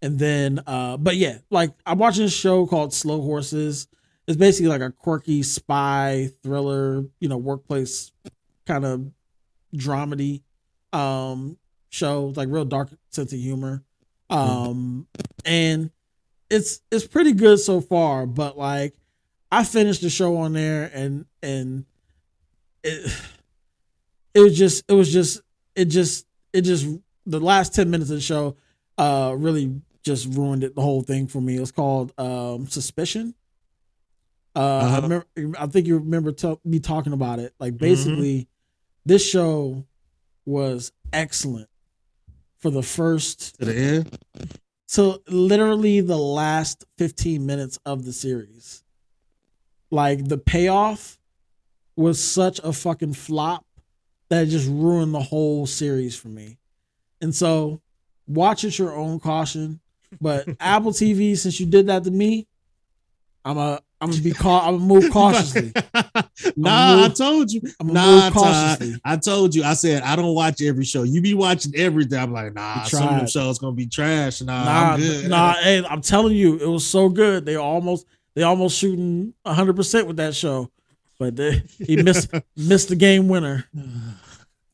And then, uh, but yeah, like I'm watching a show called Slow Horses. It's basically like a quirky spy thriller, you know, workplace kind of dramedy um show, like real dark sense of humor. Um and it's it's pretty good so far, but like I finished the show on there and and it it was just it was just it just it just the last 10 minutes of the show uh really just ruined it the whole thing for me. It was called um Suspicion. Uh, I Uh-huh. remember. I think you remember to- me talking about it. Like basically, this show was excellent for the first to the end. So literally the last fifteen minutes of the series, like the payoff was such a fucking flop that it just ruined the whole series for me. And so, watch at your own caution. But Apple TV, since you did that to me, I'm a I'm gonna be cau- I'm gonna move cautiously. Nah, move- I told you. Nah, move cautiously. I told you. I said I don't watch every show. You be watching everything. I'm like, nah, some of them shows gonna be trash. Nah, Nah, I'm good. nah. Hey, I'm telling you, it was so good. They almost they almost shooting 100 percent with that show, but they, he missed missed the game winner.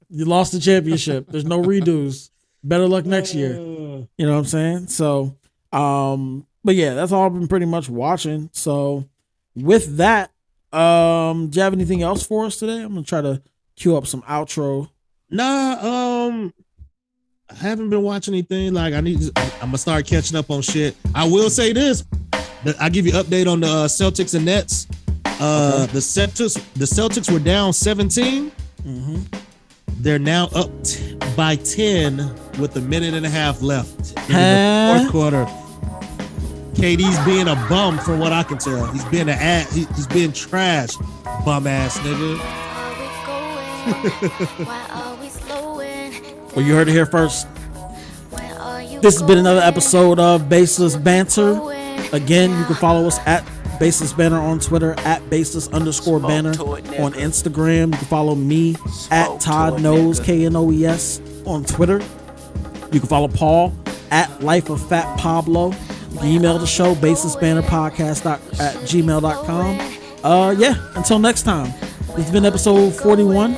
You lost the championship. There's no redos. Better luck next year. Oh, You know what I'm saying? So, um, but yeah, that's all I've been pretty much watching. So, with that, um, do you have anything else for us today? I'm gonna try to cue up some outro. Nah, um, I haven't been watching anything. Like I need, I'm gonna start catching up on shit. I will say this: I give you update on the uh, Celtics and Nets. Uh, the Celtics, the Celtics were down 17. Mm-hmm. They're now up t- by 10 with a minute and a half left in Huh? the fourth quarter. KD's being a bum, from what I can tell. He's being an ass. He, he's being trash, bum ass nigga. Well, you heard it here first. This has been another episode of Baseless Banter. Again, you can follow us at Baseless Banner on Twitter, at Baseless underscore Banner on Instagram. You can follow me at Todd Knows, K N O E S, on Twitter. You can follow Paul at Life of Fat Pablo. You can email the show, baselessbannerpodcast at gmail.com. Uh, yeah, until next time. It's been episode 41.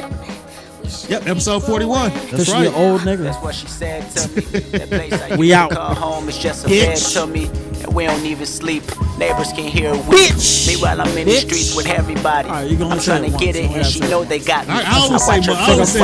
Yep, episode 41. That's Officially right. an old nigga. That's what she said to me. That place I We used to out. Call home is just a Bitch. bed to me, and we don't even sleep. Neighbors can hear a weep. Bitch. Meanwhile, I'm in Bitch. the streets with everybody. Right, I'm trying to get it, and she know they got me. I- I watch say I figure say